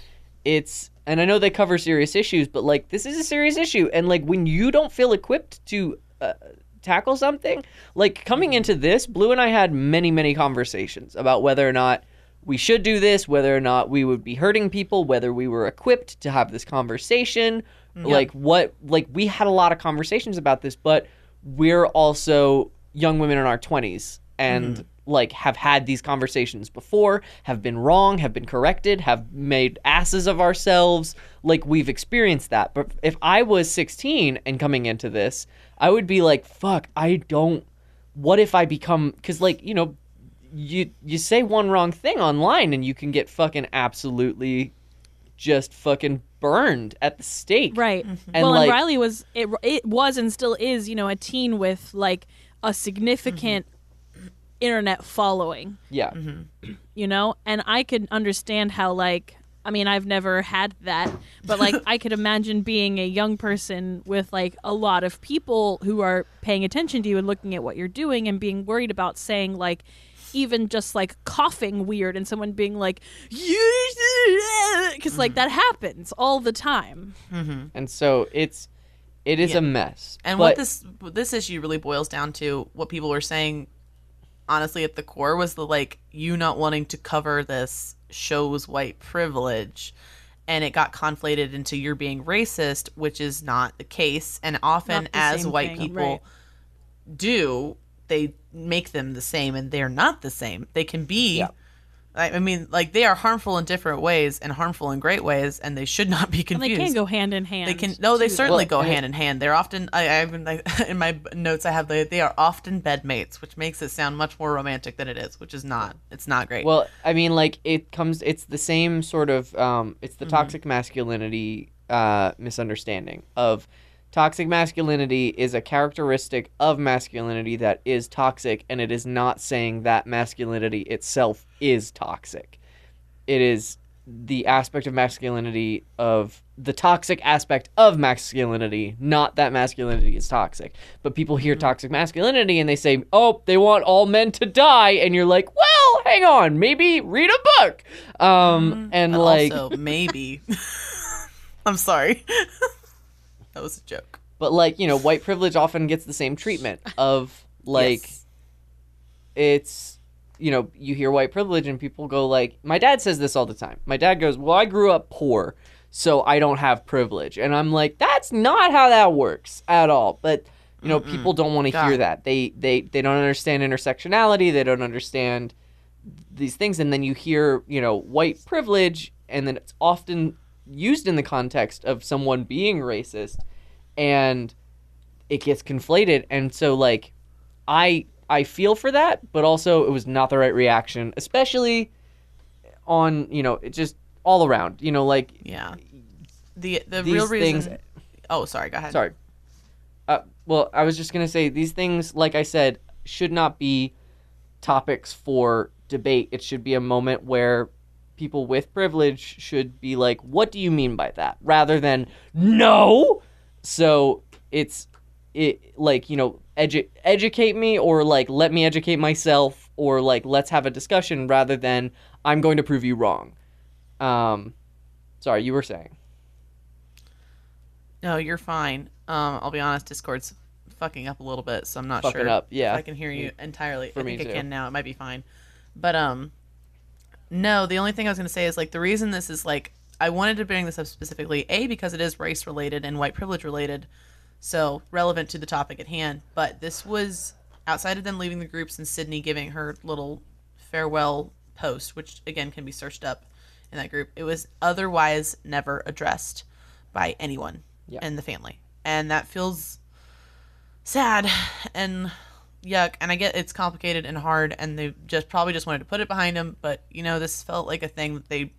it's and I know they cover serious issues, but like this is a serious issue, and like when you don't feel equipped to uh, tackle something, like coming mm-hmm. into this, Blue and I had many many conversations about whether or not we should do this, whether or not we would be hurting people, whether we were equipped to have this conversation, like what like we had a lot of conversations about this, but we're also young women in our 20s and mm-hmm. like have had these conversations before, have been wrong, have been corrected, have made asses of ourselves. Like we've experienced that. But if I was 16 and coming into this, I would be like, fuck, I don't what if I become cuz like, you know, you you say one wrong thing online and you can get fucking absolutely just fucking burned at the stake. Right. Mm-hmm. And well, like and Rileigh was it, it was and still is, you know, a teen with like a significant mm-hmm. internet following, yeah. Mm-hmm. you know? And I could understand how like I mean, I've never had that, but like [LAUGHS] I could imagine being a young person with like a lot of people who are paying attention to you and looking at what you're doing and being worried about saying like even just like coughing weird and someone being like because like mm-hmm. that happens all the time mm-hmm. And so it's it is Yeah. a mess. And But- what this this issue really boils down to, what people were saying, honestly, at the core was the like you not wanting to cover this shows white privilege, and it got conflated into you're being racist, which is not the case. And often, the as white thing, people right. do, they make them the same, and they're not the same. They can be. Yeah. I I mean, like they are harmful in different ways and harmful in great ways, and they should not be and confused. they can go hand in hand They can no, they too. certainly Well, go hand in hand. They're often I, I even like, [LAUGHS] in my notes I have they they are often bedmates, which makes it sound much more romantic than it is, which is not. It's not great. Well, I mean, like it comes. It's the same sort of. Um, it's the Mm-hmm. toxic masculinity uh, misunderstanding of toxic masculinity is a characteristic of masculinity that is toxic, and it is not saying that masculinity itself is toxic. It is the aspect of masculinity of the toxic aspect of masculinity, not that masculinity is toxic. But people hear toxic masculinity and they say, "Oh, they want all men to die," and you're like, "Well, hang on, maybe read a book." Um, and But like, also maybe. [LAUGHS] I'm sorry. [LAUGHS] that was a joke. but like you know, white privilege often gets the same treatment [LAUGHS] of like Yes. it's you know you hear white privilege and people go like my dad says this all the time. My dad goes well i grew up poor so i don't have privilege. And i'm like that's not how that works at all. But you know people don't want to hear that. They they they don't understand intersectionality. They don't understand these things. And then you hear you know white privilege and then it's often used in the context of someone being racist and it gets conflated and so like i i feel for that but also it was not the right reaction especially on you know it just all around you know like Yeah. The the real reason. things- Oh, sorry. Go ahead. sorry uh, well i was just gonna say these things like i said should not be topics for debate it should be a moment where people with privilege should be like what do you mean by that rather than no so it's it like you know edu- educate me or like let me educate myself or like let's have a discussion rather than I'm going to prove you wrong. Um, sorry, you were saying. No, you're fine. Um, I'll be honest, Discord's fucking up a little bit, so I'm not Fucking sure up, yeah. I can hear you entirely. For I me think I too. can now. It might be fine. But um no, the only thing I was gonna say is like the reason this is like I wanted to bring this up specifically, A, because it is race related and white privilege related, so relevant to the topic at hand. But this was outside of them leaving the groups and Sydnee giving her little farewell post, which again can be searched up in that group. It was otherwise never addressed by anyone Yeah. in the family. And that feels sad and yuck and i get it's complicated and hard and they just probably just wanted to put it behind them but you know this felt like a thing that they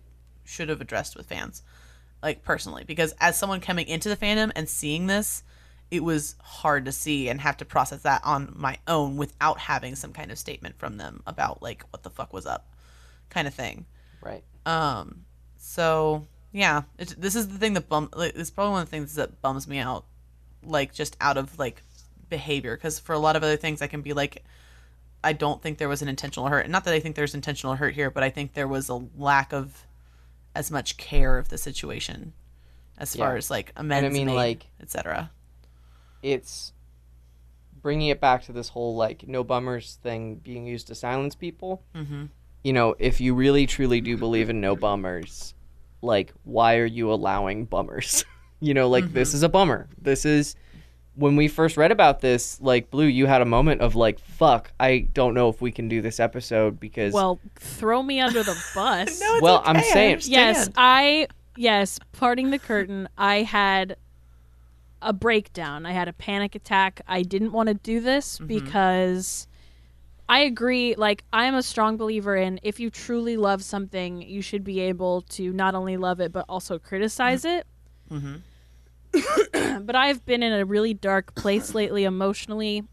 should have addressed with fans like personally because as someone coming into the fandom and seeing this it was hard to see and have to process that on my own without having some kind of statement from them about like what the fuck was up kind of thing Right. um, so yeah, this is the thing that bum. Like, it's probably one of the things that bums me out, like just out of like behavior. Because for a lot of other things, I can be like, I don't think there was an intentional hurt. Not that I think there's intentional hurt here, but I think there was a lack of as much care of the situation, as far as like amends I mean, made, like- etc. It's bringing it back to this whole like no bummers thing being used to silence people. Mm-hmm. You know, if you really truly do believe in no bummers, like why are you allowing bummers? [LAUGHS] you know, like this is a bummer. This is when we first read about this, like Blue, you had a moment of like, fuck, I don't know if we can do this episode because Well, throw me under the [LAUGHS] bus. No, it's Well, I'm okay, I saying- yes. I yes, parting the curtain, I had a breakdown. I had a panic attack. I didn't want to do this mm-hmm. because I agree like I'm a strong believer in if you truly love something, you should be able to not only love it but also criticize mm. it. Mm-hmm. [COUGHS] but I've been in a really dark place lately emotionally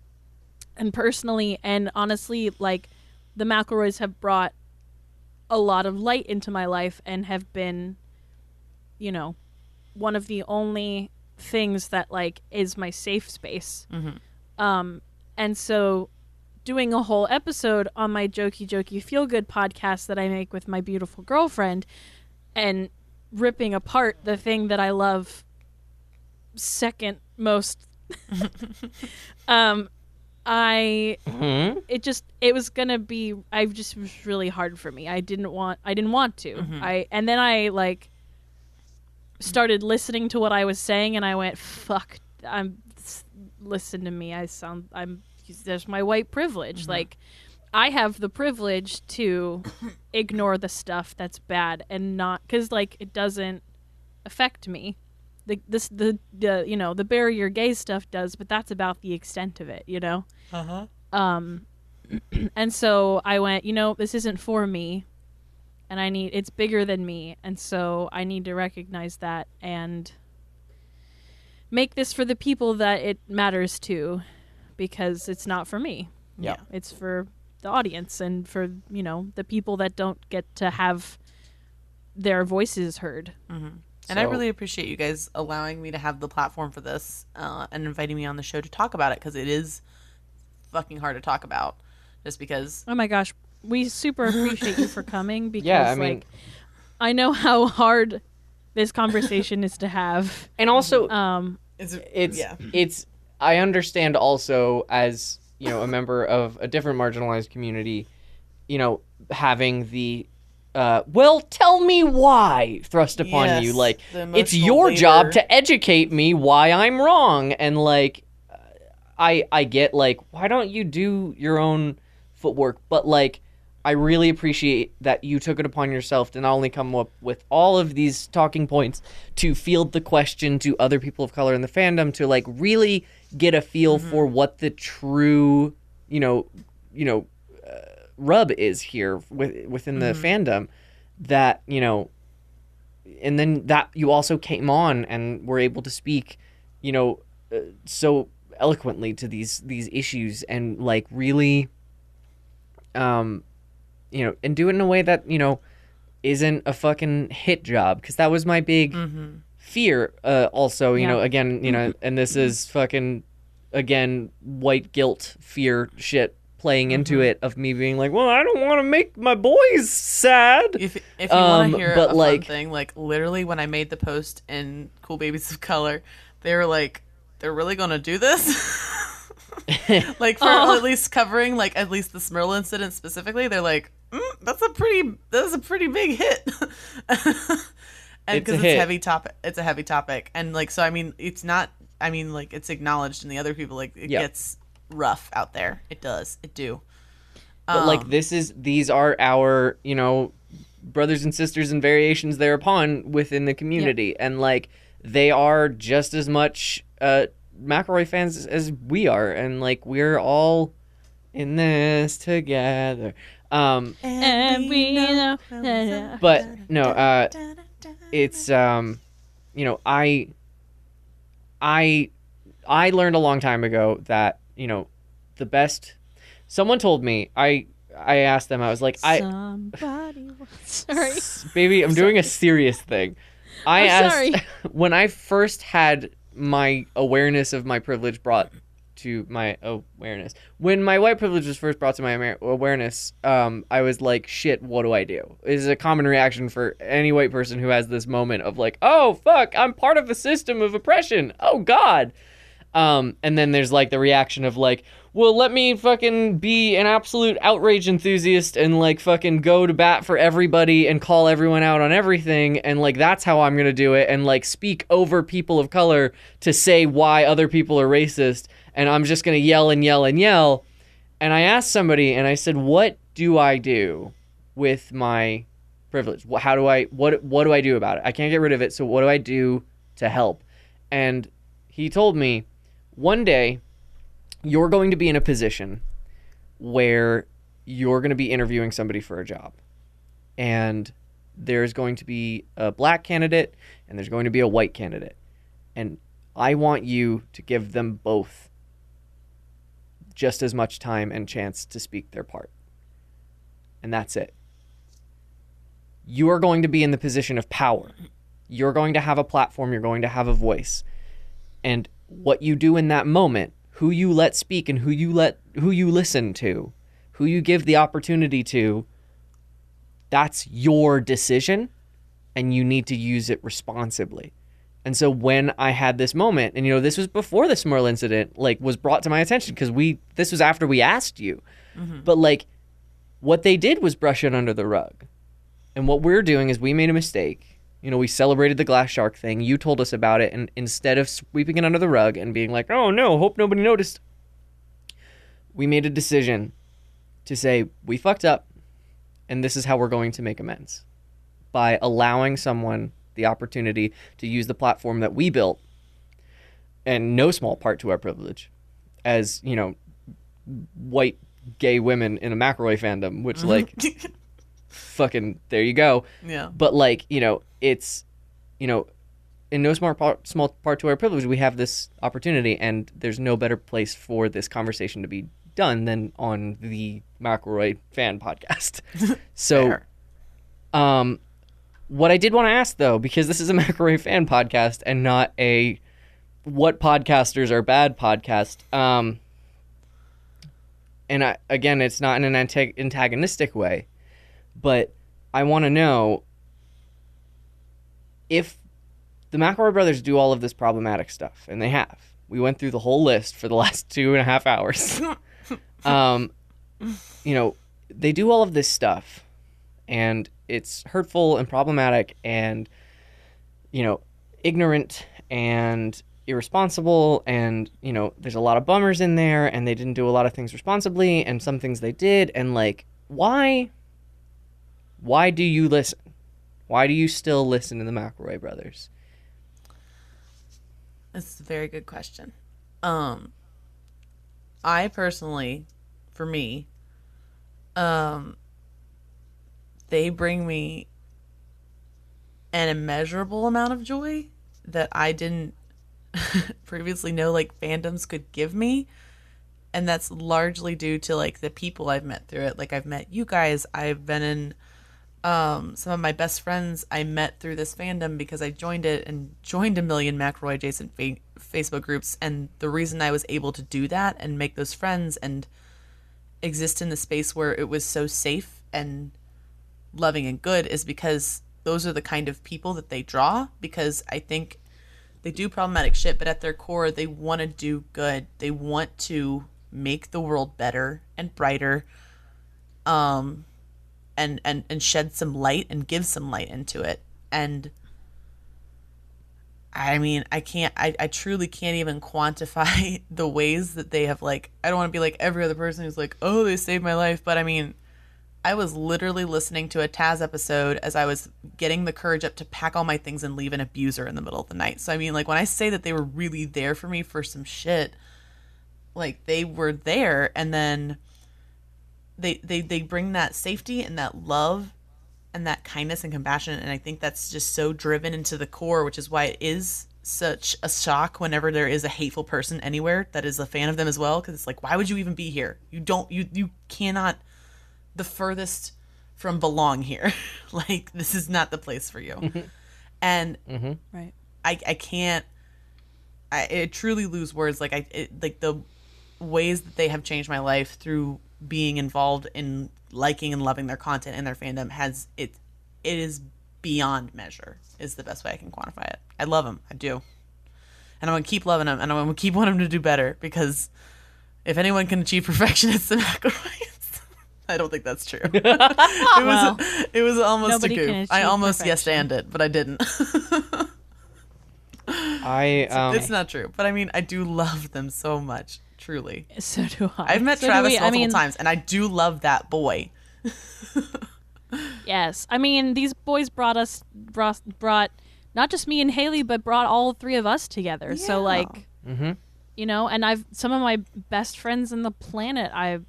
and personally and honestly like the McElroys have brought a lot of light into my life and have been you know one of the only things that like is my safe space. Um and so doing a whole episode on my jokey jokey feel good podcast that i make with my beautiful girlfriend and ripping apart the thing that i love second most. [LAUGHS] Um i Mhm. it just it was gonna be i just it was really hard for me. I didn't want i didn't want to. I and then i like started listening to what i was saying and i went fuck i'm listen to me. I sound i'm there's my white privilege. Like i have the privilege to [COUGHS] ignore the stuff that's bad and not because like it doesn't affect me the this the, the you know the your gay stuff does but that's about the extent of it you know? Uh huh. um [CLEARS THROAT] and so i went you know this isn't for me and i need it's bigger than me and so i need to recognize that and make this for the people that it matters to because it's not for me. Yeah. it's for the audience and for you know the people that don't get to have their voices heard And I really appreciate you guys allowing me to have the platform for this uh, and inviting me on the show to talk about it because it is fucking hard to talk about. Just because, Oh my gosh, we super appreciate you for [LAUGHS] coming because Yeah, I mean- like I know how hard this conversation is to have. and also Um it's, it's yeah. it's I understand also as you know a member of a different marginalized community, you know, having the uh, well, tell me why thrust upon Yes, you. Like it's your job to educate me why I'm wrong, and like I I get like why don't you do your own footwork, but like. I really appreciate that you took it upon yourself to not only come up with all of these talking points, to field the question to other people of color in the fandom, to like really get a feel for what the true, you know, you know, rub is here with, within the fandom. That you know, and then that you also came on and were able to speak, you know, uh, so eloquently to these these issues and like really, um, you know, and do it in a way that you know isn't a fucking hit job because that was my big fear. Uh, also, you Yeah. know, again, you know, and this is fucking again white guilt fear shit playing into it of me being like, well, I don't want to make my boys sad. If if you Um, want to hear but, a fun thing, like literally when I made the post in Cool Babies of Color, they were like, "They're really gonna do this." [LAUGHS] like for at least covering like at least the Smirl incident specifically, they're like, mm, "That's a pretty that's a pretty big hit." [LAUGHS] and It's a because it's, hit. heavy topic, it's a heavy topic, and like so, I mean, it's not. I mean, like it's acknowledged in the other people. Like it Yeah. gets rough out there. It does. It do. But like Um, this is these are our, you know, brothers and sisters and variations thereupon within the community. And like they are just as much uh McElroy fans as we are. And like we're all in this together. Um And we know. but no, uh it's um you know, I I I learned a long time ago that, you know, the best someone told me I I asked them I was like I Somebody. once- [LAUGHS] Sorry. baby I'm doing a serious thing. [LAUGHS] I I'm asked sorry. [LAUGHS] when I first had my awareness of my privilege brought to my awareness. When my white privilege was first brought to my awareness, um, I was like, "Shit, what do I do?" Is a common reaction for any white person who has this moment of like, "Oh fuck, I'm part of a system of oppression. Oh god." Um, and then there's like the reaction of like, well, let me fucking be an absolute outrage enthusiast and like fucking go to bat for everybody and call everyone out on everything. And like, that's how I'm going to do it. And like, speak over people of color to say why other people are racist. And I'm just going to yell and yell and yell. And I asked somebody and I said, what do I do with my privilege? How do I, what, what do I do about it? I can't get rid of it. So what do I do to help? And he told me, one day you're going to be in a position where you're going to be interviewing somebody for a job. And there's going to be a black candidate and there's going to be a white candidate. And i want you to give them both just as much time and chance to speak their part. And that's it. You are going to be in the position of power. You're going to have a platform. You're going to have a voice. And what you do in that moment who you let speak and who you let who you listen to who you give the opportunity to that's your decision and you need to use it responsibly. And so when i had this moment and you know this was before the Smirl incident like was brought to my attention because we this was after we asked you. Mm-hmm. But like what they did was brush it under the rug. And what we're doing is we made a mistake. You know, we celebrated the grass shark thing. You told us about it, and instead of sweeping it under the rug and being like, "Oh no, hope nobody noticed," we made a decision to say we fucked up, and this is how we're going to make amends by allowing someone the opportunity to use the platform that we built, and no small part to our privilege, as you know, white gay women in a McElroy fandom, which like [LAUGHS] fucking there you go yeah. but like you know it's you know in no small part, small part to our privilege we have this opportunity and there's no better place for this conversation to be done than on the McElroy fan podcast. [LAUGHS] So um what I did want to ask though because this is a [LAUGHS] McElroy fan podcast and not a what podcasters are bad podcast um and I, again it's not in an antagonistic way but I want to know if the McElroy brothers do all of this problematic stuff, and they have. We went through the whole list for the [LAUGHS] last two and a half hours. [LAUGHS] um, you know, they do all of this stuff, and it's hurtful and problematic, and you know, ignorant and irresponsible, and you know, there's a lot of bummers in there, and they didn't do a lot of things responsibly, and some things they did, and like, why? Why do you listen? Why do you still listen to the McElroy brothers? That's a very good question. Um I personally, for me, um they bring me an immeasurable amount of joy that I didn't [LAUGHS] previously know like fandoms could give me. And that's largely due to like the people I've met through it. Like I've met you guys, I've been in um, some of my best friends I met through this fandom because I joined it and joined a million McElroy adjacent fa- Facebook groups. And the reason I was able to do that and make those friends and exist in the space where it was so safe and loving and good is because those are the kind of people that they draw because I think they do problematic shit but at their core they want to do good. They want to make the world better and brighter um and and and shed some light and give some light into it. And I mean, I can't, I, I truly can't even quantify [LAUGHS] the ways that they have, like, I don't want to be like every other person who's like, oh, they saved my life. But I mean, I was literally listening to a Taz episode as I was getting the courage up to pack all my things and leave an abuser in the middle of the night. So, I mean, like, when I say that they were really there for me for some shit, like, they were there. And then they, they, they bring that safety and that love and that kindness and compassion. And i think that's just so driven into the core which is why it is such a shock whenever there is a hateful person anywhere that is a fan of them as well. Because it's like why would you even be here? You don't you you cannot the furthest from belong here. [LAUGHS] Like this is not the place for you. Mm-hmm. And mm-hmm. Right. I, I can't I, I truly lose words. Like I it, like the ways that they have changed my life through being involved in liking and loving their content and their fandom has it it is beyond measure is the best way I can quantify it. I love them, I do, and I'm gonna keep loving them, and I'm gonna keep [LAUGHS] wanting them to do better because if anyone can achieve perfection, [LAUGHS] it's the McElroys. [LAUGHS] I don't think that's true. it Well, was it was almost a nobody goof. I achieve almost yes perfection. and it, but I didn't. I um, it's not true, but I mean, I do love them so much. Truly, So do I. I've met So Travis we. I multiple mean, times, and I do love that boy. [LAUGHS] Yes, I mean these boys brought us brought, brought not just me and Haley, but brought all three of us together. So Yeah. like, Mhm. you know, and I've some of my best friends in the planet I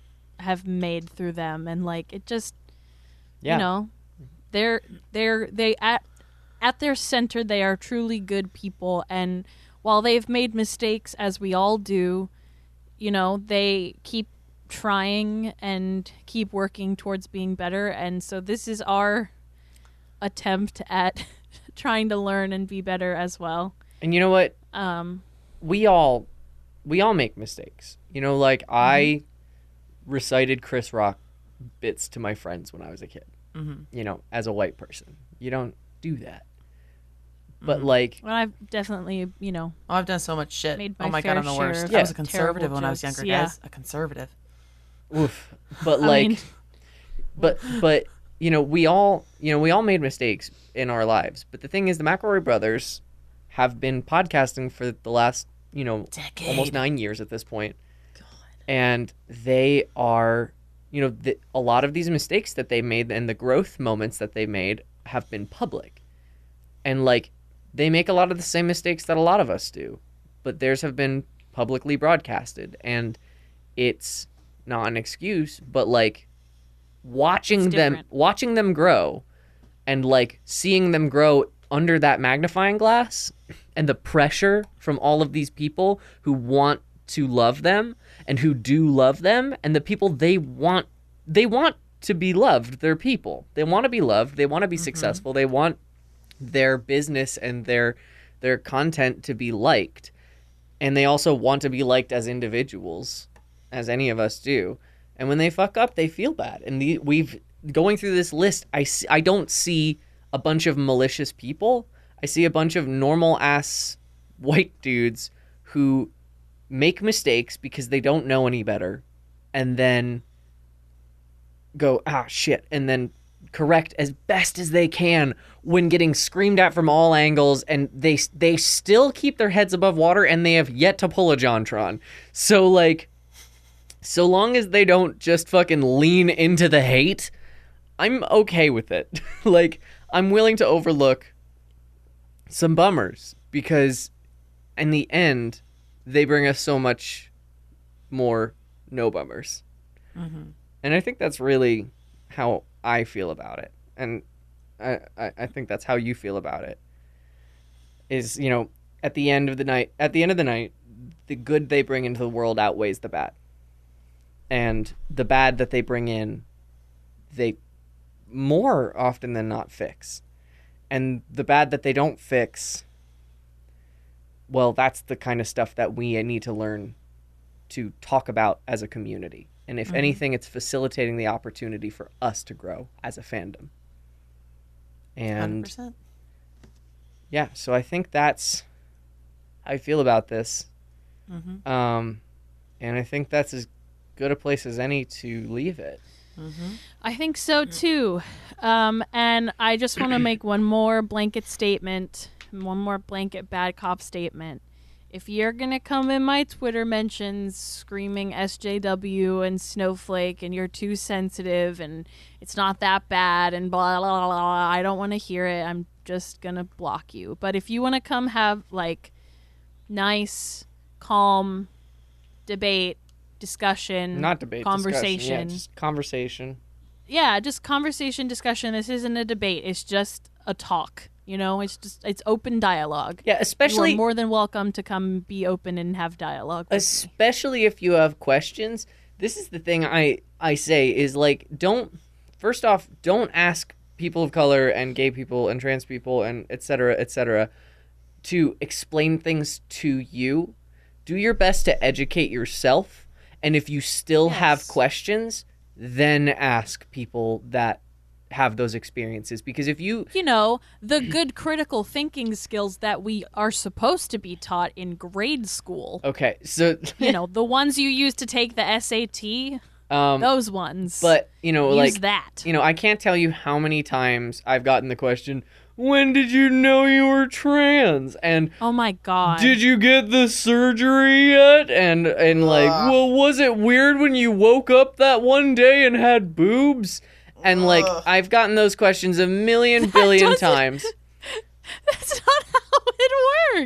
have made through them, and like it just, yeah. you know, they're they're they at at their center they are truly good people, and while they've made mistakes as we all do, you know, they keep trying and keep working towards being better and so this is our attempt at [LAUGHS] trying to learn and be better as well And you know what? um we all we all make mistakes. You know, like I recited Chris Rock bits to my friends when I was a kid. Mhm. You know, as a white person, you don't do that. But mm-hmm. like, well i've definitely you know Oh, I've done so much shit. Made oh my my god, I'm the worst. of I was a conservative when I was younger, Yeah. guys. A conservative. oof. [LAUGHS] But like, mean- but but you know, we all you know we all made mistakes in our lives. But the thing is, the McElroy brothers have been podcasting for the last you know Decade. almost nine years at this point. and they are you know the, a lot of these mistakes that they made and the growth moments that they made have been public and like they make a lot of the same mistakes that a lot of us do but theirs have been publicly broadcasted and it's not an excuse but like watching them watching them grow and like seeing them grow under that magnifying glass and the pressure from all of these people who want to love them and who do love them and the people they want they want to be loved. They're people. They want to be loved. They want to be mm-hmm. successful. They want their business and their their content to be liked. And they also want to be liked as individuals as any of us do. And when they fuck up they feel bad. And the, we've going through this list I, see, I don't see a bunch of malicious people. I see a bunch of normal ass white dudes who make mistakes because they don't know any better and then go ah shit and then correct as best as they can when getting screamed at from all angles and they they still keep their heads above water and they have yet to pull a Jontron. So like so long as they don't just fucking lean into the hate, I'm okay with it. [LAUGHS] like I'm willing to overlook some bummers because in the end they bring us so much more no bummers. Mm-hmm. And I think that's really how I feel about it. And I, I, I think that's how you feel about it. Is, you know, at the end of the night at the end of the night, the good they bring into the world outweighs the bad. And the bad that they bring in, they more often than not fix. And the bad that they don't fix, well, that's the kind of stuff that we need to learn to talk about as a community And if anything, it's facilitating the opportunity for us to grow as a fandom. And 100%. yeah, so I think that's how I feel about this. Mm-hmm. Um, and I think that's as good a place as any to leave it. Mm-hmm. I think so too. Um, and I just want [CLEARS THROAT] to make one more blanket statement, one more blanket bad cop statement. If you're gonna come in my Twitter mentions screaming SJW and Snowflake and you're too sensitive and it's not that bad and blah blah blah, blah I don't want to hear it. I'm just gonna block you. But if you want to come have like nice, calm debate, discussion, Not debate, discussion. conversation, Yeah, just conversation. yeah, just conversation, discussion. This isn't a debate. It's just a talk. You know, it's just it's open dialogue. Yeah, especially more than welcome to come be open and have dialogue. with me. especially if you have questions this is the thing i i say is like don't first off don't ask people of color and gay people and trans people and et cetera et cetera to explain things to you do your best to educate yourself and if you still have questions then ask people that have those experiences because if you you know, the good critical thinking skills that we are supposed to be taught in grade school. okay so [LAUGHS] You know, [LAUGHS] the ones you use to take the SAT, um those ones. but you know use like that. you know, I can't tell you how many times I've gotten the question, when did you know you were trans? And oh my god. did you get the surgery yet? And and like, well, was it weird when you woke up that one day and had boobs? And like, I've gotten those questions a million [LAUGHS] billion doesn't- times. [LAUGHS] That's not how it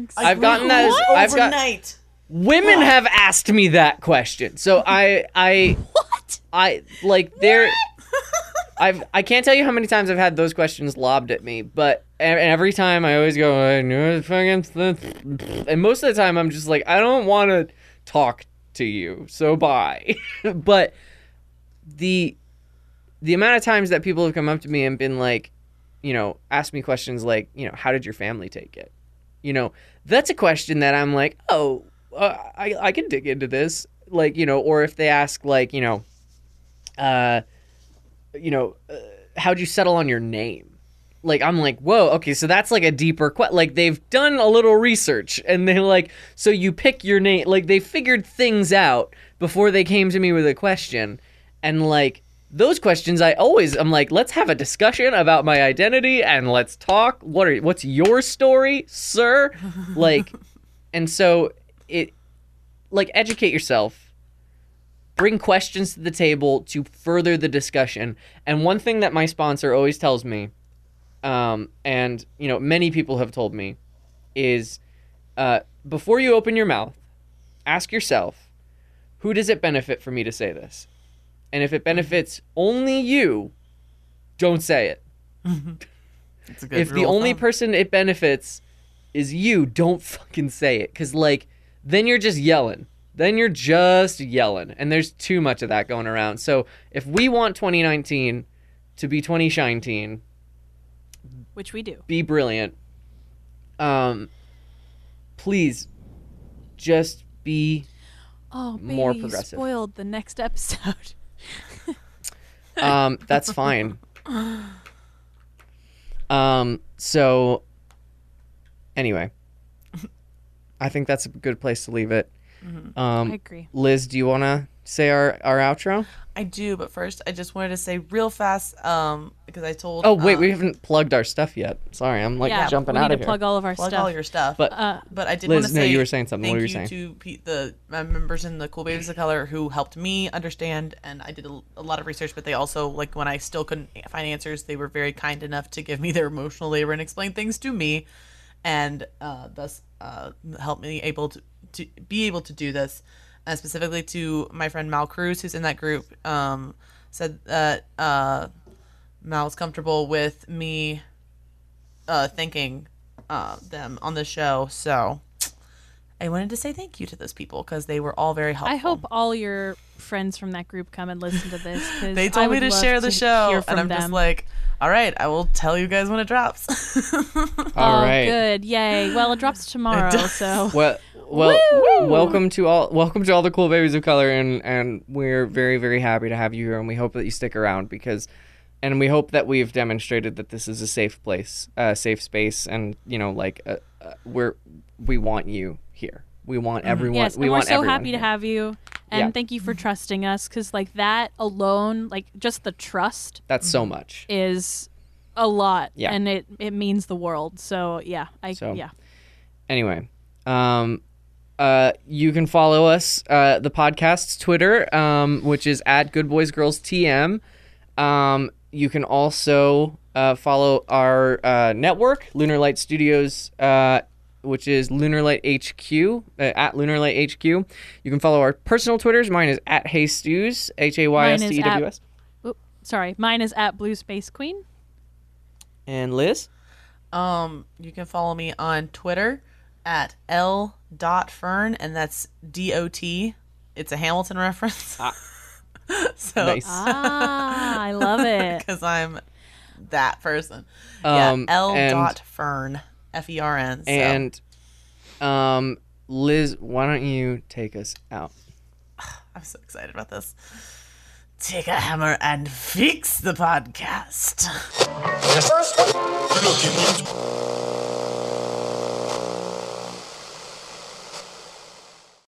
works. I've gotten that. As, What? I've got overnight. women have asked me that question. So I I what? I like there. [LAUGHS] I've I can't tell you how many times I've had those questions lobbed at me, but e- every time I always go, I knew it fucking, and most of the time I'm just like, I don't want to talk to you, so bye. but the the amount of times that people have come up to me and been like, you know, ask me questions like, you know, how did your family take it? You know, that's a question that I'm like, oh, uh, I I can dig into this, like you know, or if they ask like, you know, uh, you know, uh, how'd you settle on your name? Like I'm like, whoa, okay, so that's like a deeper question. Like they've done a little research, and they're like, so you pick your name. Like they figured things out before they came to me with a question, and like those questions, I always I'm like, let's have a discussion about my identity and let's talk. What are what's your story, sir? [LAUGHS] Like, and so it like educate yourself bring questions to the table to further the discussion. And one thing that my sponsor always tells me, um, and you know, many people have told me, is uh, before you open your mouth, ask yourself, who does it benefit for me to say this? And if it benefits only you, don't say it. [LAUGHS] It's a good if the rule only thumb. person it benefits is you, don't [LAUGHS] fucking say it. Cause like then you're just yelling. Then you're just yelling. And there's too much of that going around. So if we want 2019 to be 2019, Which we do. be brilliant. Um please just be Oh, baby, More you progressive. spoiled the next episode. [LAUGHS] [LAUGHS] um that's fine. Um so anyway, I think that's a good place to leave it. I Um agree. Liz, do you want to say our our outro? I do, but first I just wanted to say real fast, um, because I told. Oh wait, uh, we haven't plugged our stuff yet. Sorry, I'm like yeah, jumping we out need of to here. plug all of our plug stuff. all your stuff. But uh, But I did Liz, want to no, say you were saying something. What were you you saying? to Pete, the members in the Cool Babies of Color who helped me understand, and I did a, a lot of research. But they also, like, when I still couldn't find answers, they were very kind enough to give me their emotional labor and explain things to me, and uh, thus uh, help me able to, to be able to do this. And specifically to my friend Mal Cruz, who's in that group, um, said that uh, Mal's comfortable with me uh, thanking uh, them on the show. So I wanted to say thank you to those people because they were all very helpful. I hope all your friends from that group come and listen to this. 'cause they I told me to share the to show, and I'm just like, all right, I will tell you guys when it drops. [LAUGHS] All oh, right. good, yay! Well, it drops [LAUGHS] tomorrow, does. so Well, well, welcome to all welcome to all the cool babies of color, and and we're very very happy to have you here, and we hope that you stick around because, and we hope that we've demonstrated that this is a safe place, a safe space, and you know like uh, uh, we're we want you here. We want everyone. Yes, we and we're so happy to here. have you, and Yeah. thank you for trusting us. Because like that alone, like just the trust That's so much. is a lot, Yeah. and it it means the world. So yeah, I So- yeah. anyway um uh you can follow us uh the podcast's twitter um which is at good boys girls tm um you can also uh follow our uh network lunar light studios uh which is Lunar Light HQ uh, at Lunar Light HQ. You can follow our personal Twitters. Mine is at Hey Stews H A Y S T E W S. Sorry, mine is at Blue Space Queen. And Liz. Um, you can follow me on Twitter at l dot fern, and that's D O T. It's a Hamilton reference. [LAUGHS] so, Nice. Ah, I love it. [LAUGHS] because I'm that person. Um, yeah, L and- dot fern, F E R N. So. And um Liz, why don't you take us out? [SIGHS] I'm so excited about this. Take a hammer and fix the podcast. First, looking into